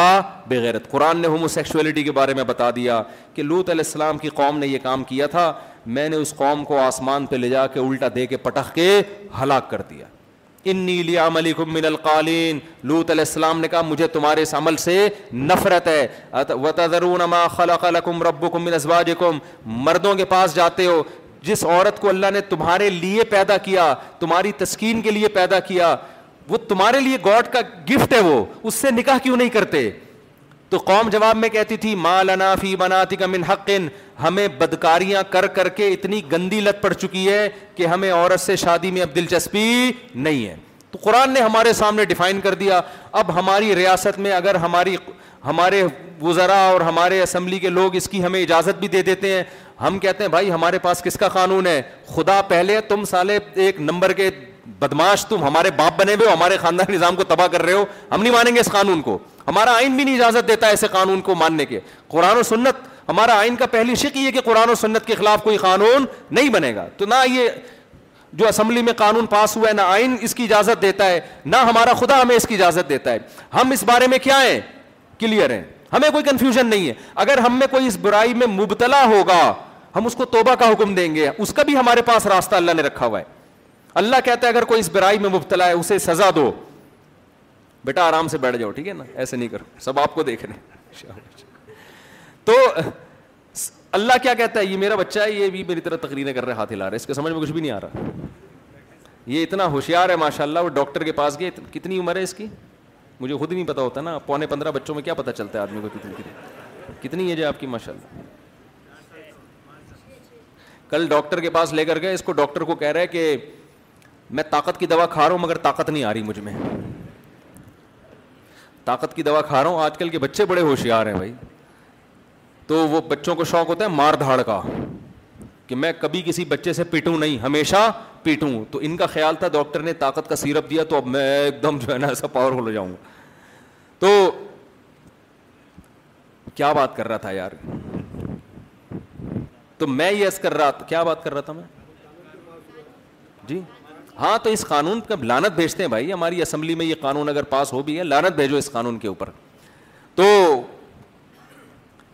بغیرت قرآن نے ہومو سیکشولیٹی کے بارے میں بتا دیا کہ لوت علیہ السلام کی قوم نے یہ کام کیا تھا میں نے اس قوم کو آسمان پہ لے جا کے الٹا دے کے پٹخ کے ہلاک کر دیا انی لیام علیکم من القالین لوت علیہ السلام نے کہا مجھے تمہارے اس عمل سے نفرت ہے وتذرون ما خلق لکم ربکم من ازواجکم مردوں کے پاس جاتے ہو جس عورت کو اللہ نے تمہارے لیے پیدا کیا تمہاری تسکین کے لیے پیدا کیا وہ تمہارے لیے گاڈ کا گفٹ ہے وہ اس سے نکاح کیوں نہیں کرتے تو قوم جواب میں کہتی تھی ماں کا بنا حق ہمیں بدکاریاں کر کر کے اتنی گندی لت پڑ چکی ہے کہ ہمیں عورت سے شادی میں اب دلچسپی نہیں ہے تو قرآن نے ہمارے سامنے ڈیفائن کر دیا اب ہماری ریاست میں اگر ہماری ہمارے وزرا اور ہمارے اسمبلی کے لوگ اس کی ہمیں اجازت بھی دے دیتے ہیں ہم کہتے ہیں بھائی ہمارے پاس کس کا قانون ہے خدا پہلے تم سالے ایک نمبر کے بدماش تم ہمارے باپ بنے ہوئے ہو ہمارے خاندان نظام کو تباہ کر رہے ہو ہم نہیں مانیں گے اس قانون کو ہمارا آئین بھی نہیں اجازت دیتا ایسے قانون کو ماننے کے قرآن و سنت ہمارا آئین کا پہلی شک یہ کہ قرآن و سنت کے خلاف کوئی قانون نہیں بنے گا تو نہ یہ جو اسمبلی میں قانون پاس ہوا ہے نہ آئین اس کی اجازت دیتا ہے نہ ہمارا خدا ہمیں اس کی اجازت دیتا ہے ہم اس بارے میں کیا ہیں کلیئر ہیں ہمیں کوئی کنفیوژن نہیں ہے اگر ہم میں کوئی اس برائی میں مبتلا ہوگا ہم اس کو توبہ کا حکم دیں گے اس کا بھی ہمارے پاس راستہ اللہ نے رکھا ہوا ہے اللہ کہتا ہے اگر کوئی اس برائی میں مبتلا ہے اسے سزا دو بیٹا آرام سے بیٹھ جاؤ ٹھیک ہے نا ایسے نہیں کرو سب آپ کو دیکھ ہیں تو اللہ کیا کہتا ہے یہ میرا بچہ ہے یہ بھی میری طرح تقریریں کر رہے ہاتھ ہلا رہے کچھ بھی نہیں آ رہا یہ اتنا ہوشیار ہے ماشاء اللہ وہ ڈاکٹر کے پاس گئے کتنی عمر ہے اس کی مجھے خود نہیں پتا ہوتا نا پونے پندرہ بچوں میں کیا پتا چلتا ہے آدمی کو کتنی کتنی کتنی ہے جو جی آپ کی ماشاء اللہ کل ڈاکٹر کے پاس لے کر گئے اس کو ڈاکٹر کو کہہ رہے کہ میں طاقت کی دوا کھا رہا ہوں مگر طاقت نہیں آ رہی مجھ میں طاقت کی دوا کھا رہا ہوں آج کل کے بچے بڑے ہوشیار ہیں بھائی تو وہ بچوں کو شوق ہوتا ہے مار دھاڑ کا کہ میں کبھی کسی بچے سے پیٹوں نہیں ہمیشہ پیٹوں تو ان کا خیال تھا ڈاکٹر نے طاقت کا سیرپ دیا تو اب میں ایک دم جو ہے نا ایسا پاورفل ہو جاؤں تو کیا بات کر رہا تھا یار تو میں یس کر رہا کیا بات کر رہا تھا میں جی ہاں تو اس قانون کا لانت بھیجتے ہیں بھائی ہماری اسمبلی میں یہ قانون اگر پاس ہو بھی ہے لانت بھیجو اس قانون کے اوپر تو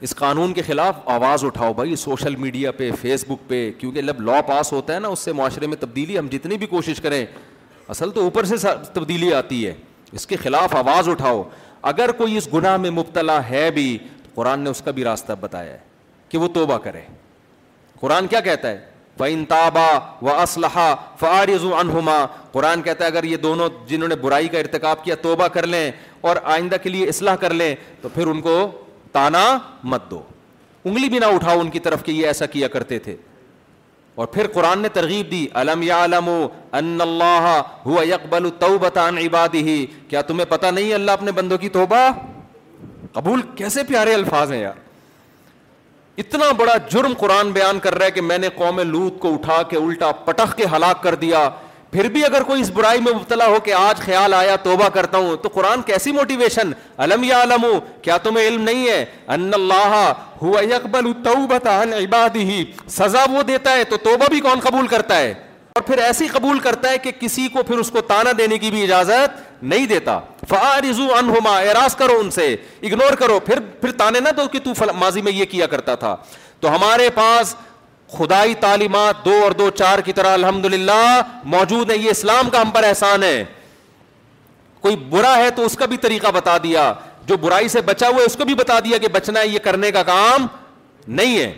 اس قانون کے خلاف آواز اٹھاؤ بھائی سوشل میڈیا پہ فیس بک پہ کیونکہ جب لا پاس ہوتا ہے نا اس سے معاشرے میں تبدیلی ہم جتنی بھی کوشش کریں اصل تو اوپر سے تبدیلی آتی ہے اس کے خلاف آواز اٹھاؤ اگر کوئی اس گناہ میں مبتلا ہے بھی تو قرآن نے اس کا بھی راستہ بتایا ہے کہ وہ توبہ کرے قرآن کیا کہتا ہے و انتابا و اسلحہ فارض و انہما قرآن کہتا ہے اگر یہ دونوں جنہوں نے برائی کا ارتکاب کیا توبہ کر لیں اور آئندہ کے لیے اصلاح کر لیں تو پھر ان کو تانا مت دو انگلی بھی نہ اٹھاؤ ان کی طرف کہ یہ ایسا کیا کرتے تھے اور پھر قرآن نے ترغیب دی علم یا علم اللہ ہوا یکبل تو بان عبادی کیا تمہیں پتہ نہیں اللہ اپنے بندوں کی توبہ قبول کیسے پیارے الفاظ ہیں یار اتنا بڑا جرم قرآن بیان کر رہا ہے کہ میں نے قوم لوت کو اٹھا کے الٹا پٹخ کے ہلاک کر دیا پھر بھی اگر کوئی اس برائی میں مبتلا ہو کہ آج خیال آیا توبہ کرتا ہوں تو قرآن کیسی موٹیویشن علم یا علم کیا تمہیں علم نہیں ہے ان اللہ ہوا عن سزا وہ دیتا ہے تو توبہ بھی کون قبول کرتا ہے اور پھر ایسی قبول کرتا ہے کہ کسی کو پھر اس کو تانا دینے کی بھی اجازت نہیں دیتا فارضو ان کرو سے اگنور کرو پھر پھر تانے نہ دو کہ تو ماضی میں یہ کیا کرتا تھا تو ہمارے پاس خدائی تعلیمات دو اور دو چار کی طرح الحمد للہ موجود ہے یہ اسلام کا ہم پر احسان ہے کوئی برا ہے تو اس کا بھی طریقہ بتا دیا جو برائی سے بچا ہوا ہے اس کو بھی بتا دیا کہ بچنا ہے یہ کرنے کا کام نہیں ہے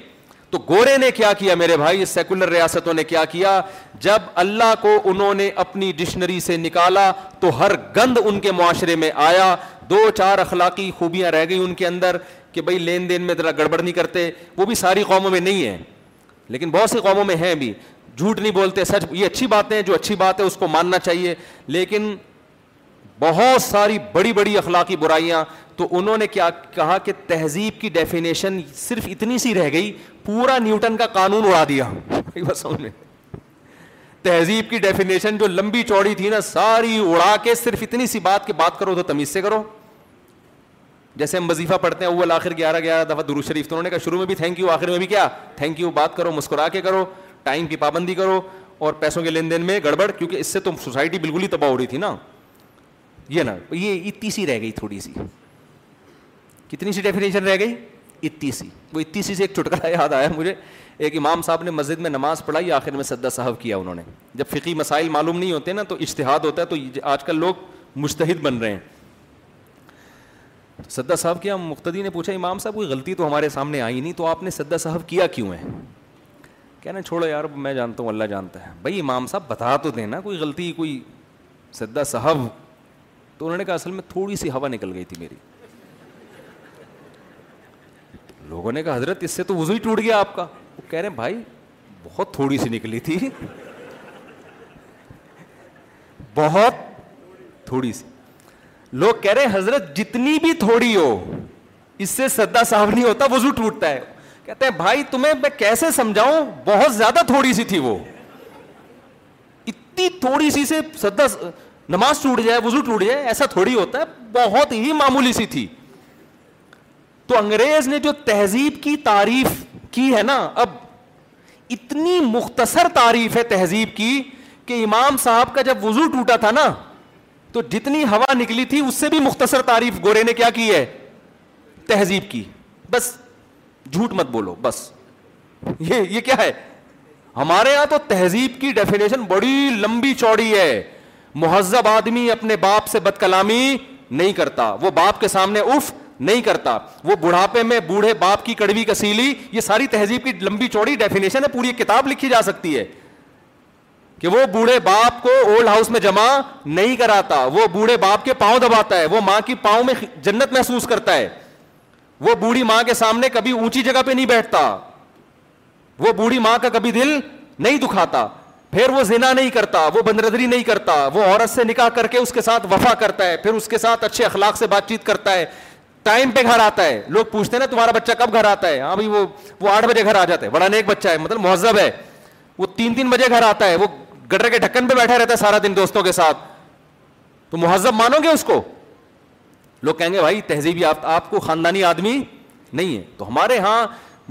تو گورے نے کیا کیا میرے بھائی سیکولر ریاستوں نے کیا کیا جب اللہ کو انہوں نے اپنی ڈکشنری سے نکالا تو ہر گند ان کے معاشرے میں آیا دو چار اخلاقی خوبیاں رہ گئی ان کے اندر کہ بھائی لین دین میں ذرا گڑبڑ نہیں کرتے وہ بھی ساری قوموں میں نہیں ہے لیکن بہت سی قوموں میں ہیں بھی جھوٹ نہیں بولتے سچ یہ اچھی باتیں ہیں جو اچھی بات ہے اس کو ماننا چاہیے لیکن بہت ساری بڑی بڑی اخلاقی برائیاں تو انہوں نے کیا کہا کہ تہذیب کی ڈیفینیشن صرف اتنی سی رہ گئی پورا نیوٹن کا قانون اڑا دیا تہذیب کی ڈیفینیشن جو لمبی چوڑی تھی نا ساری اڑا کے صرف اتنی سی بات کی بات کرو تو تمیز سے کرو جیسے ہم وظیفہ پڑھتے ہیں اول آخر گیارہ گیارہ دفعہ درو شریف تو انہوں نے کہا شروع میں بھی تھینک یو آخر میں بھی کیا تھینک یو بات کرو مسکرا کے کرو ٹائم کی پابندی کرو اور پیسوں کے لین دین میں گڑبڑ کیونکہ اس سے تو سوسائٹی بالکل ہی تباہ ہو رہی تھی نا یہ نا یہ اتنی سی رہ گئی تھوڑی سی کتنی سی ڈیفینیشن رہ گئی اتیسی وہ اتیسی سی سے ایک چٹکلا یاد آیا مجھے ایک امام صاحب نے مسجد میں نماز پڑھائی آخر میں سدا صاحب کیا انہوں نے جب فقی مسائل معلوم نہیں ہوتے نا تو اشتہاد ہوتا ہے تو آج کل لوگ مشتحد بن رہے ہیں سدا صاحب کیا مختدی نے پوچھا امام صاحب کوئی غلطی تو ہمارے سامنے آئی نہیں تو آپ نے سدا صاحب کیا کیوں ہے کیا نا چھوڑو یار میں جانتا ہوں اللہ جانتا ہے بھائی امام صاحب بتا تو دیں نا کوئی غلطی کوئی سدا صاحب تو انہوں نے کہا اصل میں تھوڑی سی ہوا نکل گئی تھی میری لوگوں نے کہا حضرت اس سے تو ہی ٹوٹ گیا آپ کا وہ کہہ رہے ہیں بھائی بہت تھوڑی سی نکلی تھی بہت تھوڑی سی لوگ کہہ رہے ہیں حضرت جتنی بھی تھوڑی ہو اس سے سدا نہیں ہوتا وزو ٹوٹتا ہے کہتے ہیں بھائی تمہیں میں کیسے سمجھاؤں بہت زیادہ تھوڑی سی تھی وہ اتنی تھوڑی سی سے سدا نماز ٹوٹ جائے وزو ٹوٹ جائے ایسا تھوڑی ہوتا ہے بہت ہی معمولی سی تھی تو انگریز نے جو تہذیب کی تعریف کی ہے نا اب اتنی مختصر تعریف ہے تہذیب کی کہ امام صاحب کا جب وضو ٹوٹا تھا نا تو جتنی ہوا نکلی تھی اس سے بھی مختصر تعریف گورے نے کیا کی ہے تہذیب کی بس جھوٹ مت بولو بس یہ یہ کیا ہے ہمارے یہاں تو تہذیب کی ڈیفینیشن بڑی لمبی چوڑی ہے مہذب آدمی اپنے باپ سے بد کلامی نہیں کرتا وہ باپ کے سامنے اف نہیں کرتا وہ بڑھاپے میں بوڑھے باپ کی کڑوی کسیلی یہ ساری تہذیب کی لمبی چوڑی ڈیفینیشن ہے پوری کتاب لکھی جا سکتی ہے کہ وہ بوڑھے باپ کو اولڈ ہاؤس میں جمع نہیں کراتا وہ بوڑھے باپ کے پاؤں دباتا ہے وہ ماں کی پاؤں میں جنت محسوس کرتا ہے وہ بوڑھی ماں کے سامنے کبھی اونچی جگہ پہ نہیں بیٹھتا وہ بوڑھی ماں کا کبھی دل نہیں دکھاتا پھر وہ زنا نہیں کرتا وہ بندردری نہیں کرتا وہ عورت سے نکاح کر کے اس کے ساتھ وفا کرتا ہے پھر اس کے ساتھ اچھے اخلاق سے بات چیت کرتا ہے ٹائم پہ گھر آتا ہے لوگ پوچھتے ہیں نا تمہارا بچہ کب گھر آتا ہے ہاں بھائی وہ وہ آٹھ بجے گھر آ جاتا ہے بڑا نیک بچہ ہے مطلب مہذب ہے وہ تین تین بجے گھر آتا ہے وہ گٹر کے ڈھکن پہ بیٹھا رہتا ہے سارا دن دوستوں کے ساتھ تو مہذب مانو گے اس کو لوگ کہیں گے بھائی تہذیبی آپ آپ کو خاندانی آدمی نہیں ہے تو ہمارے یہاں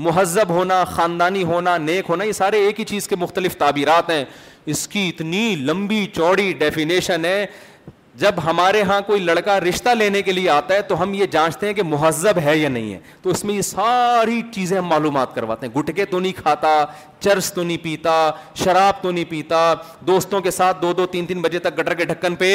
مہذب ہونا خاندانی ہونا نیک ہونا یہ سارے ایک ہی چیز کے مختلف تعبیرات ہیں اس کی اتنی لمبی چوڑی ڈیفینیشن ہے جب ہمارے ہاں کوئی لڑکا رشتہ لینے کے لیے آتا ہے تو ہم یہ جانچتے ہیں کہ مہذب ہے یا نہیں ہے تو اس میں یہ ساری چیزیں ہم معلومات کرواتے ہیں گٹکے تو نہیں کھاتا چرس تو نہیں پیتا شراب تو نہیں پیتا دوستوں کے ساتھ دو دو تین تین بجے تک گٹر کے ڈھکن پہ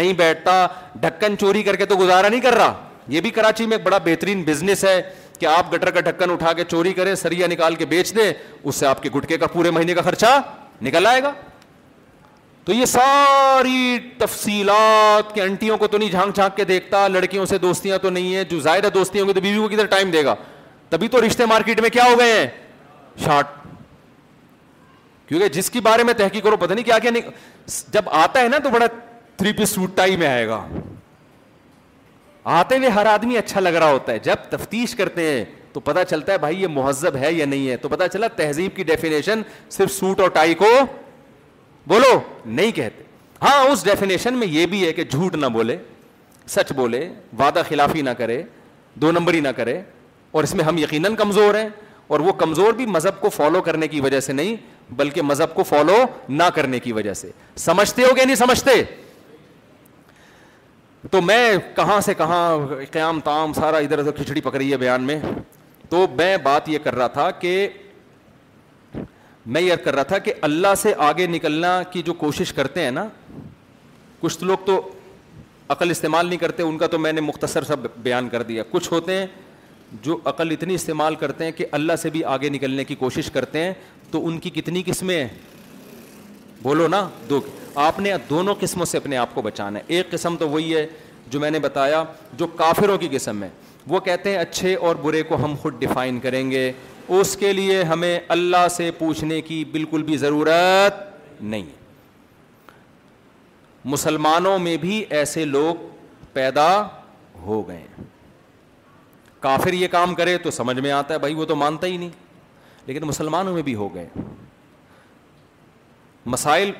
نہیں بیٹھتا ڈھکن چوری کر کے تو گزارا نہیں کر رہا یہ بھی کراچی میں ایک بڑا بہترین بزنس ہے کہ آپ گٹر کا ڈھکن اٹھا کے چوری کریں سریا نکال کے بیچ دیں اس سے آپ کے گٹکے کا پورے مہینے کا خرچہ نکل آئے گا تو یہ ساری تفصیلات کے انٹیوں کو تو نہیں جھانک جھانک کے دیکھتا لڑکیوں سے دوستیاں تو نہیں ہے جو زیادہ دوستیاں کدھر ٹائم دے گا تبھی تو رشتے مارکیٹ میں کیا ہو گئے ہیں شارٹ کیونکہ جس کے بارے میں تحقیق کرو پتہ نہیں کیا کیا نہیں جب آتا ہے نا تو بڑا تھری پیس سوٹ ٹائی میں آئے گا آتے ہوئے ہر آدمی اچھا لگ رہا ہوتا ہے جب تفتیش کرتے ہیں تو پتا چلتا ہے بھائی یہ مہذب ہے یا نہیں ہے تو پتا چلا تہذیب کی ڈیفینیشن صرف سوٹ اور ٹائی کو بولو نہیں کہتے ہاں اس ڈیفینیشن میں یہ بھی ہے کہ جھوٹ نہ بولے سچ بولے وعدہ خلافی نہ کرے دو نمبر نہ کرے اور اس میں ہم یقیناً کمزور ہیں اور وہ کمزور بھی مذہب کو فالو کرنے کی وجہ سے نہیں بلکہ مذہب کو فالو نہ کرنے کی وجہ سے سمجھتے ہو گیا نہیں سمجھتے تو میں کہاں سے کہاں قیام تام سارا ادھر ادھر کھچڑی پکڑی ہے بیان میں تو میں بات یہ کر رہا تھا کہ میں یہ کر رہا تھا کہ اللہ سے آگے نکلنا کی جو کوشش کرتے ہیں نا کچھ لوگ تو عقل استعمال نہیں کرتے ان کا تو میں نے مختصر سا بیان کر دیا کچھ ہوتے ہیں جو عقل اتنی استعمال کرتے ہیں کہ اللہ سے بھی آگے نکلنے کی کوشش کرتے ہیں تو ان کی کتنی قسمیں ہیں بولو نا دو آپ نے دونوں قسموں سے اپنے آپ کو بچانا ہے ایک قسم تو وہی ہے جو میں نے بتایا جو کافروں کی قسم ہے وہ کہتے ہیں اچھے اور برے کو ہم خود ڈیفائن کریں گے اس کے لیے ہمیں اللہ سے پوچھنے کی بالکل بھی ضرورت نہیں مسلمانوں میں بھی ایسے لوگ پیدا ہو گئے کافر یہ کام کرے تو سمجھ میں آتا ہے بھائی وہ تو مانتا ہی نہیں لیکن مسلمانوں میں بھی ہو گئے مسائل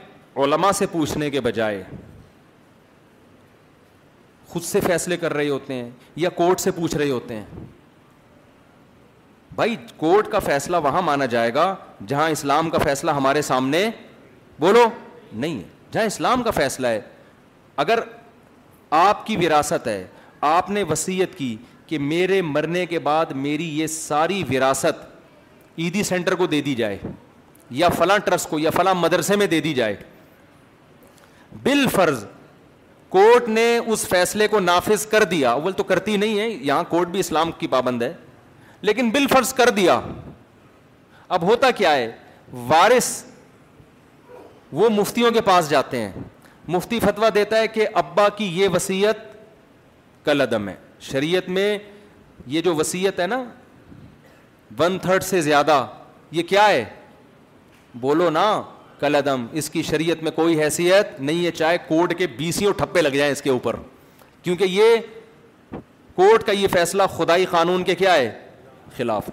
علماء سے پوچھنے کے بجائے خود سے فیصلے کر رہے ہوتے ہیں یا کورٹ سے پوچھ رہے ہوتے ہیں بھائی کورٹ کا فیصلہ وہاں مانا جائے گا جہاں اسلام کا فیصلہ ہمارے سامنے بولو نہیں ہے جہاں اسلام کا فیصلہ ہے اگر آپ کی وراثت ہے آپ نے وصیت کی کہ میرے مرنے کے بعد میری یہ ساری وراثت عیدی سینٹر کو دے دی جائے یا فلاں ٹرسٹ کو یا فلاں مدرسے میں دے دی جائے بال فرض کورٹ نے اس فیصلے کو نافذ کر دیا اول تو کرتی نہیں ہے یہاں کورٹ بھی اسلام کی پابند ہے لیکن بل فرض کر دیا اب ہوتا کیا ہے وارث وہ مفتیوں کے پاس جاتے ہیں مفتی فتویٰ دیتا ہے کہ ابا کی یہ وسیعت کل عدم ہے شریعت میں یہ جو وسیعت ہے نا ون تھرڈ سے زیادہ یہ کیا ہے بولو نا کل عدم اس کی شریعت میں کوئی حیثیت نہیں ہے چاہے کورٹ کے بیسیوں ٹھپے لگ جائیں اس کے اوپر کیونکہ یہ کورٹ کا یہ فیصلہ خدائی قانون کے کیا ہے خلاف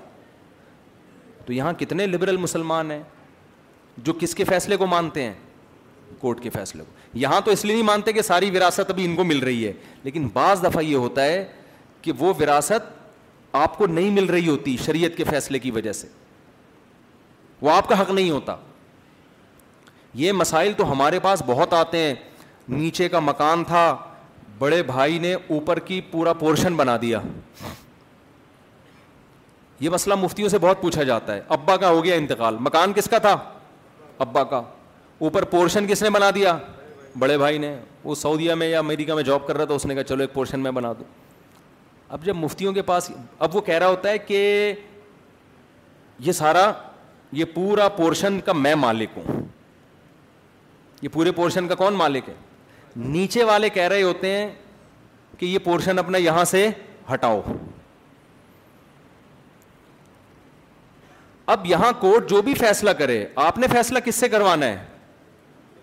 تو یہاں کتنے لبرل مسلمان ہیں جو کس کے فیصلے کو مانتے ہیں کورٹ کے فیصلے کو یہاں تو اس لیے نہیں مانتے کہ ساری وراثت ابھی ان کو مل رہی ہے لیکن بعض دفعہ یہ ہوتا ہے کہ وہ وراثت آپ کو نہیں مل رہی ہوتی شریعت کے فیصلے کی وجہ سے وہ آپ کا حق نہیں ہوتا یہ مسائل تو ہمارے پاس بہت آتے ہیں نیچے کا مکان تھا بڑے بھائی نے اوپر کی پورا پورشن بنا دیا یہ مسئلہ مفتیوں سے بہت پوچھا جاتا ہے ابا کا ہو گیا انتقال مکان کس کا تھا ابا کا اوپر پورشن کس نے بنا دیا بڑے بھائی نے وہ سعودیہ میں یا امریکہ میں جاب کر رہا تھا اس نے کہا چلو ایک پورشن میں بنا دوں اب جب مفتیوں کے پاس اب وہ کہہ رہا ہوتا ہے کہ یہ سارا یہ پورا پورشن کا میں مالک ہوں یہ پورے پورشن کا کون مالک ہے نیچے والے کہہ رہے ہوتے ہیں کہ یہ پورشن اپنا یہاں سے ہٹاؤ اب یہاں کورٹ جو بھی فیصلہ کرے آپ نے فیصلہ کس سے کروانا ہے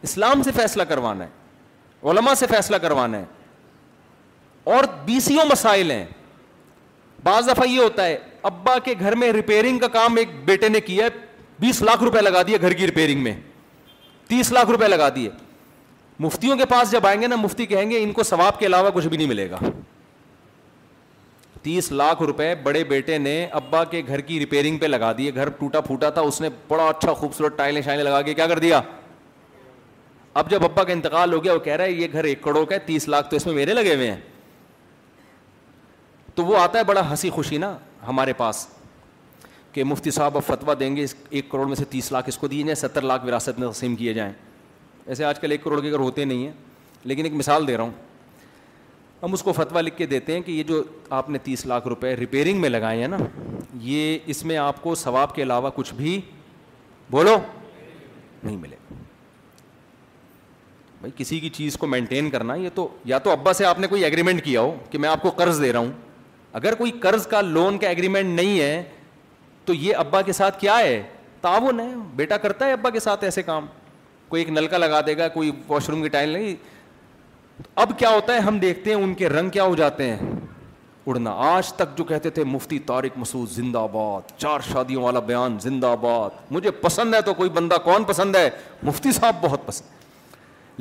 اسلام سے فیصلہ کروانا ہے علماء سے فیصلہ کروانا ہے اور بیسیوں مسائل ہیں بعض دفعہ یہ ہوتا ہے ابا کے گھر میں ریپیئرنگ کا کام ایک بیٹے نے کیا ہے بیس لاکھ روپے لگا دیے گھر کی ریپیئرنگ میں تیس لاکھ روپے لگا دیے مفتیوں کے پاس جب آئیں گے نا مفتی کہیں گے ان کو ثواب کے علاوہ کچھ بھی نہیں ملے گا تیس لاکھ روپے بڑے بیٹے نے ابا کے گھر کی ریپیرنگ پہ لگا دیے گھر ٹوٹا پھوٹا تھا اس نے بڑا اچھا خوبصورت ٹائلیں شائلیں لگا کے کیا کر دیا اب جب ابا کا انتقال ہو گیا وہ کہہ رہا ہے یہ گھر ایک کروڑ کا ہے تیس لاکھ تو اس میں میرے لگے ہوئے ہیں تو وہ آتا ہے بڑا ہنسی خوشی نا ہمارے پاس کہ مفتی صاحب اب فتویٰ دیں گے اس ایک کروڑ میں سے تیس لاکھ اس کو دیے جائیں ستر لاکھ وراثت میں تقسیم کیے جائیں ایسے آج کل ایک کروڑ کے گھر ہوتے نہیں ہیں لیکن ایک مثال دے رہا ہوں ہم اس کو فتویٰ لکھ کے دیتے ہیں کہ یہ جو آپ نے تیس لاکھ روپے ریپیرنگ میں لگائے ہیں نا یہ اس میں آپ کو ثواب کے علاوہ کچھ بھی بولو نہیں ملے بھائی کسی کی چیز کو مینٹین کرنا یہ تو یا تو ابا سے آپ نے کوئی ایگریمنٹ کیا ہو کہ میں آپ کو قرض دے رہا ہوں اگر کوئی قرض کا لون کا ایگریمنٹ نہیں ہے تو یہ ابا کے ساتھ کیا ہے تعاون ہے بیٹا کرتا ہے ابا کے ساتھ ایسے کام کوئی ایک نل کا لگا دے گا کوئی واش روم کی ٹائل نہیں اب کیا ہوتا ہے ہم دیکھتے ہیں ان کے رنگ کیا ہو جاتے ہیں اڑنا آج تک جو کہتے تھے مفتی طارق مسعود زندہ باد چار شادیوں والا بیان زندہ آباد مجھے پسند ہے تو کوئی بندہ کون پسند ہے مفتی صاحب بہت پسند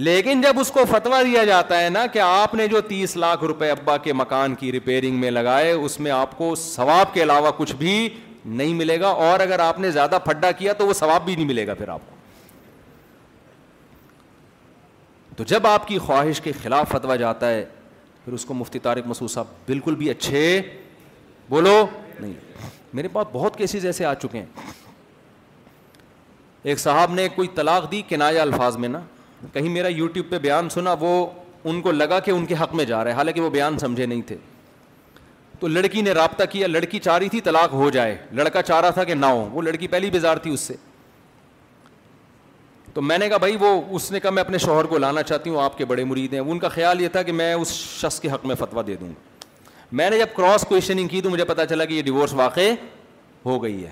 لیکن جب اس کو فتوا دیا جاتا ہے نا کہ آپ نے جو تیس لاکھ روپے ابا کے مکان کی ریپیئرنگ میں لگائے اس میں آپ کو ثواب کے علاوہ کچھ بھی نہیں ملے گا اور اگر آپ نے زیادہ پھڈا کیا تو وہ ثواب بھی نہیں ملے گا پھر آپ کو تو جب آپ کی خواہش کے خلاف فتویٰ جاتا ہے پھر اس کو مفتی طارق مسعود صاحب بالکل بھی اچھے بولو نہیں میرے پاس بہت کیسز ایسے آ چکے ہیں ایک صاحب نے کوئی طلاق دی کنایا الفاظ میں نا کہیں میرا یوٹیوب پہ بیان سنا وہ ان کو لگا کہ ان کے حق میں جا رہا ہے حالانکہ وہ بیان سمجھے نہیں تھے تو لڑکی نے رابطہ کیا لڑکی چاہ رہی تھی طلاق ہو جائے لڑکا چاہ رہا تھا کہ نہ ہو وہ لڑکی پہلی بزار تھی اس سے تو میں نے کہا بھائی وہ اس نے کہا میں اپنے شوہر کو لانا چاہتی ہوں آپ کے بڑے مرید ہیں ان کا خیال یہ تھا کہ میں اس شخص کے حق میں فتویٰ دے دوں میں نے جب کراس کوشچننگ کی تو مجھے پتا چلا کہ یہ ڈیورس واقع ہو گئی ہے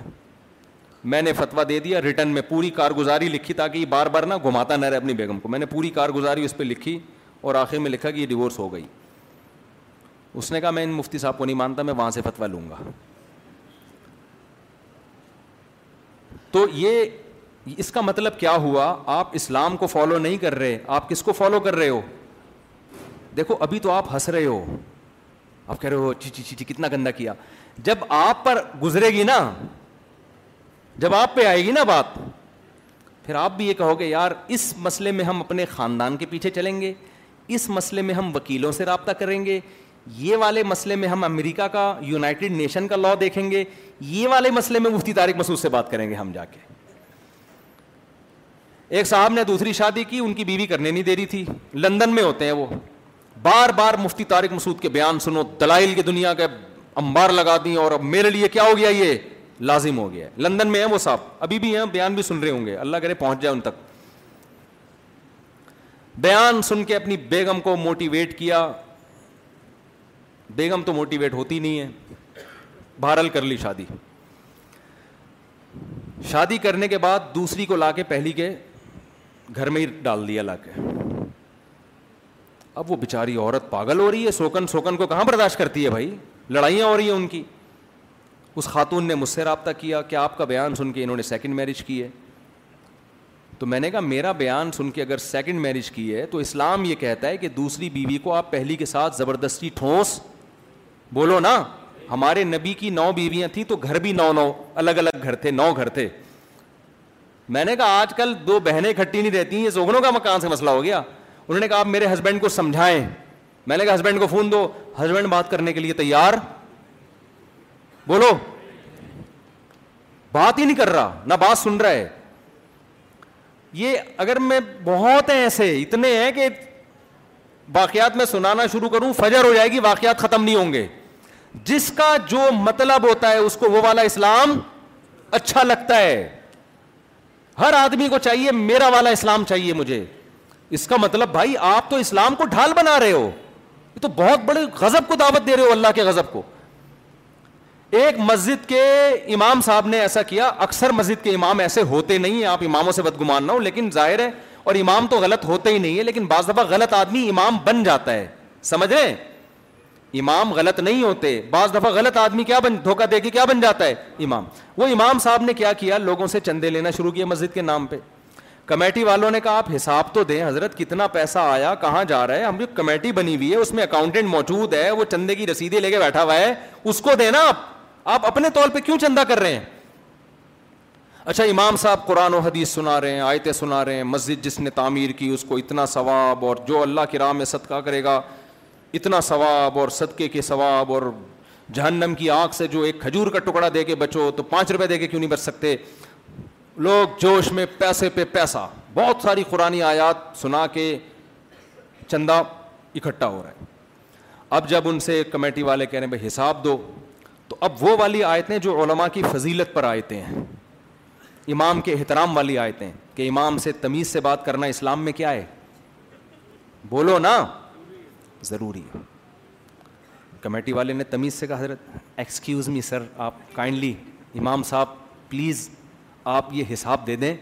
میں نے فتویٰ دے دیا ریٹرن میں پوری کارگزاری لکھی تاکہ یہ بار بار نہ گھماتا نہ رہے اپنی بیگم کو میں نے پوری کارگزاری اس پہ لکھی اور آخر میں لکھا کہ یہ ڈیورس ہو گئی اس نے کہا میں ان مفتی صاحب کو نہیں مانتا میں وہاں سے فتویٰ لوں گا تو یہ اس کا مطلب کیا ہوا آپ اسلام کو فالو نہیں کر رہے آپ کس کو فالو کر رہے ہو دیکھو ابھی تو آپ ہنس رہے ہو آپ کہہ رہے ہو چی چی چی چی کتنا گندا کیا جب آپ پر گزرے گی نا جب آپ پہ آئے گی نا بات پھر آپ بھی یہ کہو گے یار اس مسئلے میں ہم اپنے خاندان کے پیچھے چلیں گے اس مسئلے میں ہم وکیلوں سے رابطہ کریں گے یہ والے مسئلے میں ہم امریکہ کا یونائٹڈ نیشن کا لاء دیکھیں گے یہ والے مسئلے میں مفتی طارق تاریخ مسعود سے بات کریں گے ہم جا کے ایک صاحب نے دوسری شادی کی ان کی بیوی کرنے نہیں دے رہی تھی لندن میں ہوتے ہیں وہ بار بار مفتی طارق مسعود کے بیان سنو دلائل کی دنیا کے امبار لگا دی اور اب میرے لیے کیا ہو گیا یہ لازم ہو گیا لندن میں ہیں وہ صاحب ابھی بھی ہیں بیان بھی سن رہے ہوں گے اللہ کرے پہنچ جائے ان تک بیان سن کے اپنی بیگم کو موٹیویٹ کیا بیگم تو موٹیویٹ ہوتی نہیں ہے بہرحال کر لی شادی شادی کرنے کے بعد دوسری کو لا کے پہلی کے گھر میں ہی ڈال دیا لا کے اب وہ بےچاری عورت پاگل ہو رہی ہے سوکن سوکن کو کہاں برداشت کرتی ہے بھائی لڑائیاں ہو رہی ہیں ان کی اس خاتون نے مجھ سے رابطہ کیا کہ آپ کا بیان سن کے انہوں نے سیکنڈ میرج کی ہے تو میں نے کہا میرا بیان سن کے اگر سیکنڈ میرج کی ہے تو اسلام یہ کہتا ہے کہ دوسری بیوی کو آپ پہلی کے ساتھ زبردستی ٹھونس بولو نا ہمارے نبی کی نو بیویاں تھیں تو گھر بھی نو نو الگ الگ گھر تھے نو گھر تھے میں نے کہا آج کل دو بہنیں اکٹھی نہیں رہتی ہیں سوگنوں کا مکان سے مسئلہ ہو گیا انہوں نے کہا آپ میرے ہسبینڈ کو سمجھائیں میں نے کہا ہسبینڈ کو فون دو ہسبینڈ بات کرنے کے لیے تیار بولو بات ہی نہیں کر رہا نہ بات سن رہا ہے یہ اگر میں بہت ہیں ایسے اتنے ہیں کہ واقعات میں سنانا شروع کروں فجر ہو جائے گی واقعات ختم نہیں ہوں گے جس کا جو مطلب ہوتا ہے اس کو وہ والا اسلام اچھا لگتا ہے ہر آدمی کو چاہیے میرا والا اسلام چاہیے مجھے اس کا مطلب بھائی آپ تو اسلام کو ڈھال بنا رہے ہو یہ تو بہت بڑے غزب کو دعوت دے رہے ہو اللہ کے غزب کو ایک مسجد کے امام صاحب نے ایسا کیا اکثر مسجد کے امام ایسے ہوتے نہیں ہیں آپ اماموں سے بدگمان نہ ہو لیکن ظاہر ہے اور امام تو غلط ہوتے ہی نہیں ہے لیکن بعض دفعہ غلط آدمی امام بن جاتا ہے سمجھ رہے ہیں امام غلط نہیں ہوتے بعض دفعہ غلط آدمی کیا کیا بن بن دھوکہ دے کے جاتا ہے امام امام وہ صاحب نے کیا کیا کیا لوگوں سے چندے لینا شروع مسجد کے نام پہ کمیٹی والوں نے کہا آپ حساب تو دیں حضرت کتنا پیسہ آیا کہاں جا رہا ہے ہم جو کمیٹی بنی ہوئی ہے اس میں اکاؤنٹنٹ موجود ہے وہ چندے کی رسیدے لے کے بیٹھا ہوا ہے اس کو دینا آپ آپ اپنے طور پہ کیوں چندہ کر رہے ہیں اچھا امام صاحب قرآن و حدیث سنا رہے ہیں آیتیں سنا رہے ہیں مسجد جس نے تعمیر کی اس کو اتنا ثواب اور جو اللہ کی راہ میں صدقہ کرے گا اتنا ثواب اور صدقے کے ثواب اور جہنم کی آنکھ سے جو ایک کھجور کا ٹکڑا دے کے بچو تو پانچ روپے دے کے کیوں نہیں بچ سکتے لوگ جوش میں پیسے پہ پیسہ بہت ساری قرآن آیات سنا کے چندہ اکٹھا ہو رہا ہے اب جب ان سے کمیٹی والے کہہ رہے ہیں بھائی حساب دو تو اب وہ والی آیتیں جو علماء کی فضیلت پر آیتیں ہیں امام کے احترام والی آیتیں کہ امام سے تمیز سے بات کرنا اسلام میں کیا ہے بولو نا ضروری ہے کمیٹی والے نے تمیز سے کہا حضرت ایکسکیوز می سر آپ کائنڈلی امام صاحب پلیز آپ یہ حساب دے دیں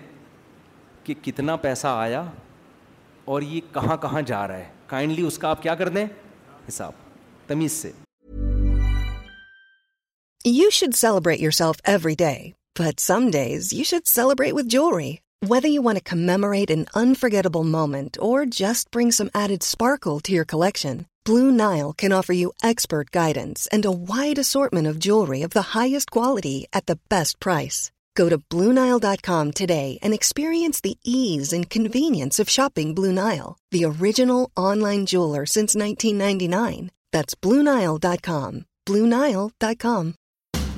کہ کتنا پیسہ آیا اور یہ کہاں کہاں جا رہا ہے کائنڈلی اس کا آپ کیا کر دیں حساب تمیز سے you should celebrate yourself every day but some days you should celebrate with yourself whether you one memorable unforgettable moment اور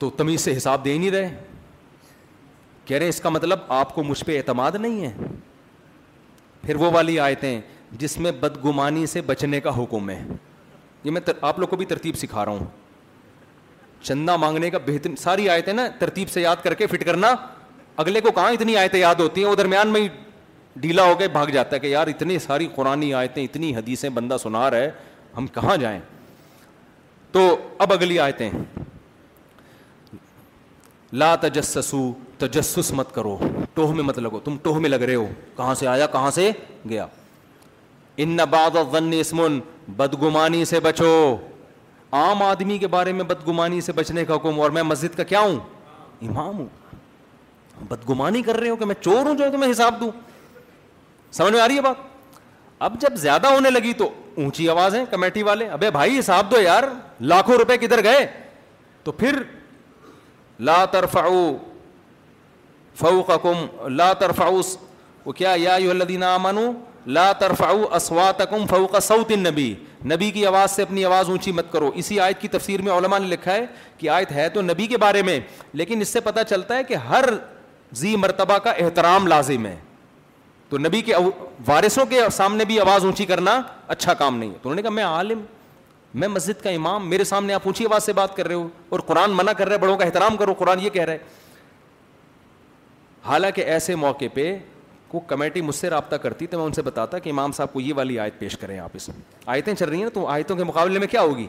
تو تمیز سے حساب دے نہیں رہے کہہ رہے اس کا مطلب آپ کو مجھ پہ اعتماد نہیں ہے پھر وہ والی آیتیں جس میں بدگمانی سے بچنے کا حکم ہے یہ میں آپ لوگ کو بھی ترتیب سکھا رہا ہوں چندہ مانگنے کا بہترین ساری آیتیں نا ترتیب سے یاد کر کے فٹ کرنا اگلے کو کہاں اتنی آیتیں یاد ہوتی ہیں وہ درمیان میں ہی ڈھیلا ہو کے بھاگ جاتا ہے کہ یار اتنی ساری قرآن آیتیں اتنی حدیثیں بندہ سنا رہا ہے ہم کہاں جائیں تو اب اگلی آیتیں لا تجسسو تجسس مت کرو ٹوہ میں مت لگو تم ٹوہ میں لگ رہے ہو کہاں سے آیا کہاں سے گیا ان بعض الظن اسمن بدگمانی سے بچو عام آدمی کے بارے میں بدگمانی سے بچنے کا حکم اور میں مسجد کا کیا ہوں امام ہوں بدگمانی کر رہے ہو کہ میں چور ہوں جو تمہیں حساب دوں سمجھ میں آ رہی ہے بات اب جب زیادہ ہونے لگی تو اونچی آواز ہے کمیٹی والے ابے بھائی حساب دو یار لاکھوں روپے کدھر گئے تو پھر لا لا ترفعو ترفعو وہ کیا صوت النبی نبی کی آواز سے اپنی آواز اونچی مت کرو اسی آیت کی تفسیر میں علماء نے لکھا ہے کہ آیت ہے تو نبی کے بارے میں لیکن اس سے پتہ چلتا ہے کہ ہر زی مرتبہ کا احترام لازم ہے تو نبی کے وارثوں کے سامنے بھی آواز اونچی کرنا اچھا کام نہیں ہے تو انہوں نے کہا میں عالم میں مسجد کا امام میرے سامنے آپ اونچی آواز سے بات کر رہے ہو اور قرآن منع کر رہے بڑوں کا احترام کرو قرآن یہ کہہ رہے حالانکہ ایسے موقع پہ کو کمیٹی مجھ سے رابطہ کرتی تو میں ان سے بتاتا کہ امام صاحب کو یہ والی آیت پیش کریں آپ اس میں آیتیں چل رہی ہیں تو آیتوں کے مقابلے میں کیا ہوگی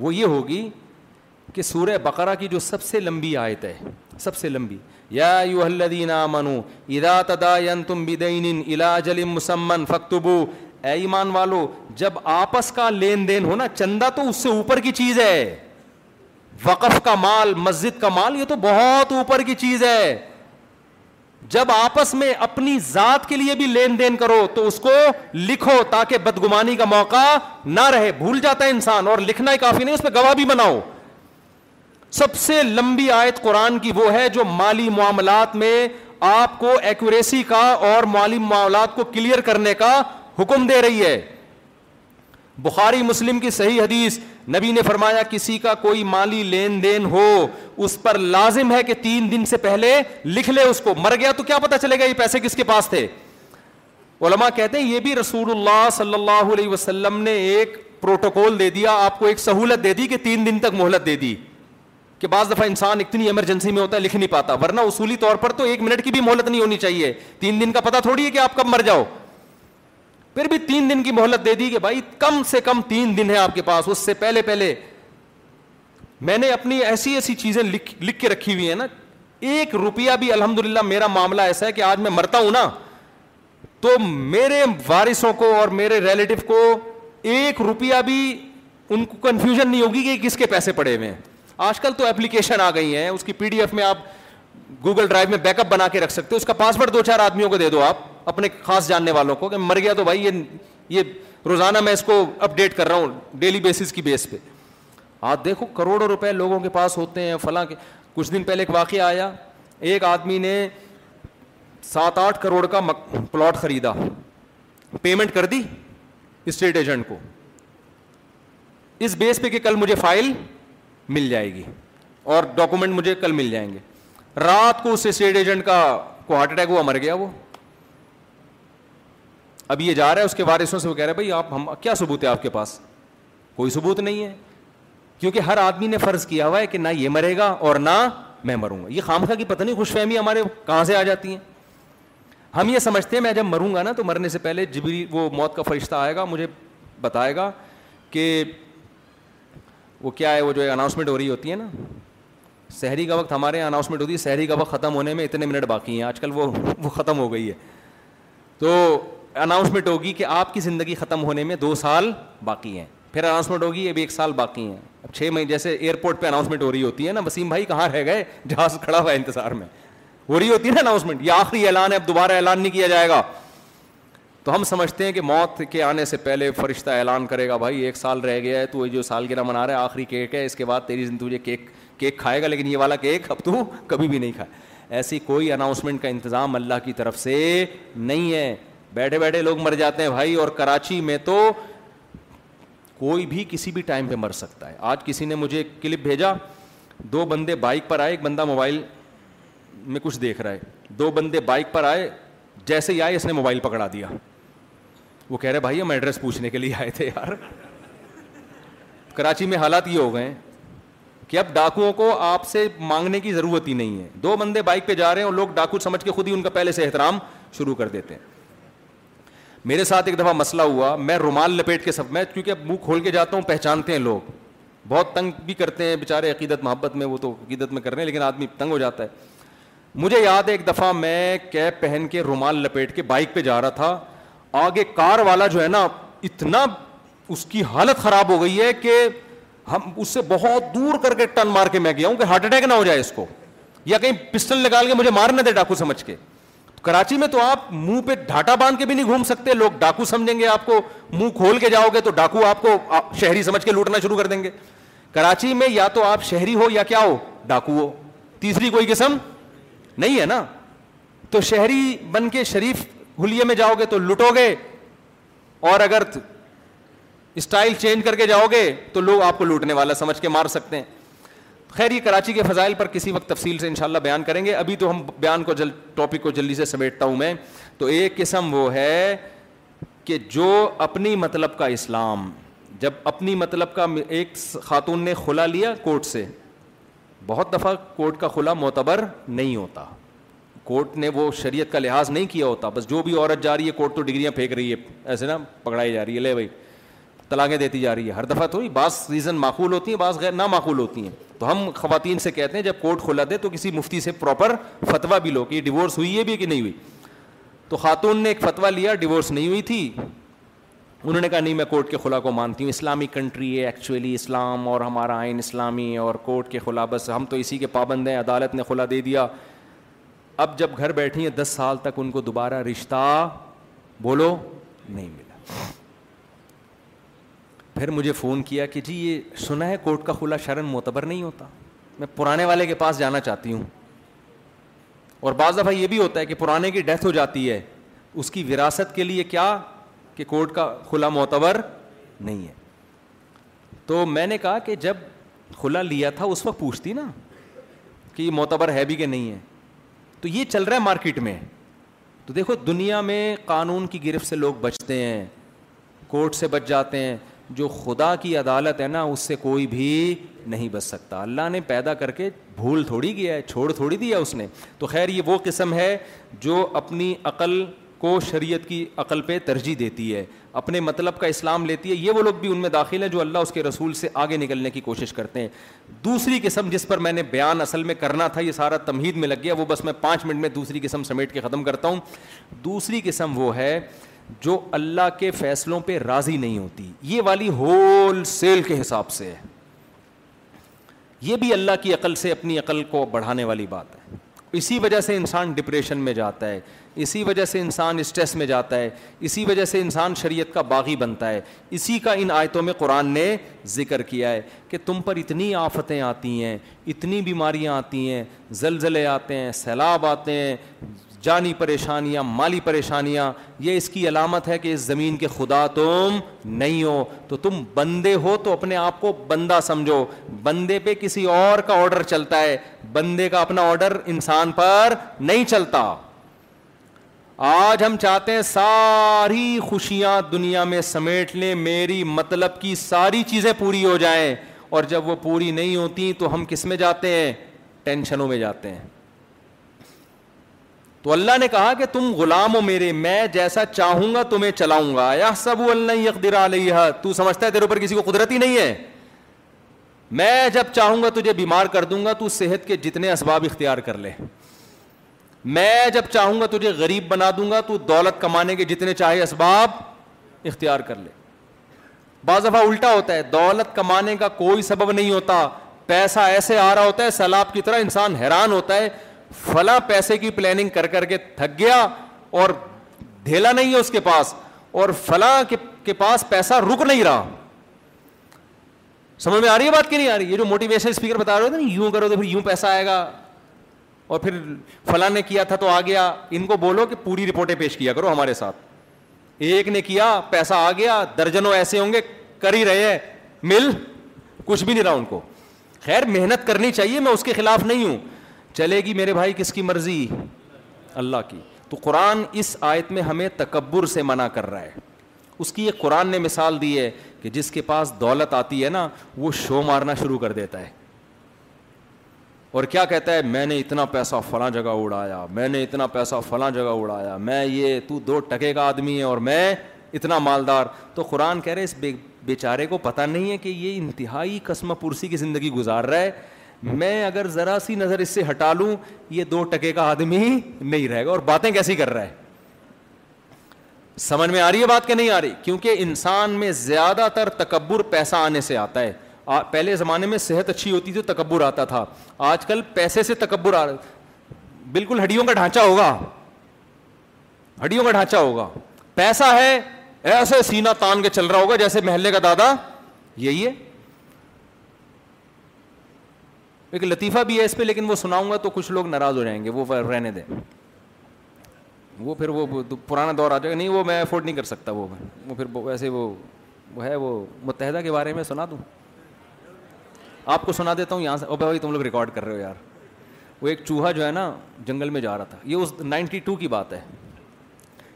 وہ یہ ہوگی کہ سورہ بقرہ کی جو سب سے لمبی آیت ہے سب سے لمبی یا یو بدین مسمن اے ایمان والو جب آپس کا لین دین ہونا چندہ تو اس سے اوپر کی چیز ہے وقف کا مال مسجد کا مال یہ تو بہت اوپر کی چیز ہے جب آپس میں اپنی ذات کے لیے بھی لین دین کرو تو اس کو لکھو تاکہ بدگمانی کا موقع نہ رہے بھول جاتا ہے انسان اور لکھنا ہی کافی نہیں اس پہ گواہ بھی بناؤ سب سے لمبی آیت قرآن کی وہ ہے جو مالی معاملات میں آپ کو ایکوریسی کا اور مالی معاملات کو کلیئر کرنے کا حکم دے رہی ہے بخاری مسلم کی صحیح حدیث نبی نے فرمایا کسی کا کوئی مالی لین دین ہو اس پر لازم ہے کہ تین دن سے پہلے لکھ لے اس کو مر گیا تو کیا پتا چلے گا یہ پیسے کس کے پاس تھے علماء کہتے ہیں یہ بھی رسول اللہ صلی اللہ علیہ وسلم نے ایک پروٹوکول دے دیا آپ کو ایک سہولت دے دی کہ تین دن تک مہلت دے دی کہ بعض دفعہ انسان اتنی ایمرجنسی میں ہوتا ہے لکھ نہیں پاتا ورنہ اصولی طور پر تو ایک منٹ کی بھی مہلت نہیں ہونی چاہیے تین دن کا پتا تھوڑی ہے کہ آپ کب مر جاؤ پھر بھی تین دن کی مہلت دے دی کہ بھائی کم سے کم تین دن ہے آپ کے پاس اس سے پہلے پہلے میں نے اپنی ایسی ایسی چیزیں لکھ لکھ کے رکھی ہوئی ہیں نا ایک روپیہ بھی الحمد للہ میرا معاملہ ایسا ہے کہ آج میں مرتا ہوں نا تو میرے وارثوں کو اور میرے ریلیٹو کو ایک روپیہ بھی ان کو کنفیوژن نہیں ہوگی کہ کس کے پیسے پڑے ہوئے ہیں آج کل تو اپلیکیشن آ گئی ہیں اس کی پی ڈی ایف میں آپ گوگل ڈرائیو میں بیک اپ بنا کے رکھ سکتے اس کا پاسورڈ دو چار آدمیوں کو دے دو آپ اپنے خاص جاننے والوں کو کہ مر گیا تو بھائی یہ یہ روزانہ میں اس کو اپڈیٹ کر رہا ہوں ڈیلی بیسس کی بیس پہ آپ دیکھو کروڑوں روپے لوگوں کے پاس ہوتے ہیں فلاں کے کچھ دن پہلے ایک واقعہ آیا ایک آدمی نے سات آٹھ کروڑ کا پلاٹ خریدا پیمنٹ کر دی اسٹیٹ ایجنٹ کو اس بیس پہ کہ کل مجھے فائل مل جائے گی اور ڈاکومنٹ مجھے کل مل جائیں گے رات کو اس اسٹیٹ ایجنٹ کا کو ہارٹ اٹیک ہوا مر گیا وہ اب یہ جا رہا ہے اس کے وارثوں سے وہ کہہ رہے ہیں بھائی آپ ہم کیا ثبوت ہے آپ کے پاس کوئی ثبوت نہیں ہے کیونکہ ہر آدمی نے فرض کیا ہوا ہے کہ نہ یہ مرے گا اور نہ میں مروں گا یہ خامخا کی پتہ نہیں خوش فہمی ہمارے کہاں سے آ جاتی ہیں ہم یہ سمجھتے ہیں میں جب مروں گا نا تو مرنے سے پہلے جب بھی وہ موت کا فرشتہ آئے گا مجھے بتائے گا کہ وہ کیا ہے وہ جو ہے اناؤنسمنٹ ہو رہی ہوتی ہے نا شہری کا وقت ہمارے یہاں اناؤنسمنٹ ہوتی ہے شہری کا وقت ختم ہونے میں اتنے منٹ باقی ہیں آج کل وہ وہ ختم ہو گئی ہے تو اناؤنسمنٹ ہوگی کہ آپ کی زندگی ختم ہونے میں دو سال باقی ہیں پھر اناؤنسمنٹ ہوگی ابھی ایک سال باقی ہیں اب چھ مہینے جیسے ایئرپورٹ پہ اناؤنسمنٹ ہو رہی ہوتی ہے نا وسیم بھائی کہاں رہ گئے جہاز کھڑا ہوا ہے انتظار میں ہو رہی ہوتی ہے نا اناؤنسمنٹ یہ آخری اعلان ہے اب دوبارہ اعلان نہیں کیا جائے گا تو ہم سمجھتے ہیں کہ موت کے آنے سے پہلے فرشتہ اعلان کرے گا بھائی ایک سال رہ گیا ہے تو جو سال گرا منا ہے آخری کیک ہے اس کے بعد تیری کیک کیک کھائے گا لیکن یہ والا کیک اب تو کبھی بھی نہیں کھائے ایسی کوئی اناؤنسمنٹ کا انتظام اللہ کی طرف سے نہیں ہے بیٹھے بیٹھے لوگ مر جاتے ہیں بھائی اور کراچی میں تو کوئی بھی کسی بھی ٹائم پہ مر سکتا ہے آج کسی نے مجھے ایک کلپ بھیجا دو بندے بائک پر آئے ایک بندہ موبائل میں کچھ دیکھ رہا ہے دو بندے بائک پر آئے جیسے ہی آئے اس نے موبائل پکڑا دیا وہ کہہ رہے بھائی ہم ایڈریس پوچھنے کے لیے آئے تھے یار کراچی میں حالات یہ ہو گئے کہ اب ڈاکوؤں کو آپ سے مانگنے کی ضرورت ہی نہیں ہے دو بندے بائک پہ جا رہے ہیں اور لوگ ڈاکو سمجھ کے خود ہی ان کا پہلے سے احترام شروع کر دیتے ہیں میرے ساتھ ایک دفعہ مسئلہ ہوا میں رومال لپیٹ کے سب میں کیونکہ منہ کھول کے جاتا ہوں پہچانتے ہیں لوگ بہت تنگ بھی کرتے ہیں بےچارے عقیدت محبت میں وہ تو عقیدت میں کر رہے ہیں لیکن آدمی تنگ ہو جاتا ہے مجھے یاد ہے ایک دفعہ میں کیب پہن کے رومال لپیٹ کے بائک پہ جا رہا تھا آگے کار والا جو ہے نا اتنا اس کی حالت خراب ہو گئی ہے کہ ہم اس سے بہت دور کر کے ٹن مار کے میں گیا ہوں کہ ہارٹ اٹیک نہ ہو جائے اس کو یا کہیں پسٹل نکال کے مجھے مار نہ دے ڈاکو سمجھ کے کراچی میں تو آپ منہ پہ ڈھاٹا باندھ کے بھی نہیں گھوم سکتے لوگ ڈاکو سمجھیں گے آپ کو منہ کھول کے جاؤ گے تو ڈاکو آپ کو شہری سمجھ کے لوٹنا شروع کر دیں گے کراچی میں یا تو آپ شہری ہو یا کیا ہو ڈاکو ہو تیسری کوئی قسم نہیں ہے نا تو شہری بن کے شریف کھلیے میں جاؤ گے تو لٹو گے اور اگر اسٹائل چینج کر کے جاؤ گے تو لوگ آپ کو لوٹنے والا سمجھ کے مار سکتے ہیں خیر یہ کراچی کے فضائل پر کسی وقت تفصیل سے انشاءاللہ بیان کریں گے ابھی تو ہم بیان کو جل ٹاپک کو جلدی سے سمیٹتا ہوں میں تو ایک قسم وہ ہے کہ جو اپنی مطلب کا اسلام جب اپنی مطلب کا ایک خاتون نے کھلا لیا کورٹ سے بہت دفعہ کورٹ کا کھلا معتبر نہیں ہوتا کورٹ نے وہ شریعت کا لحاظ نہیں کیا ہوتا بس جو بھی عورت جا رہی ہے کورٹ تو ڈگریاں پھینک رہی ہے ایسے نا پکڑائی جا رہی ہے لے بھائی طلاقیں دیتی جا رہی ہے ہر دفعہ تو بعض ریزن معقول ہوتی ہیں بعض غیر نامعقول ہوتی ہیں تو ہم خواتین سے کہتے ہیں جب کورٹ کھلا دے تو کسی مفتی سے پراپر فتویٰ بھی لو کہ یہ ڈیورس ہوئی ہے بھی کہ نہیں ہوئی تو خاتون نے ایک فتویٰ لیا ڈیورس نہیں ہوئی تھی انہوں نے کہا نہیں میں کورٹ کے خلا کو مانتی ہوں اسلامی کنٹری ہے ایکچولی اسلام اور ہمارا آئین اسلامی ہے اور کورٹ کے خلا بس ہم تو اسی کے پابند ہیں عدالت نے خلا دے دیا اب جب گھر بیٹھی ہیں دس سال تک ان کو دوبارہ رشتہ بولو نہیں ملا پھر مجھے فون کیا کہ جی یہ سنا ہے کورٹ کا کھلا شرن معتبر نہیں ہوتا میں پرانے والے کے پاس جانا چاہتی ہوں اور بعض دفعہ یہ بھی ہوتا ہے کہ پرانے کی ڈیتھ ہو جاتی ہے اس کی وراثت کے لیے کیا کہ کورٹ کا کھلا معتبر نہیں ہے تو میں نے کہا کہ جب کھلا لیا تھا اس وقت پوچھتی نا کہ یہ معتبر ہے بھی کہ نہیں ہے تو یہ چل رہا ہے مارکیٹ میں تو دیکھو دنیا میں قانون کی گرفت سے لوگ بچتے ہیں کورٹ سے بچ جاتے ہیں جو خدا کی عدالت ہے نا اس سے کوئی بھی نہیں بچ سکتا اللہ نے پیدا کر کے بھول تھوڑی کیا ہے چھوڑ تھوڑی دیا اس نے تو خیر یہ وہ قسم ہے جو اپنی عقل کو شریعت کی عقل پہ ترجیح دیتی ہے اپنے مطلب کا اسلام لیتی ہے یہ وہ لوگ بھی ان میں داخل ہیں جو اللہ اس کے رسول سے آگے نکلنے کی کوشش کرتے ہیں دوسری قسم جس پر میں نے بیان اصل میں کرنا تھا یہ سارا تمہید میں لگ گیا وہ بس میں پانچ منٹ میں دوسری قسم سمیٹ کے ختم کرتا ہوں دوسری قسم وہ ہے جو اللہ کے فیصلوں پہ راضی نہیں ہوتی یہ والی ہول سیل کے حساب سے ہے یہ بھی اللہ کی عقل سے اپنی عقل کو بڑھانے والی بات ہے اسی وجہ سے انسان ڈپریشن میں جاتا ہے اسی وجہ سے انسان اسٹریس میں جاتا ہے اسی وجہ سے انسان شریعت کا باغی بنتا ہے اسی کا ان آیتوں میں قرآن نے ذکر کیا ہے کہ تم پر اتنی آفتیں آتی ہیں اتنی بیماریاں آتی ہیں زلزلے آتے ہیں سیلاب آتے ہیں جانی پریشانیاں مالی پریشانیاں یہ اس کی علامت ہے کہ اس زمین کے خدا تم نہیں ہو تو تم بندے ہو تو اپنے آپ کو بندہ سمجھو بندے پہ کسی اور کا آڈر چلتا ہے بندے کا اپنا آڈر انسان پر نہیں چلتا آج ہم چاہتے ہیں ساری خوشیاں دنیا میں سمیٹ لیں میری مطلب کی ساری چیزیں پوری ہو جائیں اور جب وہ پوری نہیں ہوتی تو ہم کس میں جاتے ہیں ٹینشنوں میں جاتے ہیں تو اللہ نے کہا کہ تم غلام ہو میرے میں جیسا چاہوں گا تمہیں چلاؤں گا یا سب یقدر علیہ تو سمجھتا ہے تیرے اوپر کسی کو قدرت ہی نہیں ہے میں جب چاہوں گا تجھے بیمار کر دوں گا تو صحت کے جتنے اسباب اختیار کر لے میں جب چاہوں گا تجھے غریب بنا دوں گا تو دولت کمانے کے جتنے چاہے اسباب اختیار کر لے بعض دفعہ الٹا ہوتا ہے دولت کمانے کا کوئی سبب نہیں ہوتا پیسہ ایسے آ رہا ہوتا ہے سیلاب کی طرح انسان حیران ہوتا ہے فلا پیسے کی پلاننگ کر کر کے تھک گیا اور دھیلا نہیں ہے اس کے پاس اور فلاں کے پاس پیسہ رک نہیں رہا سمجھ میں آ رہی ہے بات کی نہیں آ رہی یہ جو موٹیویشن اسپیکر بتا رہے تھے نا یوں کرو تو پھر یوں پیسہ آئے گا اور پھر فلاں نے کیا تھا تو آ گیا ان کو بولو کہ پوری رپورٹیں پیش کیا کرو ہمارے ساتھ ایک نے کیا پیسہ آ گیا درجنوں ایسے ہوں گے کر ہی رہے ہیں مل کچھ بھی نہیں رہا ان کو خیر محنت کرنی چاہیے میں اس کے خلاف نہیں ہوں چلے گی میرے بھائی کس کی مرضی اللہ کی تو قرآن اس آیت میں ہمیں تکبر سے منع کر رہا ہے اس کی ایک قرآن نے مثال دی ہے کہ جس کے پاس دولت آتی ہے نا وہ شو مارنا شروع کر دیتا ہے اور کیا کہتا ہے میں نے اتنا پیسہ فلاں جگہ اڑایا میں نے اتنا پیسہ فلاں جگہ اڑایا میں یہ تو دو ٹکے کا آدمی ہے اور میں اتنا مالدار تو قرآن کہہ رہے اس بیچارے کو پتہ نہیں ہے کہ یہ انتہائی قسم پرسی کی زندگی گزار رہا ہے میں اگر ذرا سی نظر اس سے ہٹا لوں یہ دو ٹکے کا آدمی نہیں رہے گا اور باتیں کیسی کر رہا ہے سمجھ میں آ رہی ہے بات کہ نہیں آ رہی کیونکہ انسان میں زیادہ تر تکبر پیسہ آنے سے آتا ہے پہلے زمانے میں صحت اچھی ہوتی تھی تو تکبر آتا تھا آج کل پیسے سے تکبر آ رہا بالکل ہڈیوں کا ڈھانچہ ہوگا ہڈیوں کا ڈھانچہ ہوگا پیسہ ہے ایسے سینا تان کے چل رہا ہوگا جیسے محلے کا دادا یہی ہے ایک لطیفہ بھی ہے اس پہ لیکن وہ سناؤں گا تو کچھ لوگ ناراض ہو جائیں گے وہ رہنے دیں وہ پھر وہ پرانا دور آ جائے گا نہیں وہ میں افورڈ نہیں کر سکتا وہ وہ پھر ویسے وہ وہ ہے وہ متحدہ کے بارے میں سنا دوں آپ کو سنا دیتا ہوں یہاں سے او بھائی تم لوگ ریکارڈ کر رہے ہو یار وہ ایک چوہا جو ہے نا جنگل میں جا رہا تھا یہ اس نائنٹی ٹو کی بات ہے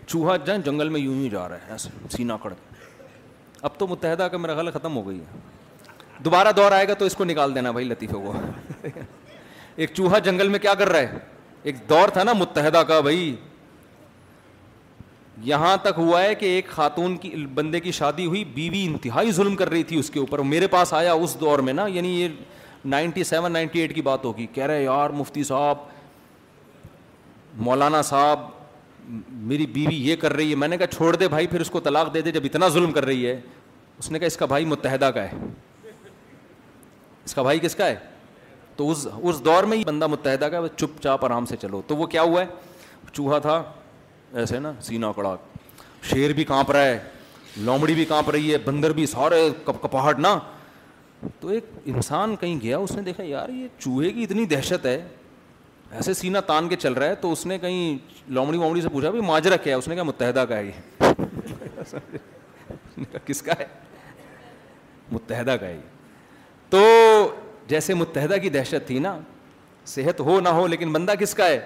چوہا ہے جنگل میں یوں ہی جا رہا ہے سینا کڑ اب تو متحدہ کا میرا خیال ختم ہو گئی ہے دوبارہ دور آئے گا تو اس کو نکال دینا بھائی لطیفوں کو ایک چوہا جنگل میں کیا کر رہا ہے ایک دور تھا نا متحدہ کا بھائی یہاں تک ہوا ہے کہ ایک خاتون کی بندے کی شادی ہوئی بیوی انتہائی ظلم کر رہی تھی اس کے اوپر میرے پاس آیا اس دور میں نا یعنی یہ نائنٹی سیون نائنٹی ایٹ کی بات ہوگی کہہ رہے یار مفتی صاحب مولانا صاحب میری بیوی یہ کر رہی ہے میں نے کہا چھوڑ دے بھائی پھر اس کو طلاق دے دے جب اتنا ظلم کر رہی ہے اس نے کہا اس کا بھائی متحدہ کا ہے اس کا بھائی کس کا ہے تو اس اس دور میں ہی بندہ متحدہ کا چپ چاپ آرام سے چلو تو وہ کیا ہوا ہے چوہا تھا ایسے نا سینا کڑا شیر بھی کانپ رہا ہے لومڑی بھی کانپ رہی ہے بندر بھی سارے کپاہٹ نا تو ایک انسان کہیں گیا اس نے دیکھا یار یہ چوہے کی اتنی دہشت ہے ایسے سینا تان کے چل رہا ہے تو اس نے کہیں لومڑی وومڑی سے پوچھا ماجرا کیا ہے اس نے کہا متحدہ کا ہے ہے یہ کس کا متحدہ کا ہے یہ تو جیسے متحدہ کی دہشت تھی نا صحت ہو نہ ہو لیکن بندہ کس کا ہے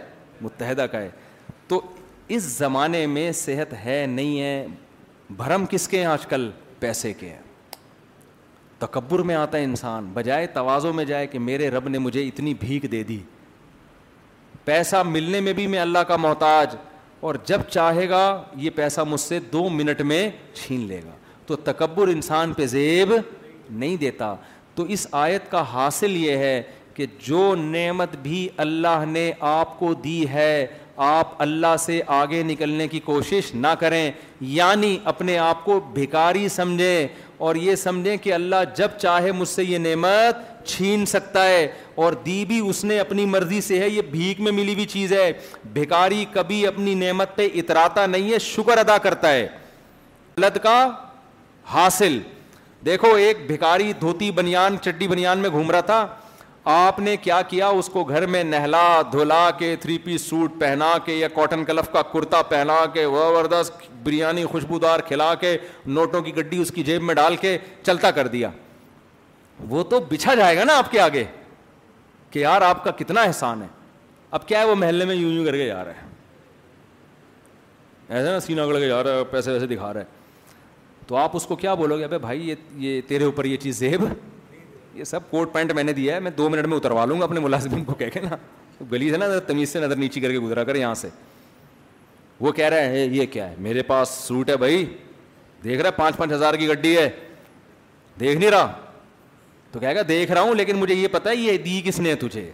متحدہ کا ہے تو اس زمانے میں صحت ہے نہیں ہے بھرم کس کے ہیں آج کل پیسے کے ہیں تکبر میں آتا ہے انسان بجائے توازوں میں جائے کہ میرے رب نے مجھے اتنی بھیک دے دی پیسہ ملنے میں بھی میں اللہ کا محتاج اور جب چاہے گا یہ پیسہ مجھ سے دو منٹ میں چھین لے گا تو تکبر انسان پہ زیب نہیں دیتا تو اس آیت کا حاصل یہ ہے کہ جو نعمت بھی اللہ نے آپ کو دی ہے آپ اللہ سے آگے نکلنے کی کوشش نہ کریں یعنی اپنے آپ کو بھکاری سمجھیں اور یہ سمجھیں کہ اللہ جب چاہے مجھ سے یہ نعمت چھین سکتا ہے اور دی بھی اس نے اپنی مرضی سے ہے یہ بھیک میں ملی ہوئی چیز ہے بھکاری کبھی اپنی نعمت پہ اتراتا نہیں ہے شکر ادا کرتا ہے غلط کا حاصل دیکھو ایک بھکاری دھوتی بنیان چڈی بنیان میں گھوم رہا تھا آپ نے کیا کیا اس کو گھر میں نہلا دھولا کے تھری پیس سوٹ پہنا کے یا کاٹن کلف کا کرتا پہنا کے زبردست بریانی خوشبودار کھلا کے نوٹوں کی گڈی اس کی جیب میں ڈال کے چلتا کر دیا وہ تو بچھا جائے گا نا آپ کے آگے کہ یار آپ کا کتنا احسان ہے اب کیا ہے وہ محلے میں یوں یوں کر کے جا رہا ہے ایسا نا سینا گڑ کے جا رہا ہے پیسے ویسے دکھا رہا ہے تو آپ اس کو کیا بولو گے ابھی بھائی یہ یہ تیرے اوپر یہ چیز زیب یہ سب کوٹ پینٹ میں نے دیا ہے میں دو منٹ میں اتروا لوں گا اپنے ملازمین کو کہہ کے نا گلی سے نا تمیز سے نظر نیچے کر کے گزرا کر یہاں سے وہ کہہ رہے ہیں یہ کیا ہے میرے پاس سوٹ ہے بھائی دیکھ رہا ہے پانچ پانچ ہزار کی گڈی ہے دیکھ نہیں رہا تو کہے گا دیکھ رہا ہوں لیکن مجھے یہ پتا ہے یہ دی کس نے تجھے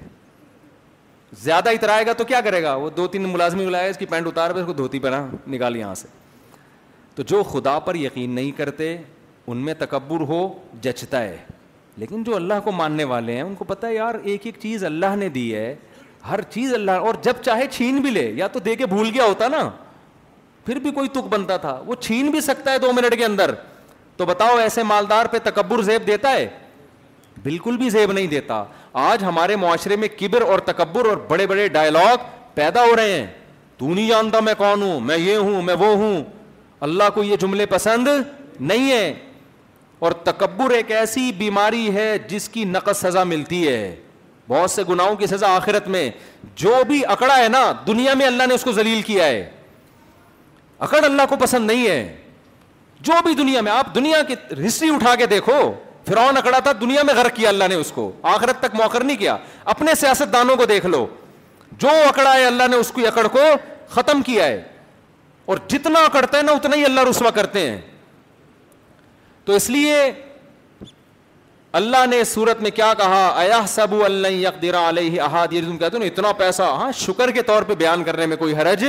زیادہ اترائے گا تو کیا کرے گا وہ دو تین ملازمین بلائے اس کی پینٹ اتار پہ اس کو دھوتی پہنا نکال یہاں سے تو جو خدا پر یقین نہیں کرتے ان میں تکبر ہو جچتا ہے لیکن جو اللہ کو ماننے والے ہیں ان کو پتہ ہے یار ایک ایک چیز اللہ نے دی ہے ہر چیز اللہ اور جب چاہے چھین بھی لے یا تو دے کے بھول گیا ہوتا نا پھر بھی کوئی تک بنتا تھا وہ چھین بھی سکتا ہے دو منٹ کے اندر تو بتاؤ ایسے مالدار پہ تکبر زیب دیتا ہے بالکل بھی زیب نہیں دیتا آج ہمارے معاشرے میں کبر اور تکبر اور بڑے بڑے ڈائلاگ پیدا ہو رہے ہیں تو نہیں جانتا میں کون ہوں میں یہ ہوں میں وہ ہوں اللہ کو یہ جملے پسند نہیں ہے اور تکبر ایک ایسی بیماری ہے جس کی نقص سزا ملتی ہے بہت سے گناہوں کی سزا آخرت میں جو بھی اکڑا ہے نا دنیا میں اللہ نے اس کو ذلیل کیا ہے اکڑ اللہ کو پسند نہیں ہے جو بھی دنیا میں آپ دنیا کی ہسٹری اٹھا کے دیکھو فرعون اکڑا تھا دنیا میں غرق کیا اللہ نے اس کو آخرت تک موخر نہیں کیا اپنے سیاست دانوں کو دیکھ لو جو اکڑا ہے اللہ نے اس کی اکڑ کو ختم کیا ہے اور جتنا کرتے ہیں نا اتنا ہی اللہ رسوا کرتے ہیں تو اس لیے اللہ نے سورت میں کیا کہا ایا سب اللہ اکدیرا علیہ احاد یہ تم کہتے ہو اتنا پیسہ ہاں شکر کے طور پہ بیان کرنے میں کوئی حرج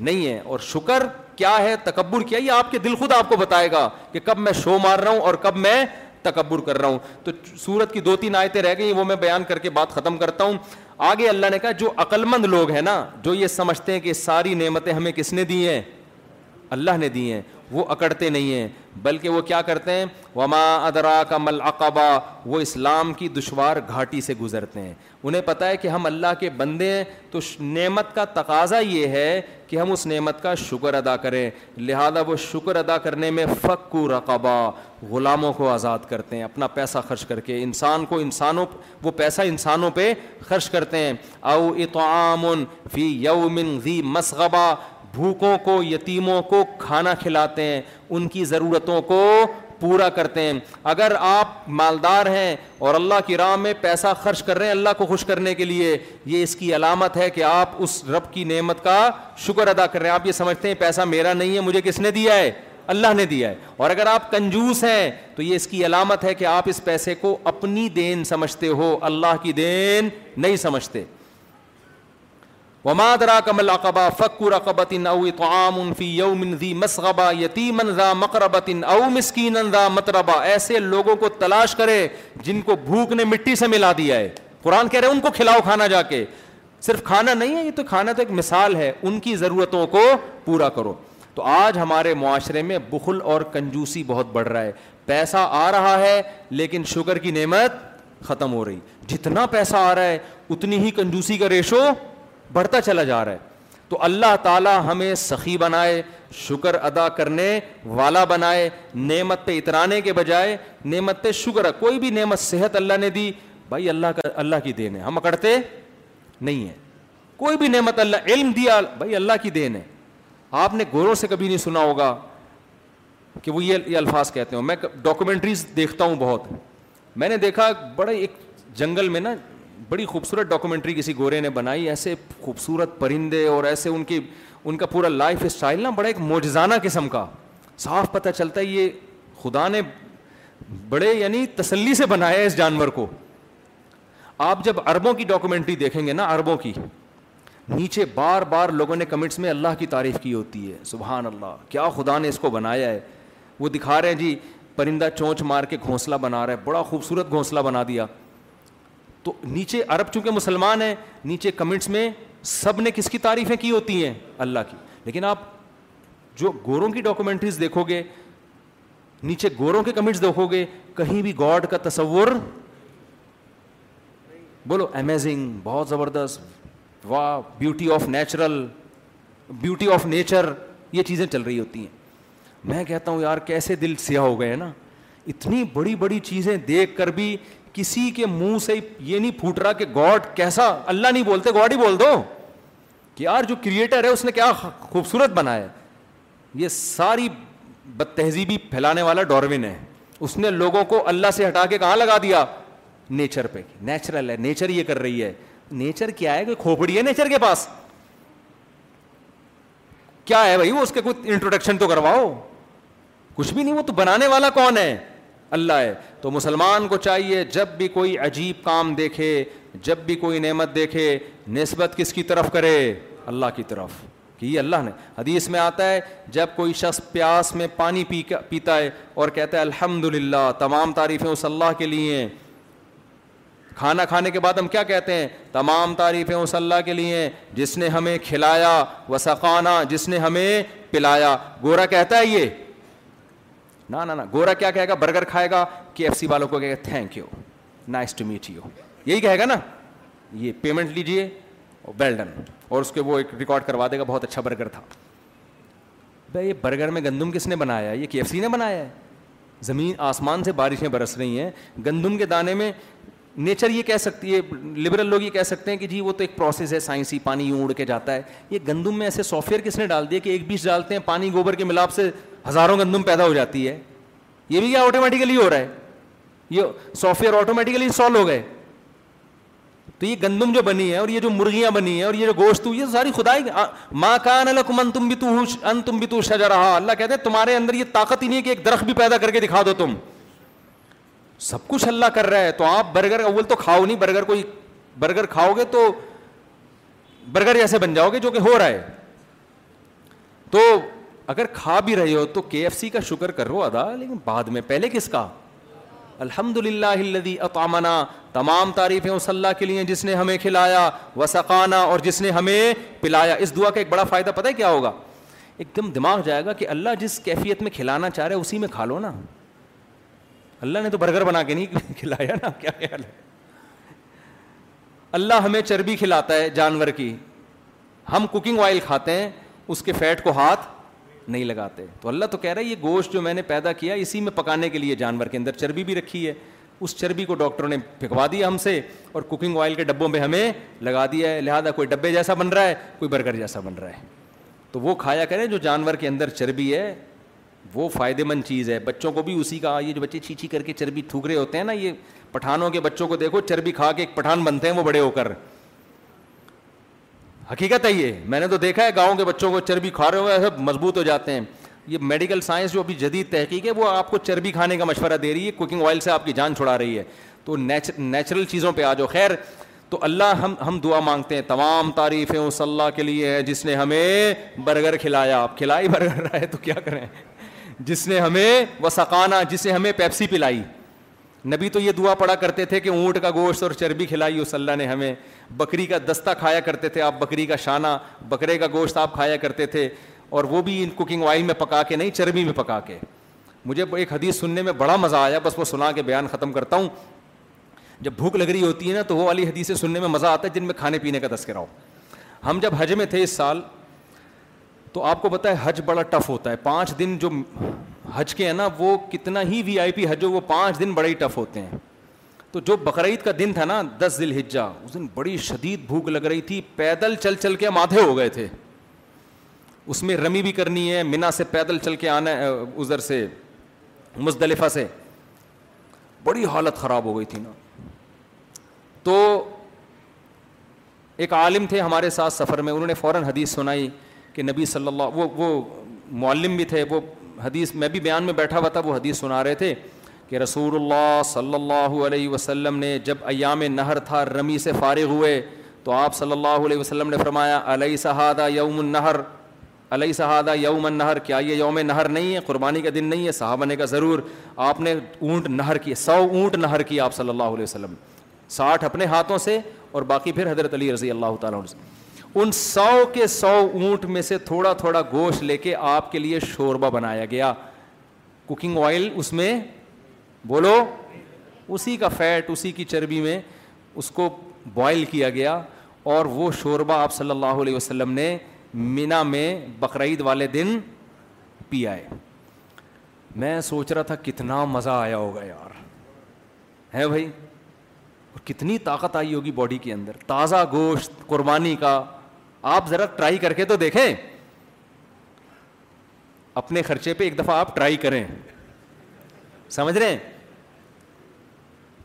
نہیں ہے اور شکر کیا ہے تکبر کیا یہ آپ کے دل خود آپ کو بتائے گا کہ کب میں شو مار رہا ہوں اور کب میں تکبر کر رہا ہوں تو سورت کی دو تین آیتیں رہ گئی وہ میں بیان کر کے بات ختم کرتا ہوں آگے اللہ نے کہا جو عقل مند لوگ ہیں نا جو یہ سمجھتے ہیں کہ ساری نعمتیں ہمیں کس نے دی ہیں اللہ نے دی ہیں وہ اکڑتے نہیں ہیں بلکہ وہ کیا کرتے ہیں وما ادرا کا ملعقبہ وہ اسلام کی دشوار گھاٹی سے گزرتے ہیں انہیں پتہ ہے کہ ہم اللہ کے بندے ہیں تو نعمت کا تقاضا یہ ہے کہ ہم اس نعمت کا شکر ادا کریں لہذا وہ شکر ادا کرنے میں فکر رقبہ غلاموں کو آزاد کرتے ہیں اپنا پیسہ خرچ کر کے انسان کو انسانوں وہ پیسہ انسانوں پہ خرچ کرتے ہیں او اطعام فی یومن ذی مسغبہ بھوکوں کو یتیموں کو کھانا کھلاتے ہیں ان کی ضرورتوں کو پورا کرتے ہیں اگر آپ مالدار ہیں اور اللہ کی راہ میں پیسہ خرچ کر رہے ہیں اللہ کو خوش کرنے کے لیے یہ اس کی علامت ہے کہ آپ اس رب کی نعمت کا شکر ادا کر رہے ہیں آپ یہ سمجھتے ہیں پیسہ میرا نہیں ہے مجھے کس نے دیا ہے اللہ نے دیا ہے اور اگر آپ کنجوس ہیں تو یہ اس کی علامت ہے کہ آپ اس پیسے کو اپنی دین سمجھتے ہو اللہ کی دین نہیں سمجھتے ذا فکر ایسے لوگوں کو تلاش کرے جن کو بھوک نے مٹی سے ملا دیا ہے قرآن کہہ رہے ان کو کھلاؤ کھانا جا کے صرف کھانا نہیں ہے یہ تو کھانا تو ایک مثال ہے ان کی ضرورتوں کو پورا کرو تو آج ہمارے معاشرے میں بخل اور کنجوسی بہت بڑھ رہا ہے پیسہ آ رہا ہے لیکن شوگر کی نعمت ختم ہو رہی جتنا پیسہ آ رہا ہے اتنی ہی کنجوسی کا ریشو بڑھتا چلا جا رہا ہے تو اللہ تعالیٰ ہمیں سخی بنائے شکر ادا کرنے والا بنائے نعمت پہ اترانے کے بجائے نعمت پہ شکر کوئی بھی نعمت صحت اللہ نے دی بھائی اللہ اللہ کا کی دین ہے ہم اکڑتے نہیں ہیں کوئی بھی نعمت اللہ علم دیا بھائی اللہ کی دین ہے آپ نے گوروں سے کبھی نہیں سنا ہوگا کہ وہ یہ الفاظ کہتے ہوں میں ڈاکومنٹریز دیکھتا ہوں بہت میں نے دیکھا بڑے ایک جنگل میں نا بڑی خوبصورت ڈاکومنٹری کسی گورے نے بنائی ایسے خوبصورت پرندے اور ایسے ان کی ان کا پورا لائف اسٹائل نا بڑا ایک موجزانہ قسم کا صاف پتہ چلتا ہے یہ خدا نے بڑے یعنی تسلی سے بنایا ہے اس جانور کو آپ جب اربوں کی ڈاکومنٹری دیکھیں گے نا اربوں کی نیچے بار بار لوگوں نے کمنٹس میں اللہ کی تعریف کی ہوتی ہے سبحان اللہ کیا خدا نے اس کو بنایا ہے وہ دکھا رہے ہیں جی پرندہ چونچ مار کے گھونسلہ بنا رہا ہے بڑا خوبصورت گھونسلہ بنا دیا تو نیچے عرب چونکہ مسلمان ہیں نیچے کمنٹس میں سب نے کس کی تعریفیں کی ہوتی ہیں اللہ کی لیکن آپ جو گوروں کی ڈاکومنٹریز دیکھو گے نیچے گوروں کے کمنٹس دیکھو گے کہیں بھی گاڈ کا تصور بولو امیزنگ بہت زبردست واہ beauty of natural beauty of nature یہ چیزیں چل رہی ہوتی ہیں میں کہتا ہوں یار کیسے دل سیاہ ہو گئے نا اتنی بڑی بڑی چیزیں دیکھ کر بھی کسی کے منہ سے یہ نہیں پھوٹ رہا کہ گاڈ کیسا اللہ نہیں بولتے گاڈ ہی بول دو کہ یار جو کریٹر ہے اس نے کیا خوبصورت بنا ہے یہ ساری بد تہذیبی پھیلانے والا ڈاروین ہے اس نے لوگوں کو اللہ سے ہٹا کے کہاں لگا دیا نیچر پہ نیچرل ہے نیچر یہ کر رہی ہے نیچر کیا ہے کوئی کھوپڑی ہے نیچر کے پاس کیا ہے بھائی وہ اس کے کچھ انٹروڈکشن تو کرواؤ کچھ بھی نہیں وہ تو بنانے والا کون ہے اللہ ہے تو مسلمان کو چاہیے جب بھی کوئی عجیب کام دیکھے جب بھی کوئی نعمت دیکھے نسبت کس کی طرف کرے اللہ کی طرف کہ یہ اللہ نے حدیث میں آتا ہے جب کوئی شخص پیاس میں پانی پیتا ہے اور کہتا ہے الحمد للہ تمام تعریفیں اس اللہ کے لیے ہیں کھانا کھانے کے بعد ہم کیا کہتے ہیں تمام تعریفیں اس اللہ کے لیے ہیں جس نے ہمیں کھلایا وسقانا جس نے ہمیں پلایا گورا کہتا ہے یہ نہ نہ گورا کیا کہے گا برگر کھائے گا کے ایف سی والوں کو کہے گا thank you nice to meet you یہی کہے گا نا یہ پیمنٹ لیجیے ویل ڈن اور اس کے وہ ایک ریکارڈ کروا دے گا بہت اچھا برگر تھا بھائی یہ برگر میں گندم کس نے بنایا ہے یہ سی نے بنایا ہے زمین آسمان سے بارشیں برس رہی ہیں گندم کے دانے میں نیچر یہ کہہ سکتی ہے لبرل لوگ یہ کہہ سکتے ہیں کہ جی وہ تو ایک پروسیس ہے سائنسی پانی یوں اڑ کے جاتا ہے یہ گندم میں ایسے سافٹ ویئر کس نے ڈال دیا کہ ایک بیچ ڈالتے ہیں پانی گوبر کے ملاپ سے ہزاروں گندم پیدا ہو جاتی ہے یہ بھی کیا آٹومیٹیکلی ہو رہا ہے یہ سافٹ ویئر آٹومیٹیکلی سالو ہو گئے تو یہ گندم جو بنی ہے اور یہ جو مرغیاں بنی ہیں اور یہ جو گوشت ہوئی ساری خدائی ماں کان تو ان تم بھی تو شجا رہا اللہ کہتے تمہارے اندر یہ طاقت ہی نہیں ہے کہ ایک درخت بھی پیدا کر کے دکھا دو تم سب کچھ اللہ کر رہا ہے تو آپ برگر اول تو کھاؤ نہیں برگر کوئی برگر کھاؤ گے تو برگر جیسے بن جاؤ گے جو کہ ہو رہا ہے تو اگر کھا بھی رہے ہو تو کے ایف سی کا شکر کرو ادا لیکن بعد میں پہلے کس کا الحمد للہ اطامنا تمام تعریفیں اس اللہ کے لیے جس نے ہمیں کھلایا وسقانا اور جس نے ہمیں پلایا اس دعا کا ایک بڑا فائدہ پتہ ہے کیا ہوگا ایک دم دماغ جائے گا کہ اللہ جس کیفیت میں کھلانا چاہ رہے اسی میں کھا لو نا اللہ نے تو برگر بنا کے نہیں کھلایا نا کیا خیال ہے اللہ ہمیں چربی کھلاتا ہے جانور کی ہم کوکنگ آئل کھاتے ہیں اس کے فیٹ کو ہاتھ نہیں لگاتے تو اللہ تو کہہ رہا ہے یہ گوشت جو میں نے پیدا کیا اسی میں پکانے کے لیے جانور کے اندر چربی بھی رکھی ہے اس چربی کو ڈاکٹروں نے پھکوا دیا ہم سے اور کوکنگ آئل کے ڈبوں میں ہمیں لگا دیا ہے لہٰذا کوئی ڈبے جیسا بن رہا ہے کوئی برگر جیسا بن رہا ہے تو وہ کھایا کریں جو جانور کے اندر چربی ہے وہ فائدے مند چیز ہے بچوں کو بھی اسی کا یہ جو بچے چیچی کر کے چربی تھوکرے ہوتے ہیں نا یہ پٹھانوں کے بچوں کو دیکھو چربی کھا کے ایک پٹھان بنتے ہیں وہ بڑے ہو کر حقیقت ہے یہ میں نے تو دیکھا ہے گاؤں کے بچوں کو چربی کھا رہے ہوئے مضبوط ہو جاتے ہیں یہ میڈیکل سائنس جو ابھی جدید تحقیق ہے وہ آپ کو چربی کھانے کا مشورہ دے رہی ہے کوکنگ آئل سے آپ کی جان چھڑا رہی ہے تو نیچرل چیزوں پہ آ جاؤ خیر تو اللہ ہم ہم دعا مانگتے ہیں تمام تعریفیں اس اللہ کے لیے جس نے ہمیں برگر کھلایا آپ کھلائی برگر تو کیا کریں جس نے ہمیں سکانا جس نے ہمیں پیپسی پلائی نبی تو یہ دعا پڑا کرتے تھے کہ اونٹ کا گوشت اور چربی کھلائی اس اللہ نے ہمیں بکری کا دستہ کھایا کرتے تھے آپ بکری کا شانہ بکرے کا گوشت آپ کھایا کرتے تھے اور وہ بھی ان کوکنگ آئل میں پکا کے نہیں چربی میں پکا کے مجھے ایک حدیث سننے میں بڑا مزہ آیا بس وہ سنا کے بیان ختم کرتا ہوں جب بھوک لگ رہی ہوتی ہے نا تو وہ والی حدیثیں سننے میں مزہ آتا ہے جن میں کھانے پینے کا تذکرہ ہو ہم جب حج میں تھے اس سال تو آپ کو پتہ ہے حج بڑا ٹف ہوتا ہے پانچ دن جو حج کے ہیں نا وہ کتنا ہی وی آئی پی حج ہو وہ پانچ دن بڑے ہی ٹف ہوتے ہیں تو جو بقرعید کا دن تھا نا دس دل ہجا اس دن بڑی شدید بھوک لگ رہی تھی پیدل چل چل کے مادھے ہو گئے تھے اس میں رمی بھی کرنی ہے منا سے پیدل چل کے آنا ازر سے مزدلفہ سے بڑی حالت خراب ہو گئی تھی نا تو ایک عالم تھے ہمارے ساتھ سفر میں انہوں نے فوراً حدیث سنائی کہ نبی صلی اللہ وہ وہ معلم بھی تھے وہ حدیث میں بھی بیان میں بیٹھا ہوا تھا وہ حدیث سنا رہے تھے کہ رسول اللہ صلی اللہ علیہ وسلم نے جب ایام نہر تھا رمی سے فارغ ہوئے تو آپ صلی اللہ علیہ وسلم نے فرمایا علیہ صحادہ یوم النہر علیہ صحادہ یوم النہر کیا یہ یوم نہر نہیں ہے قربانی کا دن نہیں ہے صاحب نے کا ضرور آپ نے اونٹ نہر کی سو اونٹ نہر کی آپ صلی اللہ علیہ وسلم ساٹھ اپنے ہاتھوں سے اور باقی پھر حضرت علی رضی اللہ تعالیٰ سے ان سو کے سو اونٹ میں سے تھوڑا تھوڑا گوشت لے کے آپ کے لیے شوربہ بنایا گیا کوکنگ آئل اس میں بولو اسی کا فیٹ اسی کی چربی میں اس کو بوائل کیا گیا اور وہ شوربہ آپ صلی اللہ علیہ وسلم نے مینا میں بقرعید والے دن پیا ہے میں سوچ رہا تھا کتنا مزہ آیا ہوگا یار ہے بھائی اور کتنی طاقت آئی ہوگی باڈی کے اندر تازہ گوشت قربانی کا آپ ذرا ٹرائی کر کے تو دیکھیں اپنے خرچے پہ ایک دفعہ آپ ٹرائی کریں سمجھ رہے ہیں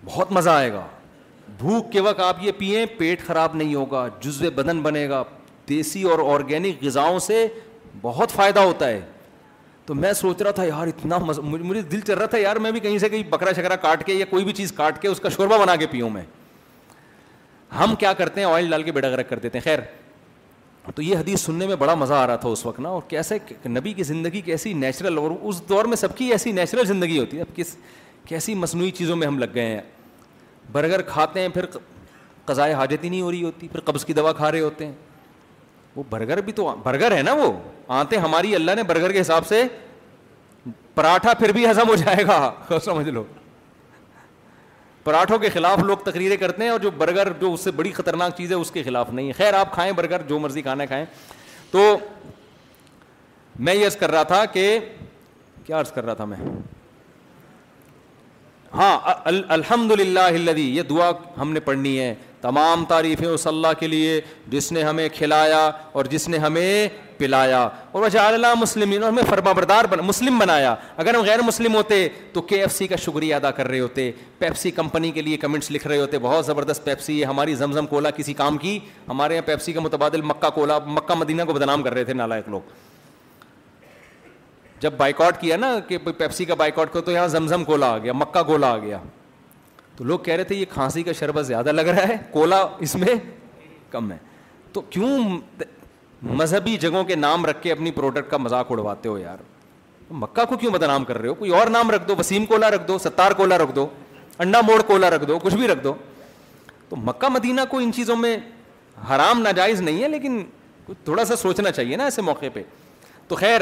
بہت مزہ آئے گا بھوک کے وقت آپ یہ پئیں پیٹ خراب نہیں ہوگا جزو بدن بنے گا دیسی اور آرگینک غذاؤں سے بہت فائدہ ہوتا ہے تو میں سوچ رہا تھا یار اتنا مجھے دل چل رہا تھا یار میں بھی کہیں سے کہیں بکرا شکرا کاٹ کے یا کوئی بھی چیز کاٹ کے اس کا شوربا بنا کے پیوں میں ہم کیا کرتے ہیں آئل ڈال کے بیٹا کر دیتے ہیں خیر تو یہ حدیث سننے میں بڑا مزہ آ رہا تھا اس وقت نا اور کیسے نبی کی زندگی کیسی نیچرل اور اس دور میں سب کی ایسی نیچرل زندگی ہوتی ہے اب کس کیسی مصنوعی چیزوں میں ہم لگ گئے ہیں برگر کھاتے ہیں پھر قضائے حاجت ہی نہیں ہو رہی ہوتی پھر قبض کی دوا کھا رہے ہوتے ہیں وہ برگر بھی تو برگر ہے نا وہ آتے ہماری اللہ نے برگر کے حساب سے پراٹھا پھر بھی ہضم ہو جائے گا سمجھ لو پراٹھوں کے خلاف لوگ تقریریں کرتے ہیں اور جو برگر جو اس سے بڑی خطرناک چیز ہے اس کے خلاف نہیں خیر آپ کھائیں برگر جو مرضی کھانا کھائیں تو میں یہ عرض کر رہا تھا کہ کیا عرض کر رہا تھا میں ہاں الحمد للہ یہ دعا ہم نے پڑھنی ہے تمام تعریفیں اس اللہ کے لیے جس نے ہمیں کھلایا اور جس نے ہمیں پلایا اور وجہ مسلم مسلمین اور ہمیں فرما بردار بنا مسلم بنایا اگر ہم غیر مسلم ہوتے تو کے ایف سی کا شکریہ ادا کر رہے ہوتے پیپسی کمپنی کے لیے کمنٹس لکھ رہے ہوتے بہت زبردست پیپسی ہے ہماری زمزم کولا کسی کام کی ہمارے یہاں پیپسی کا متبادل مکہ کولا مکہ مدینہ کو بدنام کر رہے تھے نالائق لوگ جب بائیکاٹ کیا نا کہ پیپسی کا بائیکاٹ آؤٹ تو یہاں زمزم کولا آ گیا مکہ کولا آ گیا تو لوگ کہہ رہے تھے یہ کھانسی کا شربت زیادہ لگ رہا ہے کولا اس میں کم ہے تو کیوں مذہبی جگہوں کے نام رکھ کے اپنی پروڈکٹ کا مذاق اڑواتے ہو یار مکہ کو کیوں بدنام کر رہے ہو کوئی اور نام رکھ دو وسیم کولا رکھ دو ستار کولا رکھ دو انڈا موڑ کولا رکھ دو کچھ بھی رکھ دو تو مکہ مدینہ کو ان چیزوں میں حرام ناجائز نہیں ہے لیکن تھوڑا سا سوچنا چاہیے نا ایسے موقع پہ تو خیر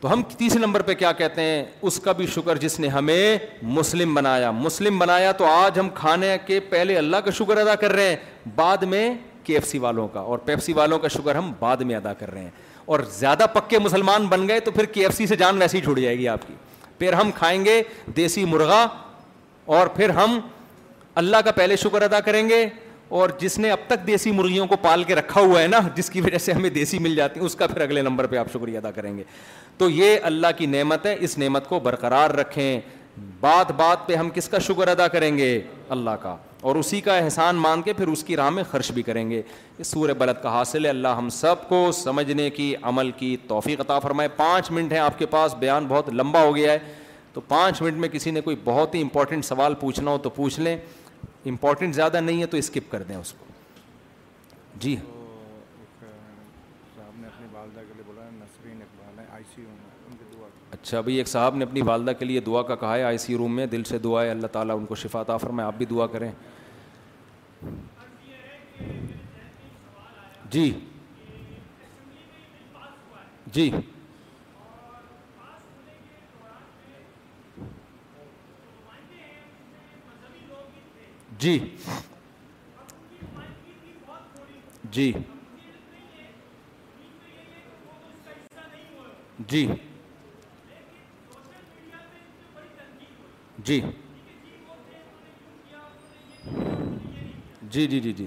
تو ہم تیسرے نمبر پہ کیا کہتے ہیں اس کا بھی شکر جس نے ہمیں مسلم بنایا مسلم بنایا تو آج ہم کھانے کے پہلے اللہ کا شکر ادا کر رہے ہیں بعد میں کے ایف سی والوں کا اور پیپسی والوں کا شکر ہم بعد میں ادا کر رہے ہیں اور زیادہ پکے مسلمان بن گئے تو پھر کے ایف سی سے جان ویسی چھوڑ جائے گی آپ کی پھر ہم کھائیں گے دیسی مرغا اور پھر ہم اللہ کا پہلے شکر ادا کریں گے اور جس نے اب تک دیسی مرغیوں کو پال کے رکھا ہوا ہے نا جس کی وجہ سے ہمیں دیسی مل جاتی ہے اس کا پھر اگلے نمبر پہ آپ شکریہ ادا کریں گے تو یہ اللہ کی نعمت ہے اس نعمت کو برقرار رکھیں بات بات پہ ہم کس کا شکر ادا کریں گے اللہ کا اور اسی کا احسان مان کے پھر اس کی راہ میں خرچ بھی کریں گے اس سور بلد کا حاصل ہے اللہ ہم سب کو سمجھنے کی عمل کی توفیق عطا فرمائے پانچ منٹ ہیں آپ کے پاس بیان بہت لمبا ہو گیا ہے تو پانچ منٹ میں کسی نے کوئی بہت ہی امپورٹنٹ سوال پوچھنا ہو تو پوچھ لیں امپورٹنٹ زیادہ نہیں ہے تو اسکپ کر دیں اس کو جی اچھا بھائی ایک صاحب نے اپنی والدہ کے لیے دعا کا کہا ہے آئی سی روم میں دل سے دعا ہے اللہ تعالیٰ ان کو شفا آفر میں آپ بھی دعا کریں جی جی جی جی جی جی جی جی جی جی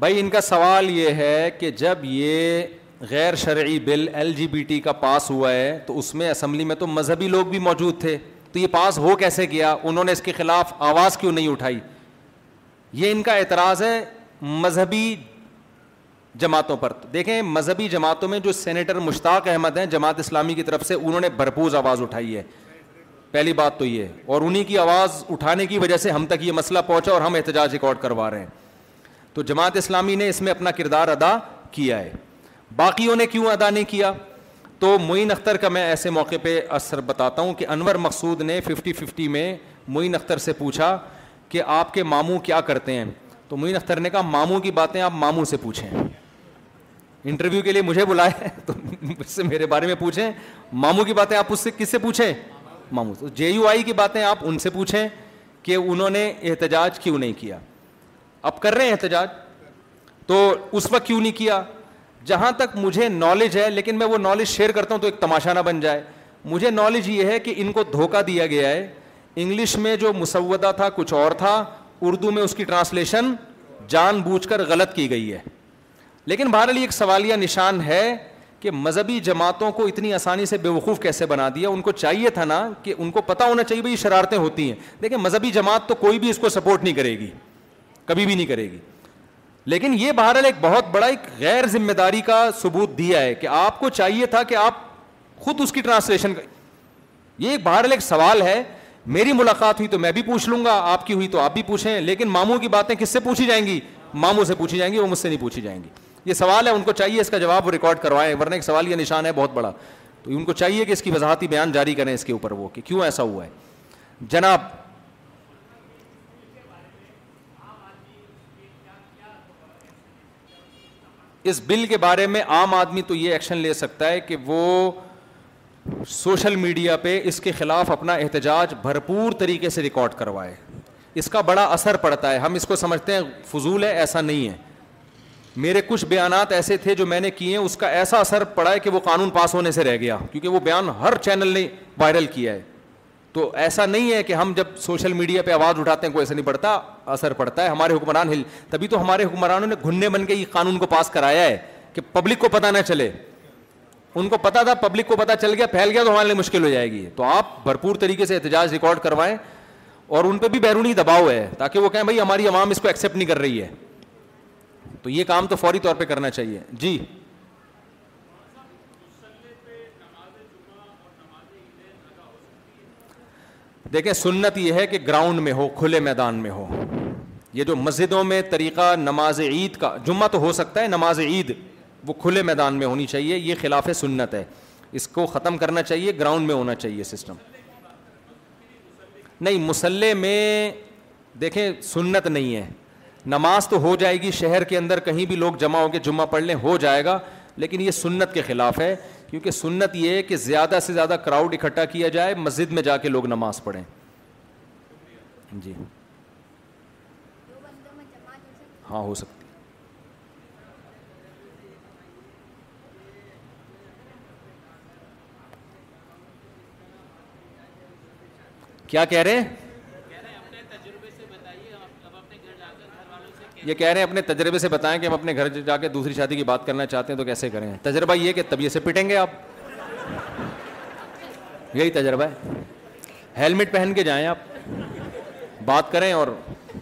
بھائی ان کا سوال یہ ہے کہ جب یہ غیر شرعی bill L G B T کا پاس ہوا ہے تو اس میں اسمبلی میں تو مذہبی لوگ بھی موجود تھے تو یہ پاس ہو کیسے گیا انہوں نے اس کے خلاف آواز کیوں نہیں اٹھائی یہ ان کا اعتراض ہے مذہبی جماعتوں پر دیکھیں مذہبی جماعتوں میں جو سینیٹر مشتاق احمد ہیں جماعت اسلامی کی طرف سے انہوں نے بھرپوز آواز اٹھائی ہے پہلی بات تو یہ اور انہیں کی آواز اٹھانے کی وجہ سے ہم تک یہ مسئلہ پہنچا اور ہم احتجاج ریکارڈ کروا رہے ہیں تو جماعت اسلامی نے اس میں اپنا کردار ادا کیا ہے باقیوں نے کیوں ادا نہیں کیا تو معین اختر کا میں ایسے موقع پہ اثر بتاتا ہوں کہ انور مقصود نے ففٹی ففٹی میں معین اختر سے پوچھا کہ آپ کے ماموں کیا کرتے ہیں تو معین اختر نے کہا ماموں کی باتیں آپ ماموں سے پوچھیں انٹرویو کے لیے مجھے بلائے تو مجھ سے میرے بارے میں پوچھیں ماموں کی باتیں آپ اس سے کس سے پوچھیں ماموں سے جے یو آئی کی باتیں آپ ان سے پوچھیں کہ انہوں نے احتجاج کیوں نہیں کیا آپ کر رہے ہیں احتجاج تو اس وقت کیوں نہیں کیا جہاں تک مجھے نالج ہے لیکن میں وہ نالج شیئر کرتا ہوں تو ایک تماشا نہ بن جائے مجھے نالج یہ ہے کہ ان کو دھوکہ دیا گیا ہے انگلش میں جو مسودہ تھا کچھ اور تھا اردو میں اس کی ٹرانسلیشن جان بوجھ کر غلط کی گئی ہے لیکن بہرحال ایک سوالیہ نشان ہے کہ مذہبی جماعتوں کو اتنی آسانی سے بے وقوف کیسے بنا دیا ان کو چاہیے تھا نا کہ ان کو پتہ ہونا چاہیے بھائی شرارتیں ہوتی ہیں دیکھیں مذہبی جماعت تو کوئی بھی اس کو سپورٹ نہیں کرے گی کبھی بھی نہیں کرے گی لیکن یہ بہرحال ایک بہت بڑا ایک غیر ذمہ داری کا ثبوت دیا ہے کہ آپ کو چاہیے تھا کہ آپ خود اس کی ٹرانسلیشن یہ ایک ایک بہرحال سوال ہے میری ملاقات ہوئی تو میں بھی پوچھ لوں گا آپ کی ہوئی تو آپ بھی پوچھیں لیکن ماموں کی باتیں کس سے پوچھی جائیں گی ماموں سے پوچھی جائیں گی وہ مجھ سے نہیں پوچھی جائیں گی یہ سوال ہے ان کو چاہیے اس کا جواب وہ ریکارڈ کروائیں ورنہ ایک سوال یہ نشان ہے بہت بڑا تو ان کو چاہیے کہ اس کی وضاحتی بیان جاری کریں اس کے اوپر وہ کہ کیوں ایسا ہوا ہے جناب اس بل کے بارے میں عام آدمی تو یہ ایکشن لے سکتا ہے کہ وہ سوشل میڈیا پہ اس کے خلاف اپنا احتجاج بھرپور طریقے سے ریکارڈ کروائے اس کا بڑا اثر پڑتا ہے ہم اس کو سمجھتے ہیں فضول ہے ایسا نہیں ہے میرے کچھ بیانات ایسے تھے جو میں نے کیے ہیں اس کا ایسا اثر پڑا ہے کہ وہ قانون پاس ہونے سے رہ گیا کیونکہ وہ بیان ہر چینل نے وائرل کیا ہے تو ایسا نہیں ہے کہ ہم جب سوشل میڈیا پہ آواز اٹھاتے ہیں کوئی ایسا نہیں پڑتا اثر پڑتا ہے ہمارے حکمران ہل تبھی تو ہمارے حکمرانوں نے گھننے بن کے یہ قانون کو پاس کرایا ہے کہ پبلک کو پتا نہ چلے ان کو پتا تھا پبلک کو پتا چل گیا پھیل گیا تو ہمارے لیے مشکل ہو جائے گی تو آپ بھرپور طریقے سے احتجاج ریکارڈ کروائیں اور ان پہ بھی بیرونی دباؤ ہے تاکہ وہ کہیں بھائی ہماری عوام اس کو ایکسیپٹ نہیں کر رہی ہے تو یہ کام تو فوری طور پہ کرنا چاہیے جی دیکھیں سنت یہ ہے کہ گراؤنڈ میں ہو کھلے میدان میں ہو یہ جو مسجدوں میں طریقہ نماز عید کا جمعہ تو ہو سکتا ہے نماز عید وہ کھلے میدان میں ہونی چاہیے یہ خلاف سنت ہے اس کو ختم کرنا چاہیے گراؤنڈ میں ہونا چاہیے سسٹم نہیں مسلح میں دیکھیں سنت نہیں ہے نماز تو ہو جائے گی شہر کے اندر کہیں بھی لوگ جمع ہو کے جمعہ پڑھ لیں ہو جائے گا لیکن یہ سنت کے خلاف ہے کیونکہ سنت یہ ہے کہ زیادہ سے زیادہ کراؤڈ اکٹھا کیا جائے مسجد میں جا کے لوگ نماز پڑھیں جی ہاں ہو سکتی کیا کہہ رہے ہیں یہ کہہ رہے ہیں اپنے تجربے سے بتائیں کہ ہم اپنے گھر جا کے دوسری شادی کی بات کرنا چاہتے ہیں تو کیسے کریں تجربہ یہ کہ طبیعت سے پٹیں گے آپ یہی تجربہ ہے ہیلمٹ پہن کے جائیں آپ بات کریں اور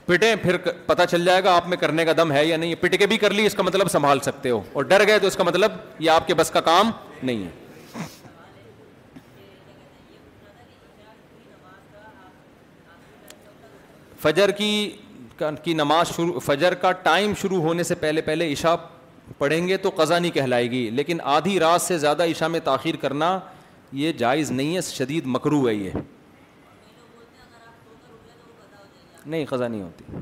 پٹیں پھر پتا چل جائے گا آپ میں کرنے کا دم ہے یا نہیں پٹ کے بھی کر لی اس کا مطلب سنبھال سکتے ہو اور ڈر گئے تو اس کا مطلب یہ آپ کے بس کا کام نہیں ہے فجر کی کی نماز شروع فجر کا ٹائم شروع ہونے سے پہلے پہلے عشاء پڑھیں گے تو قضا نہیں کہلائے گی لیکن آدھی رات سے زیادہ عشاء میں تاخیر کرنا یہ جائز نہیں ہے شدید مکرو ہے یہ نہیں قضا نہیں ہوتی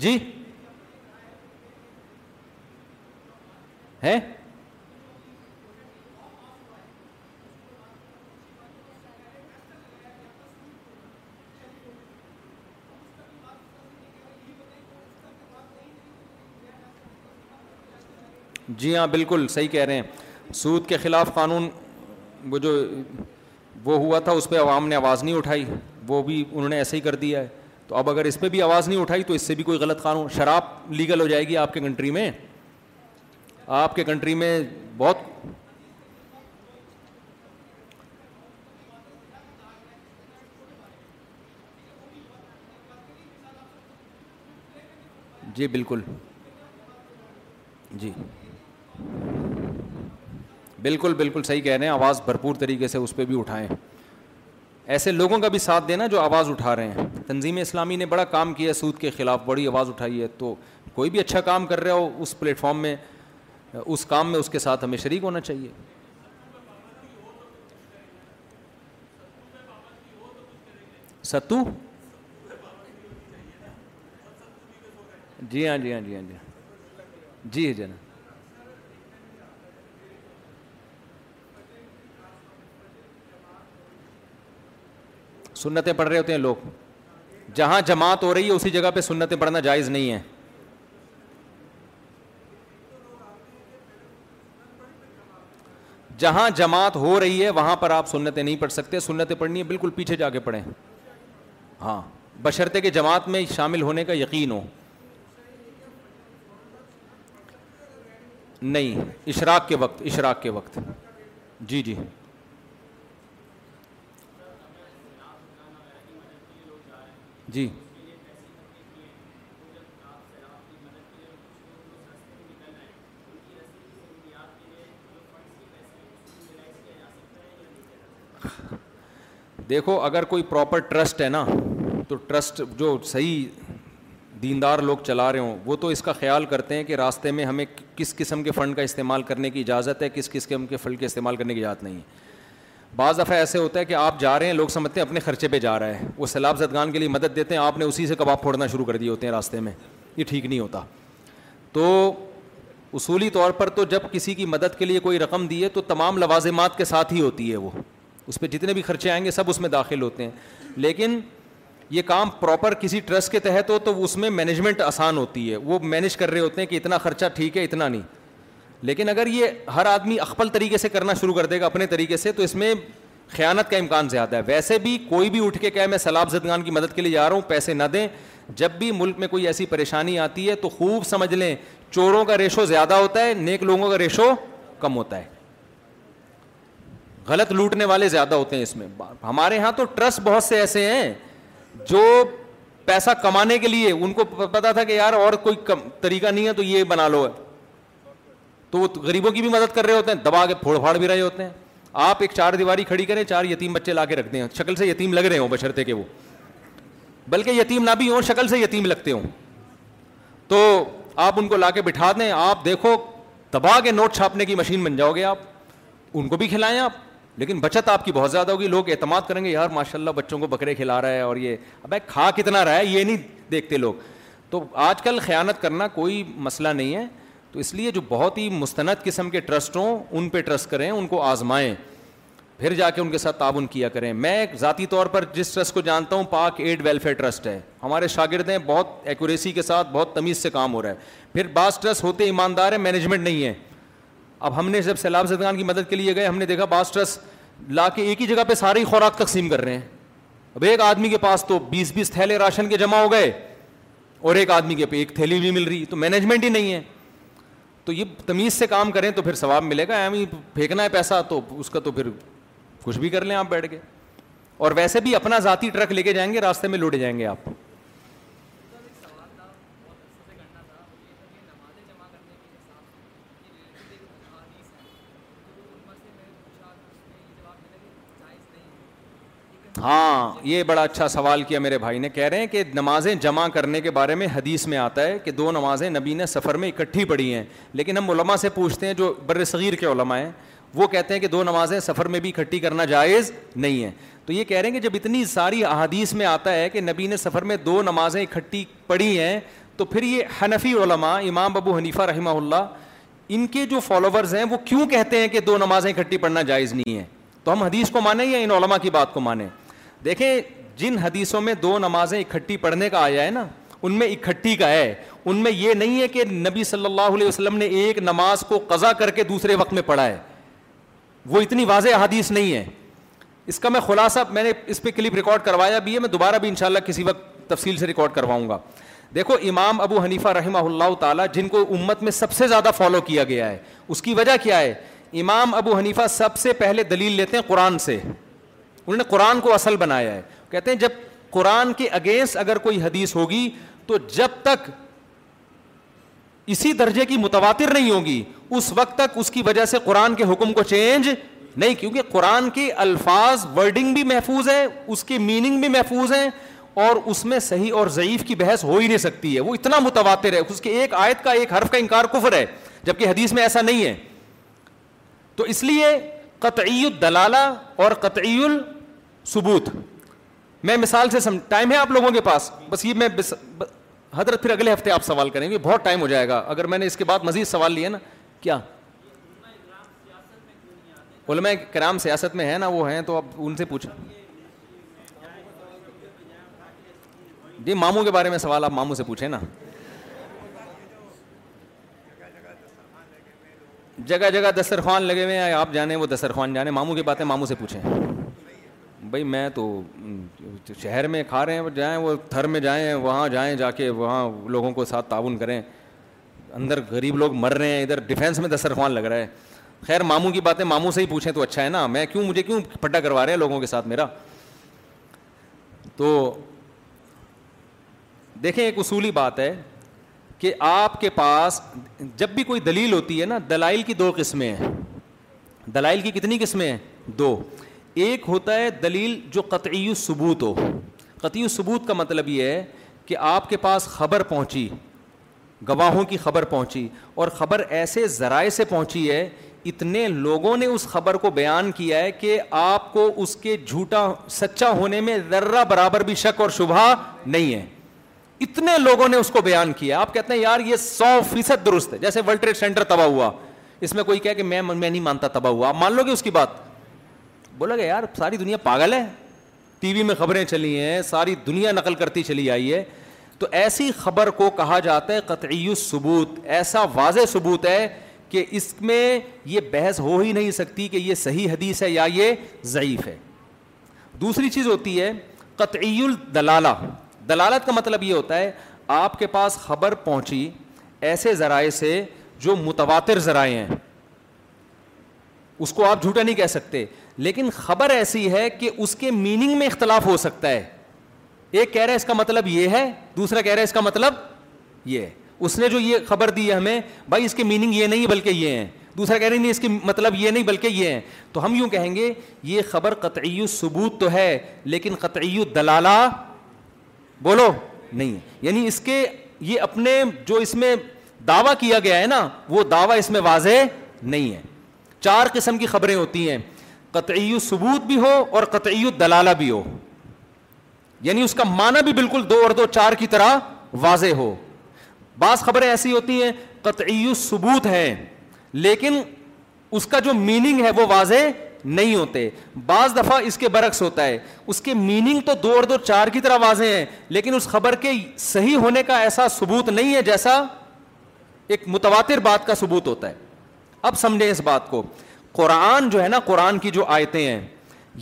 جی ہے جی ہاں بالکل صحیح کہہ رہے ہیں سود کے خلاف قانون وہ جو وہ ہوا تھا اس پہ عوام نے آواز نہیں اٹھائی وہ بھی انہوں نے ایسے ہی کر دیا ہے تو اب اگر اس پہ بھی آواز نہیں اٹھائی تو اس سے بھی کوئی غلط قانون شراب لیگل ہو جائے گی آپ کے کنٹری میں آپ کے کنٹری میں بہت جی بالکل جی بالکل بالکل صحیح کہہ رہے ہیں آواز بھرپور طریقے سے اس پہ بھی اٹھائیں ایسے لوگوں کا بھی ساتھ دینا جو آواز اٹھا رہے ہیں تنظیم اسلامی نے بڑا کام کیا سود کے خلاف بڑی آواز اٹھائی ہے تو کوئی بھی اچھا کام کر رہا ہو اس پلیٹ فارم میں اس کام میں اس کے ساتھ ہمیں شریک ہونا چاہیے ستو جی ہاں جی ہاں جی ہاں جی ہاں۔ جی جناب سنتیں پڑھ رہے ہوتے ہیں لوگ جہاں جماعت ہو رہی ہے اسی جگہ پہ سنتیں پڑھنا جائز نہیں ہے جہاں جماعت ہو رہی ہے وہاں پر آپ سنتیں نہیں پڑھ سکتے سنتیں پڑھنی ہے بالکل پیچھے جا کے پڑھیں ہاں بشرطے کے جماعت میں شامل ہونے کا یقین ہو نہیں اشراق کے وقت اشراق کے وقت جی جی جی دیکھو اگر کوئی پراپر ٹرسٹ ہے نا تو ٹرسٹ جو صحیح دیندار لوگ چلا رہے ہوں وہ تو اس کا خیال کرتے ہیں کہ راستے میں ہمیں کس قسم کے فنڈ کا استعمال کرنے کی اجازت ہے کس قسم کے فنڈ کے استعمال کرنے کی اجازت نہیں ہے بعض دفعہ ایسے ہوتا ہے کہ آپ جا رہے ہیں لوگ سمجھتے ہیں اپنے خرچے پہ جا رہا ہے وہ سیلاب زدگان کے لیے مدد دیتے ہیں آپ نے اسی سے کباب پھوڑنا شروع کر دیے ہوتے ہیں راستے میں یہ ٹھیک نہیں ہوتا تو اصولی طور پر تو جب کسی کی مدد کے لیے کوئی رقم دی ہے تو تمام لوازمات کے ساتھ ہی ہوتی ہے وہ اس پہ جتنے بھی خرچے آئیں گے سب اس میں داخل ہوتے ہیں لیکن یہ کام پراپر کسی ٹرسٹ کے تحت ہو تو اس میں مینجمنٹ آسان ہوتی ہے وہ مینیج کر رہے ہوتے ہیں کہ اتنا خرچہ ٹھیک ہے اتنا نہیں لیکن اگر یہ ہر آدمی اخپل طریقے سے کرنا شروع کر دے گا اپنے طریقے سے تو اس میں خیانت کا امکان زیادہ ہے ویسے بھی کوئی بھی اٹھ کے کہے میں سلاب زدگان کی مدد کے لیے جا رہا ہوں پیسے نہ دیں جب بھی ملک میں کوئی ایسی پریشانی آتی ہے تو خوب سمجھ لیں چوروں کا ریشو زیادہ ہوتا ہے نیک لوگوں کا ریشو کم ہوتا ہے غلط لوٹنے والے زیادہ ہوتے ہیں اس میں ہمارے یہاں تو ٹرسٹ بہت سے ایسے ہیں جو پیسہ کمانے کے لیے ان کو پتا تھا کہ یار اور کوئی طریقہ نہیں ہے تو یہ بنا لو تو وہ غریبوں کی بھی مدد کر رہے ہوتے ہیں دبا کے پھوڑ پھاڑ بھی رہے ہوتے ہیں آپ ایک چار دیواری کھڑی کریں چار یتیم بچے لا کے رکھ دیں شکل سے یتیم لگ رہے ہوں بشرتے کے وہ بلکہ یتیم نہ بھی ہوں شکل سے یتیم لگتے ہوں تو آپ ان کو لا کے بٹھا دیں آپ دیکھو دبا کے نوٹ چھاپنے کی مشین بن جاؤ گے آپ ان کو بھی کھلائیں آپ لیکن بچت آپ کی بہت زیادہ ہوگی لوگ اعتماد کریں گے یار ماشاء اللہ بچوں کو بکرے کھلا رہا ہے اور یہ اب کھا کتنا رہا ہے یہ نہیں دیکھتے لوگ تو آج کل خیانت کرنا کوئی مسئلہ نہیں ہے تو اس لیے جو بہت ہی مستند قسم کے ٹرسٹ ہوں ان پہ ٹرسٹ کریں ان کو آزمائیں پھر جا کے ان کے ساتھ تعاون کیا کریں میں ذاتی طور پر جس ٹرسٹ کو جانتا ہوں پاک ایڈ ویلفیئر ٹرسٹ ہے ہمارے شاگرد ہیں بہت ایکوریسی کے ساتھ بہت تمیز سے کام ہو رہا ہے پھر بعض ٹرسٹ ہوتے ایماندار ہیں مینجمنٹ نہیں ہے اب ہم نے جب سیلاب زدگان کی مدد کے لیے گئے ہم نے دیکھا بعض ٹرسٹ لا کے ایک ہی جگہ پہ ساری خوراک تقسیم کر رہے ہیں اب ایک آدمی کے پاس تو بیس بیس تھیلے راشن کے جمع ہو گئے اور ایک آدمی کے پہ ایک تھیلی بھی مل رہی تو مینجمنٹ ہی نہیں ہے تو یہ تمیز سے کام کریں تو پھر ثواب ملے گا ایم ہی پھینکنا ہے پیسہ تو اس کا تو پھر کچھ بھی کر لیں آپ بیٹھ کے اور ویسے بھی اپنا ذاتی ٹرک لے کے جائیں گے راستے میں لوٹے جائیں گے آپ ہاں یہ بڑا اچھا سوال کیا میرے بھائی نے کہہ رہے ہیں کہ نمازیں جمع کرنے کے بارے میں حدیث میں آتا ہے کہ دو نمازیں نبی نے سفر میں اکٹھی پڑھی ہیں لیکن ہم علماء سے پوچھتے ہیں جو بر صغیر کے علماء ہیں وہ کہتے ہیں کہ دو نمازیں سفر میں بھی اکٹھی کرنا جائز نہیں ہیں تو یہ کہہ رہے ہیں کہ جب اتنی ساری احادیث میں آتا ہے کہ نبی نے سفر میں دو نمازیں اکٹھی پڑھی ہیں تو پھر یہ حنفی علماء امام ابو حنیفہ رحمہ اللہ ان کے جو فالوورز ہیں وہ کیوں کہتے ہیں کہ دو نمازیں اکٹھی پڑھنا جائز نہیں ہیں تو ہم حدیث کو مانیں یا ان علماء کی بات کو مانیں دیکھیں جن حدیثوں میں دو نمازیں اکٹھی پڑھنے کا آیا ہے نا ان میں اکٹھی کا ہے ان میں یہ نہیں ہے کہ نبی صلی اللہ علیہ وسلم نے ایک نماز کو قضا کر کے دوسرے وقت میں پڑھا ہے وہ اتنی واضح حدیث نہیں ہے اس کا میں خلاصہ میں نے اس پہ کلپ ریکارڈ کروایا بھی ہے میں دوبارہ بھی انشاءاللہ کسی وقت تفصیل سے ریکارڈ کرواؤں گا دیکھو امام ابو حنیفہ رحمہ اللہ تعالیٰ جن کو امت میں سب سے زیادہ فالو کیا گیا ہے اس کی وجہ کیا ہے امام ابو حنیفہ سب سے پہلے دلیل لیتے ہیں قرآن سے انہوں نے قرآن کو اصل بنایا ہے کہتے ہیں جب قرآن کے اگینسٹ اگر کوئی حدیث ہوگی تو جب تک اسی درجے کی متواتر نہیں ہوگی اس وقت تک اس کی وجہ سے قرآن کے حکم کو چینج نہیں کیونکہ قرآن کے الفاظ ورڈنگ بھی محفوظ ہے اس کی میننگ بھی محفوظ ہیں اور اس میں صحیح اور ضعیف کی بحث ہو ہی نہیں سکتی ہے وہ اتنا متواتر ہے اس کے ایک آیت کا ایک حرف کا انکار کفر ہے جبکہ حدیث میں ایسا نہیں ہے تو اس لیے قطعی الدلالہ اور قطعی الثبوت میں مثال سے ٹائم ہے آپ لوگوں کے پاس بس یہ میں بس... ب... حضرت پھر اگلے ہفتے آپ سوال کریں گے بہت ٹائم ہو جائے گا اگر میں نے اس کے بعد مزید سوال لیے نا کیا علماء کرام سیاست میں ہے نا وہ ہیں تو آپ ان سے پوچھیں جی ماموں کے بارے میں سوال آپ ماموں سے پوچھیں نا جگہ جگہ دسترخوان لگے ہوئے ہیں آپ جانے وہ دسترخوان جانے ماموں کی باتیں ماموں سے پوچھیں بھائی میں تو شہر میں کھا رہے ہیں جائیں وہ تھر میں جائیں وہاں جائیں جا کے وہاں لوگوں کو ساتھ تعاون کریں اندر غریب لوگ مر رہے ہیں ادھر ڈیفینس میں دسترخوان لگ رہا ہے خیر ماموں کی باتیں ماموں سے ہی پوچھیں تو اچھا ہے نا میں کیوں مجھے کیوں پھٹا کروا رہے ہیں لوگوں کے ساتھ میرا تو دیکھیں ایک اصولی بات ہے کہ آپ کے پاس جب بھی کوئی دلیل ہوتی ہے نا دلائل کی دو قسمیں ہیں دلائل کی کتنی قسمیں ہیں دو ایک ہوتا ہے دلیل جو قطعی ثبوت ہو قطعی ثبوت کا مطلب یہ ہے کہ آپ کے پاس خبر پہنچی گواہوں کی خبر پہنچی اور خبر ایسے ذرائع سے پہنچی ہے اتنے لوگوں نے اس خبر کو بیان کیا ہے کہ آپ کو اس کے جھوٹا سچا ہونے میں ذرہ برابر بھی شک اور شبہ نہیں ہے اتنے لوگوں نے اس کو بیان کیا آپ کہتے ہیں یار یہ سو فیصد درست ہے جیسے ورلڈ ٹریڈ سینٹر تباہ ہوا اس میں کوئی کہہ کہ میں میں نہیں مانتا تباہ ہوا آپ مان لو گے اس کی بات بولا گیا یار ساری دنیا پاگل ہے ٹی وی میں خبریں چلی ہیں ساری دنیا نقل کرتی چلی آئی ہے تو ایسی خبر کو کہا جاتا ہے قطعی ثبوت ایسا واضح ثبوت ہے کہ اس میں یہ بحث ہو ہی نہیں سکتی کہ یہ صحیح حدیث ہے یا یہ ضعیف ہے دوسری چیز ہوتی ہے قطعی الدلالہ دلالت کا مطلب یہ ہوتا ہے آپ کے پاس خبر پہنچی ایسے ذرائع سے جو متواتر ذرائع ہیں اس کو آپ جھوٹا نہیں کہہ سکتے لیکن خبر ایسی ہے کہ اس کے میننگ میں اختلاف ہو سکتا ہے ایک کہہ رہا ہے اس کا مطلب یہ ہے دوسرا کہہ رہا ہے اس کا مطلب یہ ہے اس نے جو یہ خبر دی ہے ہمیں بھائی اس کی میننگ یہ نہیں بلکہ یہ ہیں دوسرا کہہ رہے نہیں اس کی مطلب یہ نہیں بلکہ یہ ہیں تو ہم یوں کہیں گے یہ خبر قطعی ثبوت تو ہے لیکن قطعی دلالہ بولو نہیں یعنی اس کے یہ اپنے جو اس میں دعویٰ کیا گیا ہے نا وہ دعویٰ اس میں واضح نہیں ہے چار قسم کی خبریں ہوتی ہیں قطعی ثبوت بھی ہو اور قطعی دلالہ بھی ہو یعنی اس کا معنی بھی بالکل دو اور دو چار کی طرح واضح ہو بعض خبریں ایسی ہوتی ہیں قطعی ثبوت ہیں لیکن اس کا جو میننگ ہے وہ واضح نہیں ہوتے بعض دفعہ اس کے برعکس ہوتا ہے اس کے میننگ تو دو اور دو چار کی طرح واضح ہیں لیکن اس خبر کے صحیح ہونے کا ایسا ثبوت نہیں ہے جیسا ایک متواتر بات کا ثبوت ہوتا ہے اب سمجھیں اس بات کو قرآن جو ہے نا قرآن کی جو آیتیں ہیں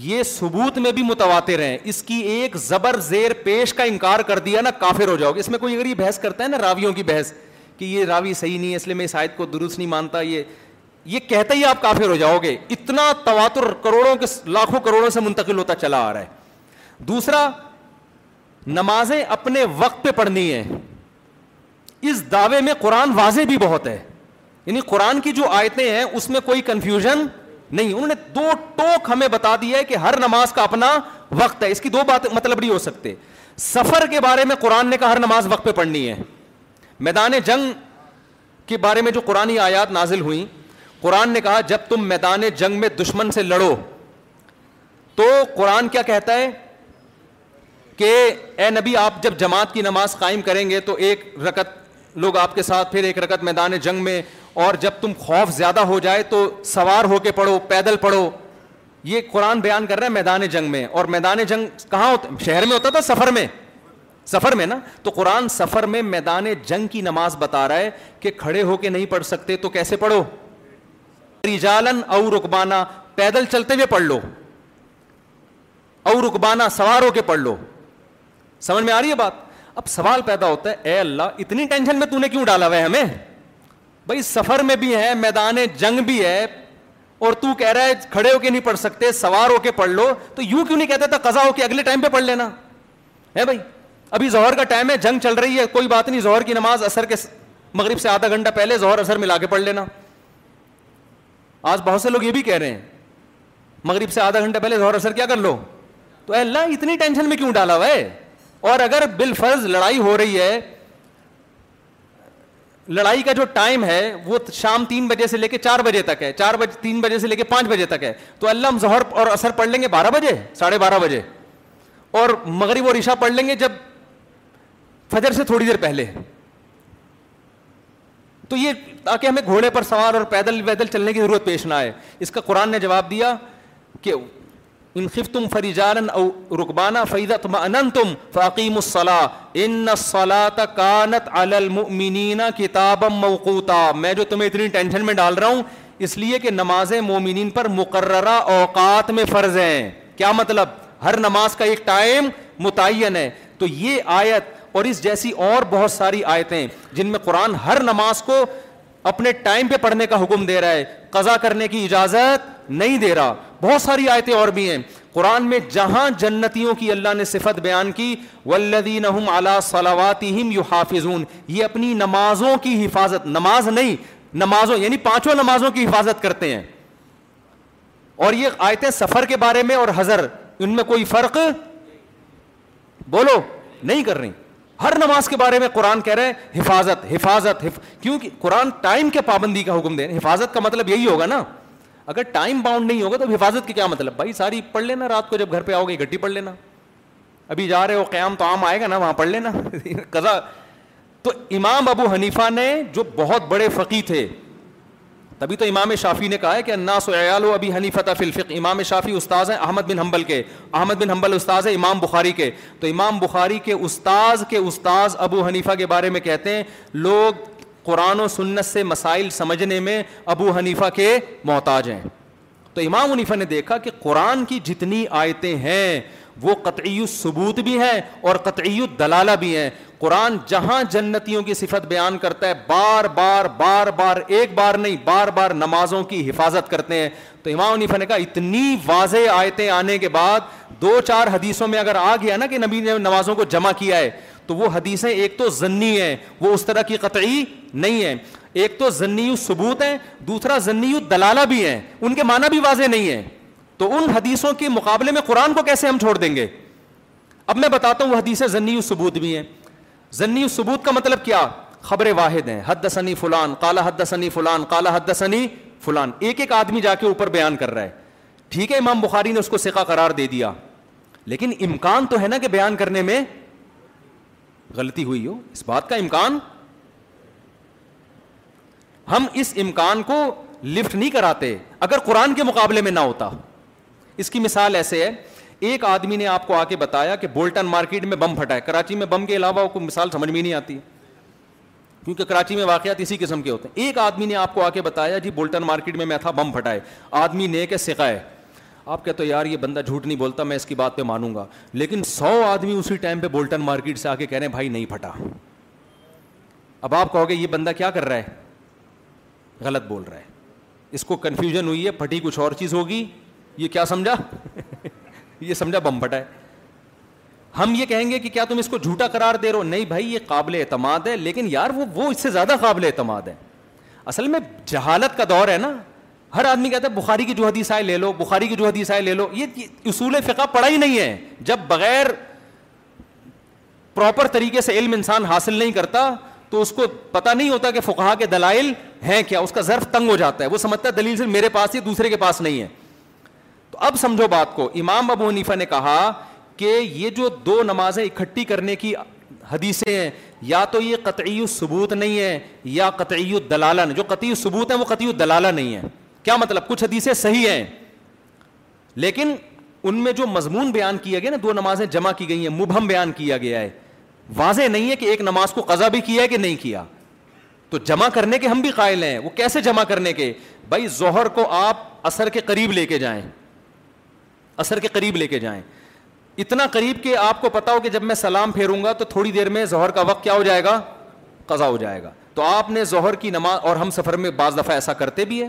یہ ثبوت میں بھی متواتر ہیں اس کی ایک زبر زیر پیش کا انکار کر دیا نا کافر ہو جاؤ گے اس میں کوئی اگر یہ بحث کرتا ہے نا راویوں کی بحث کہ یہ راوی صحیح نہیں ہے اس لیے میں اس آیت کو درست نہیں مانتا یہ یہ کہتے ہی آپ کافر ہو جاؤ گے اتنا تواتر کروڑوں کے لاکھوں کروڑوں سے منتقل ہوتا چلا آ رہا ہے دوسرا نمازیں اپنے وقت پہ پڑھنی ہیں اس دعوے میں قرآن واضح بھی بہت ہے یعنی قرآن کی جو آیتیں ہیں اس میں کوئی کنفیوژن نہیں انہوں نے دو ٹوک ہمیں بتا دیا ہے کہ ہر نماز کا اپنا وقت ہے اس کی دو بات مطلب نہیں ہو سکتے سفر کے بارے میں قرآن نے کہا ہر نماز وقت پہ پڑھنی ہے میدان جنگ کے بارے میں جو قرآن آیات نازل ہوئیں قرآن نے کہا جب تم میدان جنگ میں دشمن سے لڑو تو قرآن کیا کہتا ہے کہ اے نبی آپ جب جماعت کی نماز قائم کریں گے تو ایک رکت لوگ آپ کے ساتھ پھر ایک رکت میدان جنگ میں اور جب تم خوف زیادہ ہو جائے تو سوار ہو کے پڑھو پیدل پڑھو یہ قرآن بیان کر رہے ہیں میدان جنگ میں اور میدان جنگ کہاں ہوتا شہر میں ہوتا تھا سفر میں سفر میں نا تو قرآن سفر میں میدان جنگ کی نماز بتا رہا ہے کہ کھڑے ہو کے نہیں پڑھ سکتے تو کیسے پڑھو رجالن او رکبانا پیدل چلتے ہوئے پڑھ لو او رکبانا سوار ہو کے پڑھ لو سمجھ میں آ رہی ہے بات اب سوال پیدا ہوتا ہے اے اللہ اتنی ٹینشن میں تو نے کیوں ڈالا ہوئے ہمیں بھائی سفر میں بھی ہے میدان جنگ بھی ہے اور تو کہہ رہا ہے کھڑے ہو کے نہیں پڑھ سکتے سوار ہو کے پڑھ لو تو یوں کیوں نہیں کہتے قضا ہو کے اگلے ٹائم پہ پڑھ لینا ہے بھائی ابھی ظہر کا ٹائم ہے جنگ چل رہی ہے کوئی بات نہیں زہر کی نماز اثر کے مغرب سے آدھا گھنٹہ پہلے زہر اثر ملا کے پڑھ لینا آج بہت سے لوگ یہ بھی کہہ رہے ہیں مغرب سے آدھا گھنٹہ پہلے ظہر اثر کیا کر لو تو اے اللہ اتنی ٹینشن میں کیوں ڈالا ہے اور اگر بالفرض لڑائی ہو رہی ہے لڑائی کا جو ٹائم ہے وہ شام تین بجے سے لے کے چار بجے تک ہے چار بجے تین بجے سے لے کے پانچ بجے تک ہے تو اللہ ہم ظہر اور اثر پڑھ لیں گے بارہ بجے ساڑھے بارہ بجے اور مغرب اور عشاء پڑھ لیں گے جب فجر سے تھوڑی دیر پہلے تو یہ تاکہ ہمیں گھوڑے پر سوار اور پیدل ویدل چلنے کی ضرورت پیش نہ آئے اس کا قرآن نے جواب دیا کہ ان خف را فری المؤمنین کتاب موقوتا میں جو تمہیں اتنی ٹینشن میں ڈال رہا ہوں اس لیے کہ نماز مومنین پر مقررہ اوقات میں فرض ہیں کیا مطلب ہر نماز کا ایک ٹائم متعین ہے تو یہ آیت اور اس جیسی اور بہت ساری آیتیں جن میں قرآن ہر نماز کو اپنے ٹائم پہ پڑھنے کا حکم دے رہا ہے قضا کرنے کی اجازت نہیں دے رہا بہت ساری آیتیں اور بھی ہیں قرآن میں جہاں جنتیوں کی اللہ نے صفت بیان کی ولدین یہ اپنی نمازوں کی حفاظت نماز نہیں نمازوں یعنی پانچوں نمازوں کی حفاظت کرتے ہیں اور یہ آیتیں سفر کے بارے میں اور حضر ان میں کوئی فرق بولو نہیں کر رہی ہر نماز کے بارے میں قرآن کہہ رہے ہیں حفاظت حفاظت حف... کیونکہ قرآن ٹائم کے پابندی کا حکم دے حفاظت کا مطلب یہی ہوگا نا اگر ٹائم باؤنڈ نہیں ہوگا تو حفاظت کی کیا مطلب بھائی ساری پڑھ لینا رات کو جب گھر پہ آؤ گے گٹی پڑھ لینا ابھی جا رہے ہو قیام تو عام آئے گا نا وہاں پڑھ لینا قضا تو امام ابو حنیفہ نے جو بہت بڑے فقی تھے تبھی تو امام شافی نے کہا ہے کہ عیال و ابھی حنیفہ تہ فلف امام شافی استاذ ہیں احمد بن حنبل کے احمد بن حنبل استاذ ہیں امام بخاری کے تو امام بخاری کے استاذ کے استاذ ابو حنیفہ کے بارے میں کہتے ہیں لوگ قرآن و سنت سے مسائل سمجھنے میں ابو حنیفہ کے محتاج ہیں تو امام حنیفہ نے دیکھا کہ قرآن کی جتنی آیتیں ہیں وہ قطعی ثبوت بھی ہیں اور قطعی دلالہ بھی ہیں قرآن جہاں جنتیوں کی صفت بیان کرتا ہے بار بار بار بار ایک بار نہیں بار بار نمازوں کی حفاظت کرتے ہیں تو امام نے کہا اتنی واضح آیتیں آنے کے بعد دو چار حدیثوں میں اگر آ گیا نا کہ نبی نے نمازوں کو جمع کیا ہے تو وہ حدیثیں ایک تو ضنی ہیں وہ اس طرح کی قطعی نہیں ہیں ایک تو ضنی ثبوت ہیں دوسرا ضنی دلالہ بھی ہیں ان کے معنی بھی واضح نہیں ہیں تو ان حدیثوں کے مقابلے میں قرآن کو کیسے ہم چھوڑ دیں گے اب میں بتاتا ہوں وہ حدیثیں زنی ثبوت بھی ہیں زنی ثبوت کا مطلب کیا خبر واحد ہیں حد سنی فلان کالا حد سنی فلان کالا حد سنی فلان ایک ایک آدمی جا کے اوپر بیان کر رہا ہے ٹھیک ہے امام بخاری نے اس کو سکا قرار دے دیا لیکن امکان تو ہے نا کہ بیان کرنے میں غلطی ہوئی ہو اس بات کا امکان ہم اس امکان کو لفٹ نہیں کراتے اگر قرآن کے مقابلے میں نہ ہوتا اس کی مثال ایسے ہے ایک آدمی نے آپ کو آ کے بتایا کہ بولٹن مارکیٹ میں بم پھٹا ہے کراچی میں بم کے علاوہ مثال سمجھ میں نہیں آتی کیونکہ کراچی میں واقعات اسی قسم کے ہوتے ہیں ایک آدمی نے آپ کو آ کے بتایا جی بولٹن مارکیٹ میں میں تھا بم پھٹائے آدمی نے کہ سکھائے آپ کہتے یار یہ بندہ جھوٹ نہیں بولتا میں اس کی بات پہ مانوں گا لیکن سو آدمی اسی ٹائم پہ بولٹن مارکیٹ سے آ کے کہہ رہے ہیں بھائی نہیں پھٹا اب آپ کہو گے یہ بندہ کیا کر رہا ہے غلط بول رہا ہے اس کو کنفیوژن ہوئی ہے پھٹی کچھ اور چیز ہوگی یہ کیا سمجھا یہ سمجھا بم ہے ہم یہ کہیں گے کہ کیا تم اس کو جھوٹا قرار دے رہے نہیں بھائی یہ قابل اعتماد ہے لیکن یار وہ وہ اس سے زیادہ قابل اعتماد ہے اصل میں جہالت کا دور ہے نا ہر آدمی کہتا ہے بخاری کی جو حدیث آئے لے لو بخاری کی جو حدیث آئے لے لو یہ اصول فقہ پڑا ہی نہیں ہے جب بغیر پراپر طریقے سے علم انسان حاصل نہیں کرتا تو اس کو پتا نہیں ہوتا کہ فقہا کے دلائل ہیں کیا اس کا ضرف تنگ ہو جاتا ہے وہ سمجھتا ہے دلیل صرف میرے پاس ہی دوسرے کے پاس نہیں ہے اب سمجھو بات کو امام ابو حنیفا نے کہا کہ یہ جو دو نمازیں اکٹھی کرنے کی حدیثیں ہیں یا تو یہ قطعی ثبوت نہیں ہے یا قطعی دلالا جو قطعی ثبوت ہے وہ قطعی دلالہ نہیں ہے کیا مطلب کچھ حدیثیں صحیح ہیں لیکن ان میں جو مضمون بیان کیا گیا نا دو نمازیں جمع کی گئی ہیں مبہم بیان کیا گیا ہے واضح نہیں ہے کہ ایک نماز کو قضا بھی کیا ہے کہ نہیں کیا تو جمع کرنے کے ہم بھی قائل ہیں وہ کیسے جمع کرنے کے بھائی ظہر کو آپ اثر کے قریب لے کے جائیں اثر کے قریب لے کے جائیں اتنا قریب کہ آپ کو پتا ہو کہ جب میں سلام پھیروں گا تو تھوڑی دیر میں ظہر کا وقت کیا ہو جائے گا قضا ہو جائے گا تو آپ نے ظہر کی نماز اور ہم سفر میں بعض دفعہ ایسا کرتے بھی ہے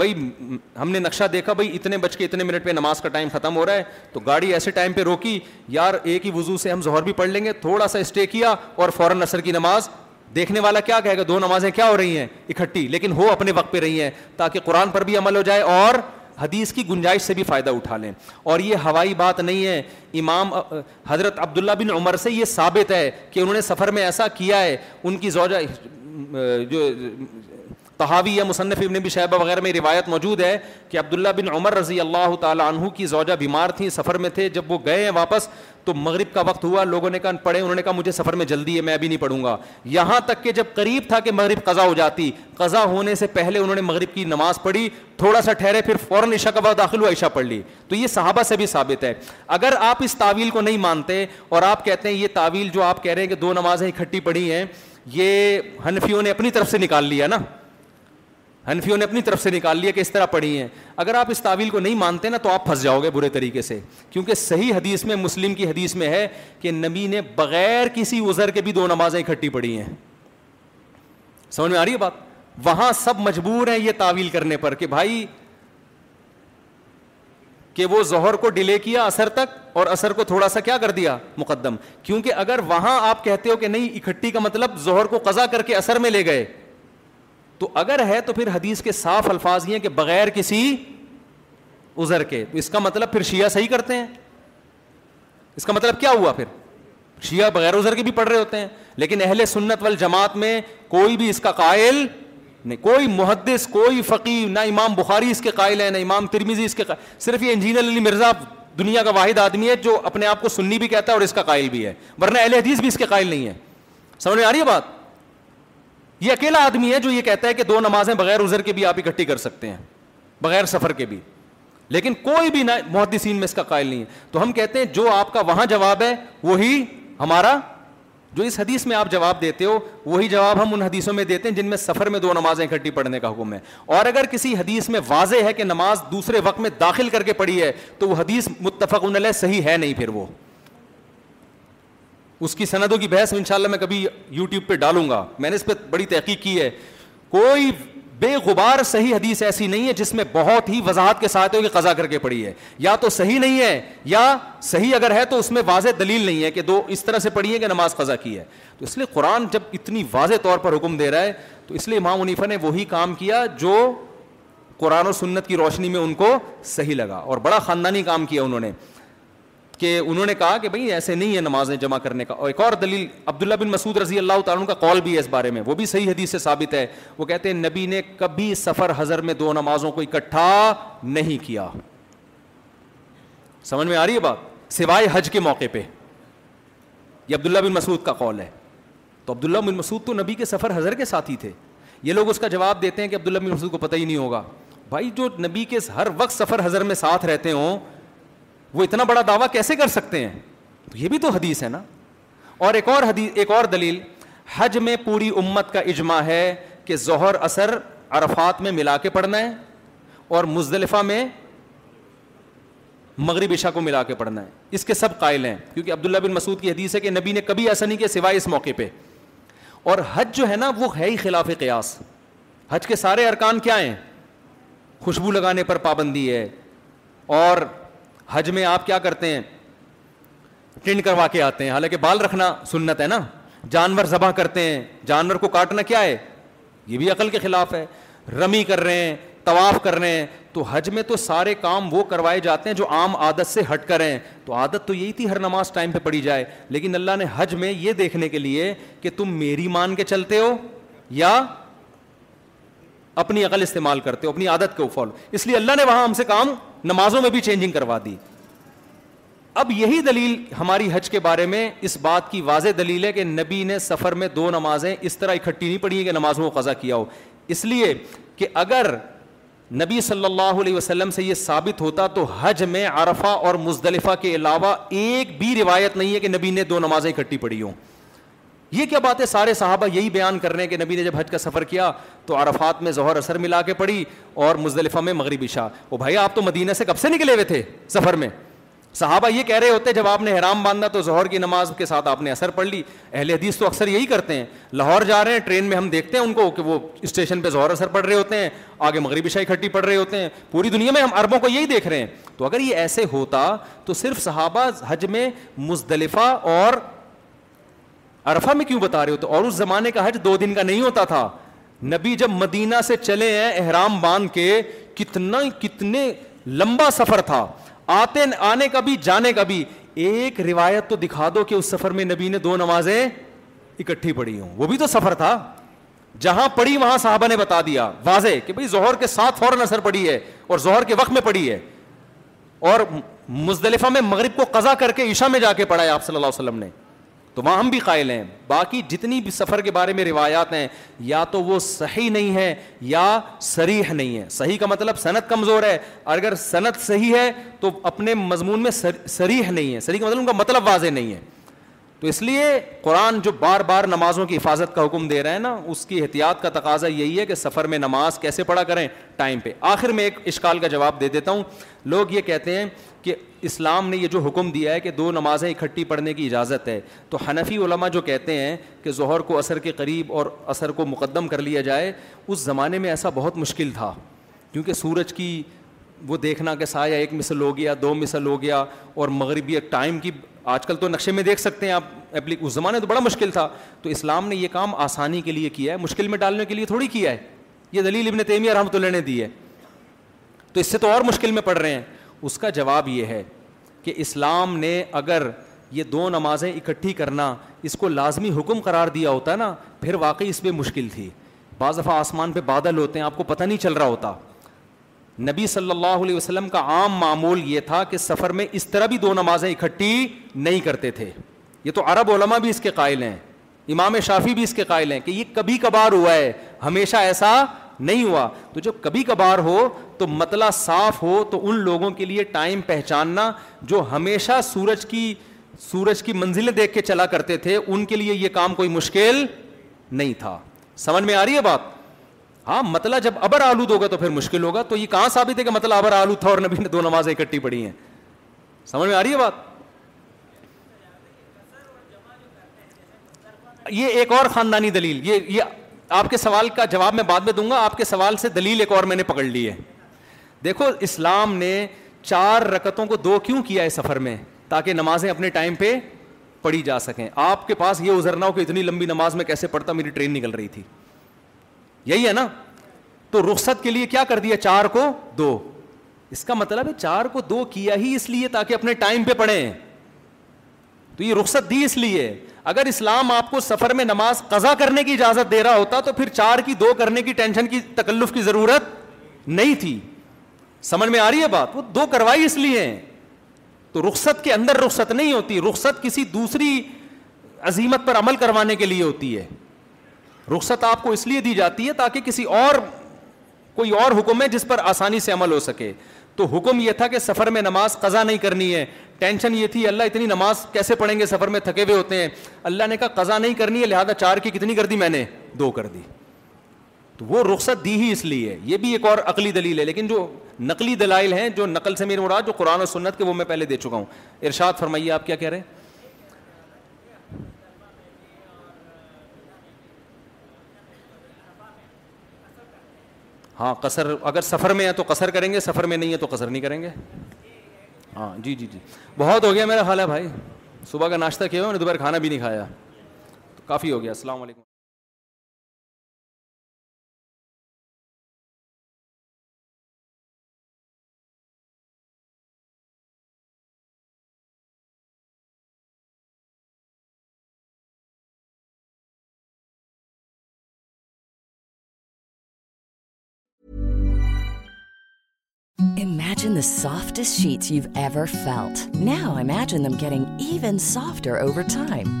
بھائی ہم نے نقشہ دیکھا بھائی اتنے بج کے اتنے منٹ پہ نماز کا ٹائم ختم ہو رہا ہے تو گاڑی ایسے ٹائم پہ روکی یار ایک ہی وضو سے ہم ظہر بھی پڑھ لیں گے تھوڑا سا اسٹے کیا اور فوراً اثر کی نماز دیکھنے والا کیا کہے گا دو نمازیں کیا ہو رہی ہیں اکٹھی لیکن ہو اپنے وقت پہ رہی ہیں تاکہ قرآن پر بھی عمل ہو جائے اور حدیث کی گنجائش سے بھی فائدہ اٹھا لیں اور یہ ہوائی بات نہیں ہے امام حضرت عبداللہ بن عمر سے یہ ثابت ہے کہ انہوں نے سفر میں ایسا کیا ہے ان کی زوجہ جو تحاوی یا مصنف ابن بھی شہبہ وغیرہ میں روایت موجود ہے کہ عبداللہ بن عمر رضی اللہ تعالیٰ عنہ کی زوجہ بیمار تھیں سفر میں تھے جب وہ گئے ہیں واپس تو مغرب کا وقت ہوا لوگوں نے کہا پڑھے انہوں نے کہا مجھے سفر میں جلدی ہے میں ابھی نہیں پڑھوں گا یہاں تک کہ جب قریب تھا کہ مغرب قضا ہو جاتی قضا ہونے سے پہلے انہوں نے مغرب کی نماز پڑھی تھوڑا سا ٹھہرے پھر فوراً عشاء کا بعد داخل ہوا عشاء پڑھ لی تو یہ صحابہ سے بھی ثابت ہے اگر آپ اس تعویل کو نہیں مانتے اور آپ کہتے ہیں یہ تعویل جو آپ کہہ رہے ہیں کہ دو نمازیں اکٹھی پڑھی ہیں یہ حنفیوں نے اپنی طرف سے نکال لیا نا ہنفیوں نے اپنی طرف سے نکال لیا کہ اس طرح پڑھی ہیں اگر آپ اس تعویل کو نہیں مانتے نا تو آپ پھنس جاؤ گے برے طریقے سے کیونکہ صحیح حدیث میں مسلم کی حدیث میں ہے کہ نبی نے بغیر کسی ازر کے بھی دو نمازیں اکٹھی پڑھی ہیں سمجھ میں آ رہی ہے بات وہاں سب مجبور ہیں یہ تعویل کرنے پر کہ بھائی کہ وہ زہر کو ڈیلے کیا اثر تک اور اثر کو تھوڑا سا کیا کر دیا مقدم کیونکہ اگر وہاں آپ کہتے ہو کہ نہیں اکٹھی کا مطلب زہر کو قضا کر کے اثر میں لے گئے تو اگر ہے تو پھر حدیث کے صاف الفاظ یہ کہ بغیر کسی ازر کے تو اس کا مطلب پھر شیعہ صحیح کرتے ہیں اس کا مطلب کیا ہوا پھر شیعہ بغیر ازر کے بھی پڑھ رہے ہوتے ہیں لیکن اہل سنت وال جماعت میں کوئی بھی اس کا قائل نہیں کوئی محدث کوئی فقی نہ امام بخاری اس کے قائل ہے نہ امام ترمیزی اس کے قائل صرف یہ انجینئر علی مرزا دنیا کا واحد آدمی ہے جو اپنے آپ کو سننی بھی کہتا ہے اور اس کا قائل بھی ہے ورنہ اہل حدیث بھی اس کے قائل نہیں ہے سمجھ میں آ رہی ہے بات یہ اکیلا آدمی ہے جو یہ کہتا ہے کہ دو نمازیں بغیر ازر کے بھی آپ اکٹھی کر سکتے ہیں بغیر سفر کے بھی لیکن کوئی بھی نہ محدثین میں اس کا قائل نہیں ہے تو ہم کہتے ہیں جو آپ کا وہاں جواب ہے وہی ہمارا جو اس حدیث میں آپ جواب دیتے ہو وہی جواب ہم ان حدیثوں میں دیتے ہیں جن میں سفر میں دو نمازیں اکٹھی پڑھنے کا حکم ہے اور اگر کسی حدیث میں واضح ہے کہ نماز دوسرے وقت میں داخل کر کے پڑھی ہے تو وہ حدیث متفق علیہ صحیح ہے نہیں پھر وہ اس کی سندوں کی بحث ان شاء اللہ میں کبھی یو ٹیوب پہ ڈالوں گا میں نے اس پہ بڑی تحقیق کی ہے کوئی بے غبار صحیح حدیث ایسی نہیں ہے جس میں بہت ہی وضاحت کے ساتھ قزا کر کے پڑی ہے یا تو صحیح نہیں ہے یا صحیح اگر ہے تو اس میں واضح دلیل نہیں ہے کہ دو اس طرح سے پڑھی ہے کہ نماز قزا کی ہے تو اس لیے قرآن جب اتنی واضح طور پر حکم دے رہا ہے تو اس لیے امام منیفا نے وہی کام کیا جو قرآن و سنت کی روشنی میں ان کو صحیح لگا اور بڑا خاندانی کام کیا انہوں نے کہ انہوں نے کہا کہ بھائی ایسے نہیں ہے نمازیں جمع کرنے کا اور ایک اور دلیل عبداللہ بن مسعود رضی اللہ تعالیٰ کا کال بھی ہے اس بارے میں وہ بھی صحیح حدیث سے ثابت ہے وہ کہتے ہیں نبی نے کبھی سفر حضر میں دو نمازوں کو اکٹھا نہیں کیا سمجھ میں آ رہی ہے بات سوائے حج کے موقع پہ یہ عبداللہ بن مسعود کا کال ہے تو عبداللہ بن مسعود تو نبی کے سفر حضر کے ساتھی تھے یہ لوگ اس کا جواب دیتے ہیں کہ عبداللہ بن مسعود کو پتہ ہی نہیں ہوگا بھائی جو نبی کے ہر وقت سفر حضر میں ساتھ رہتے ہوں وہ اتنا بڑا دعویٰ کیسے کر سکتے ہیں تو یہ بھی تو حدیث ہے نا اور ایک اور حدیث ایک اور دلیل حج میں پوری امت کا اجماع ہے کہ ظہر اثر عرفات میں ملا کے پڑھنا ہے اور مزدلفہ میں مغرب عشاء کو ملا کے پڑھنا ہے اس کے سب قائل ہیں کیونکہ عبداللہ بن مسعود کی حدیث ہے کہ نبی نے کبھی ایسا نہیں کیا سوائے اس موقع پہ اور حج جو ہے نا وہ ہے ہی خلاف قیاس حج کے سارے ارکان کیا ہیں خوشبو لگانے پر پابندی ہے اور حج میں آپ کیا کرتے ہیں ٹنڈ کروا کے آتے ہیں حالانکہ بال رکھنا سنت ہے نا جانور ذبح کرتے ہیں جانور کو کاٹنا کیا ہے یہ بھی عقل کے خلاف ہے رمی کر رہے ہیں طواف کر رہے ہیں تو حج میں تو سارے کام وہ کروائے جاتے ہیں جو عام عادت سے ہٹ کر ہیں تو عادت تو یہی تھی ہر نماز ٹائم پہ پڑی جائے لیکن اللہ نے حج میں یہ دیکھنے کے لیے کہ تم میری مان کے چلتے ہو یا اپنی عقل استعمال کرتے ہو اپنی عادت کو فالو اس لیے اللہ نے وہاں ہم سے کام نمازوں میں بھی چینجنگ کروا دی اب یہی دلیل ہماری حج کے بارے میں اس بات کی واضح دلیل ہے کہ نبی نے سفر میں دو نمازیں اس طرح اکٹھی نہیں پڑھی کہ نمازوں کو قضا کیا ہو اس لیے کہ اگر نبی صلی اللہ علیہ وسلم سے یہ ثابت ہوتا تو حج میں عرفہ اور مزدلفہ کے علاوہ ایک بھی روایت نہیں ہے کہ نبی نے دو نمازیں اکٹھی پڑھی ہوں یہ کیا بات ہے سارے صحابہ یہی بیان کر رہے ہیں کہ نبی نے جب حج کا سفر کیا تو عرفات میں ظہر اثر ملا کے پڑی اور مزدلفہ میں مغربی شاہ وہ بھائی آپ تو مدینہ سے کب سے نکلے ہوئے تھے سفر میں صحابہ یہ کہہ رہے ہوتے جب آپ نے حرام باندھا تو ظہر کی نماز کے ساتھ آپ نے اثر پڑھ لی اہل حدیث تو اکثر یہی کرتے ہیں لاہور جا رہے ہیں ٹرین میں ہم دیکھتے ہیں ان کو کہ وہ اسٹیشن پہ ظہر اثر پڑ رہے ہوتے ہیں آگے مغربی شا اکٹھی پڑ رہے ہوتے ہیں پوری دنیا میں ہم عربوں کو یہی دیکھ رہے ہیں تو اگر یہ ایسے ہوتا تو صرف صحابہ حج میں مزدلفہ اور ارفا میں کیوں بتا رہے ہو تو اور اس زمانے کا حج دو دن کا نہیں ہوتا تھا نبی جب مدینہ سے چلے ہیں احرام باندھ کے کتنا کتنے لمبا سفر تھا آتے آنے کا بھی جانے کا بھی ایک روایت تو دکھا دو کہ اس سفر میں نبی نے دو نمازیں اکٹھی پڑی ہوں وہ بھی تو سفر تھا جہاں پڑھی وہاں صاحبہ نے بتا دیا واضح کہ بھائی ظہر کے ساتھ فوراً اثر پڑی ہے اور زہر کے وقت میں پڑی ہے اور مزدلفہ میں مغرب کو قضا کر کے عشاء میں جا کے پڑھایا آپ صلی اللہ علیہ وسلم نے تو وہاں ہم بھی قائل ہیں باقی جتنی بھی سفر کے بارے میں روایات ہیں یا تو وہ صحیح نہیں ہے یا سریح نہیں ہے صحیح کا مطلب صنعت کمزور ہے اگر صنعت صحیح ہے تو اپنے مضمون میں سریح نہیں ہے سریح کا مطلب ان کا مطلب واضح نہیں ہے تو اس لیے قرآن جو بار بار نمازوں کی حفاظت کا حکم دے رہے ہیں نا اس کی احتیاط کا تقاضا یہی ہے کہ سفر میں نماز کیسے پڑھا کریں ٹائم پہ آخر میں ایک اشکال کا جواب دے دیتا ہوں لوگ یہ کہتے ہیں کہ اسلام نے یہ جو حکم دیا ہے کہ دو نمازیں اکٹھی پڑھنے کی اجازت ہے تو حنفی علماء جو کہتے ہیں کہ ظہر کو اثر کے قریب اور اثر کو مقدم کر لیا جائے اس زمانے میں ایسا بہت مشکل تھا کیونکہ سورج کی وہ دیکھنا کہ سایہ ایک مثل ہو گیا دو مثل ہو گیا اور مغربی ایک ٹائم کی آج کل تو نقشے میں دیکھ سکتے ہیں آپ اپلیک اس زمانے تو بڑا مشکل تھا تو اسلام نے یہ کام آسانی کے لیے کیا ہے مشکل میں ڈالنے کے لیے تھوڑی کیا ہے یہ دلیل ابن تیمیہ رحمۃ اللہ نے دی ہے تو اس سے تو اور مشکل میں پڑ رہے ہیں اس کا جواب یہ ہے کہ اسلام نے اگر یہ دو نمازیں اکٹھی کرنا اس کو لازمی حکم قرار دیا ہوتا نا پھر واقعی اس پہ مشکل تھی بعض دفعہ آسمان پہ بادل ہوتے ہیں آپ کو پتہ نہیں چل رہا ہوتا نبی صلی اللہ علیہ وسلم کا عام معمول یہ تھا کہ سفر میں اس طرح بھی دو نمازیں اکٹھی نہیں کرتے تھے یہ تو عرب علماء بھی اس کے قائل ہیں امام شافی بھی اس کے قائل ہیں کہ یہ کبھی کبھار ہوا ہے ہمیشہ ایسا نہیں ہوا تو جب کبھی کبھار ہو تو مطلع صاف ہو تو ان لوگوں کے لیے ٹائم پہچاننا جو ہمیشہ سورج کی سورج کی منزلیں دیکھ کے چلا کرتے تھے ان کے لیے یہ کام کوئی مشکل نہیں تھا سمجھ میں آ رہی ہے بات ہاں مطلع جب ابر آلود ہوگا تو پھر مشکل ہوگا تو یہ کہاں ثابت ہے کہ مطلع ابر آلود تھا اور نبی نے دو نمازیں اکٹھی پڑی ہیں سمجھ میں آ رہی ہے بات یہ ایک اور خاندانی دلیل یہ آپ کے سوال کا جواب میں بعد میں دوں گا آپ کے سوال سے دلیل ایک اور میں نے پکڑ لی ہے دیکھو اسلام نے چار رکتوں کو دو کیوں کیا ہے سفر میں تاکہ نمازیں اپنے ٹائم پہ پڑھی جا سکیں آپ کے پاس یہ ازرنا ہو کہ اتنی لمبی نماز میں کیسے پڑھتا میری ٹرین نکل رہی تھی یہی ہے نا تو رخصت کے لیے کیا کر دیا چار کو دو اس کا مطلب ہے چار کو دو کیا ہی اس لیے تاکہ اپنے ٹائم پہ پڑھیں تو یہ رخصت دی اس لیے اگر اسلام آپ کو سفر میں نماز قضا کرنے کی اجازت دے رہا ہوتا تو پھر چار کی دو کرنے کی ٹینشن کی تکلف کی ضرورت نہیں تھی سمجھ میں آ رہی ہے بات وہ دو کروائی اس لیے ہیں تو رخصت کے اندر رخصت نہیں ہوتی رخصت کسی دوسری عظیمت پر عمل کروانے کے لیے ہوتی ہے رخصت آپ کو اس لیے دی جاتی ہے تاکہ کسی اور کوئی اور حکم ہے جس پر آسانی سے عمل ہو سکے تو حکم یہ تھا کہ سفر میں نماز قضا نہیں کرنی ہے ٹینشن یہ تھی اللہ اتنی نماز کیسے پڑھیں گے سفر میں تھکے ہوئے ہوتے ہیں اللہ نے کہا قضا نہیں کرنی ہے لہٰذا چار کی کتنی کر دی میں نے دو کر دی تو وہ رخصت دی ہی اس لیے یہ بھی ایک اور عقلی دلیل ہے لیکن جو نقلی دلائل ہیں جو نقل سے میر مراد جو قرآن و سنت کے وہ میں پہلے دے چکا ہوں ارشاد فرمائیے آپ کیا کہہ رہے ہیں ہاں قصر اگر سفر میں ہے تو قصر کریں گے سفر میں نہیں ہے تو قصر نہیں کریں گے ہاں جی جی جی بہت ہو گیا میرا خیال ہے بھائی صبح کا ناشتہ کیا ہوا میں نے دوپہر کھانا بھی نہیں کھایا تو کافی ہو گیا السلام علیکم Imagine the softest sheets you've ever felt. Now imagine them getting even softer over time.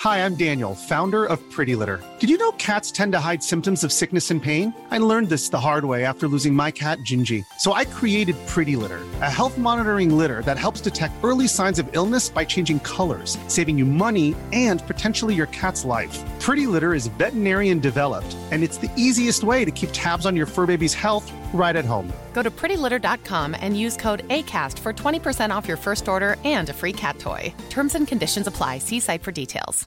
Hi, I'm Daniel, founder of Pretty Litter. Did you know cats tend to hide symptoms of sickness and pain? I learned this the hard way after losing my cat, Gingy. So I created Pretty Litter, a health monitoring litter that helps detect early signs of illness by changing colors, saving you money and potentially your cat's life. Pretty Litter is veterinarian developed, and it's the easiest way to keep tabs on your fur baby's health right at home. Go to prettylitter.com and use code ACAST for 20% off your first order and a free cat toy. Terms and conditions apply. See site for details.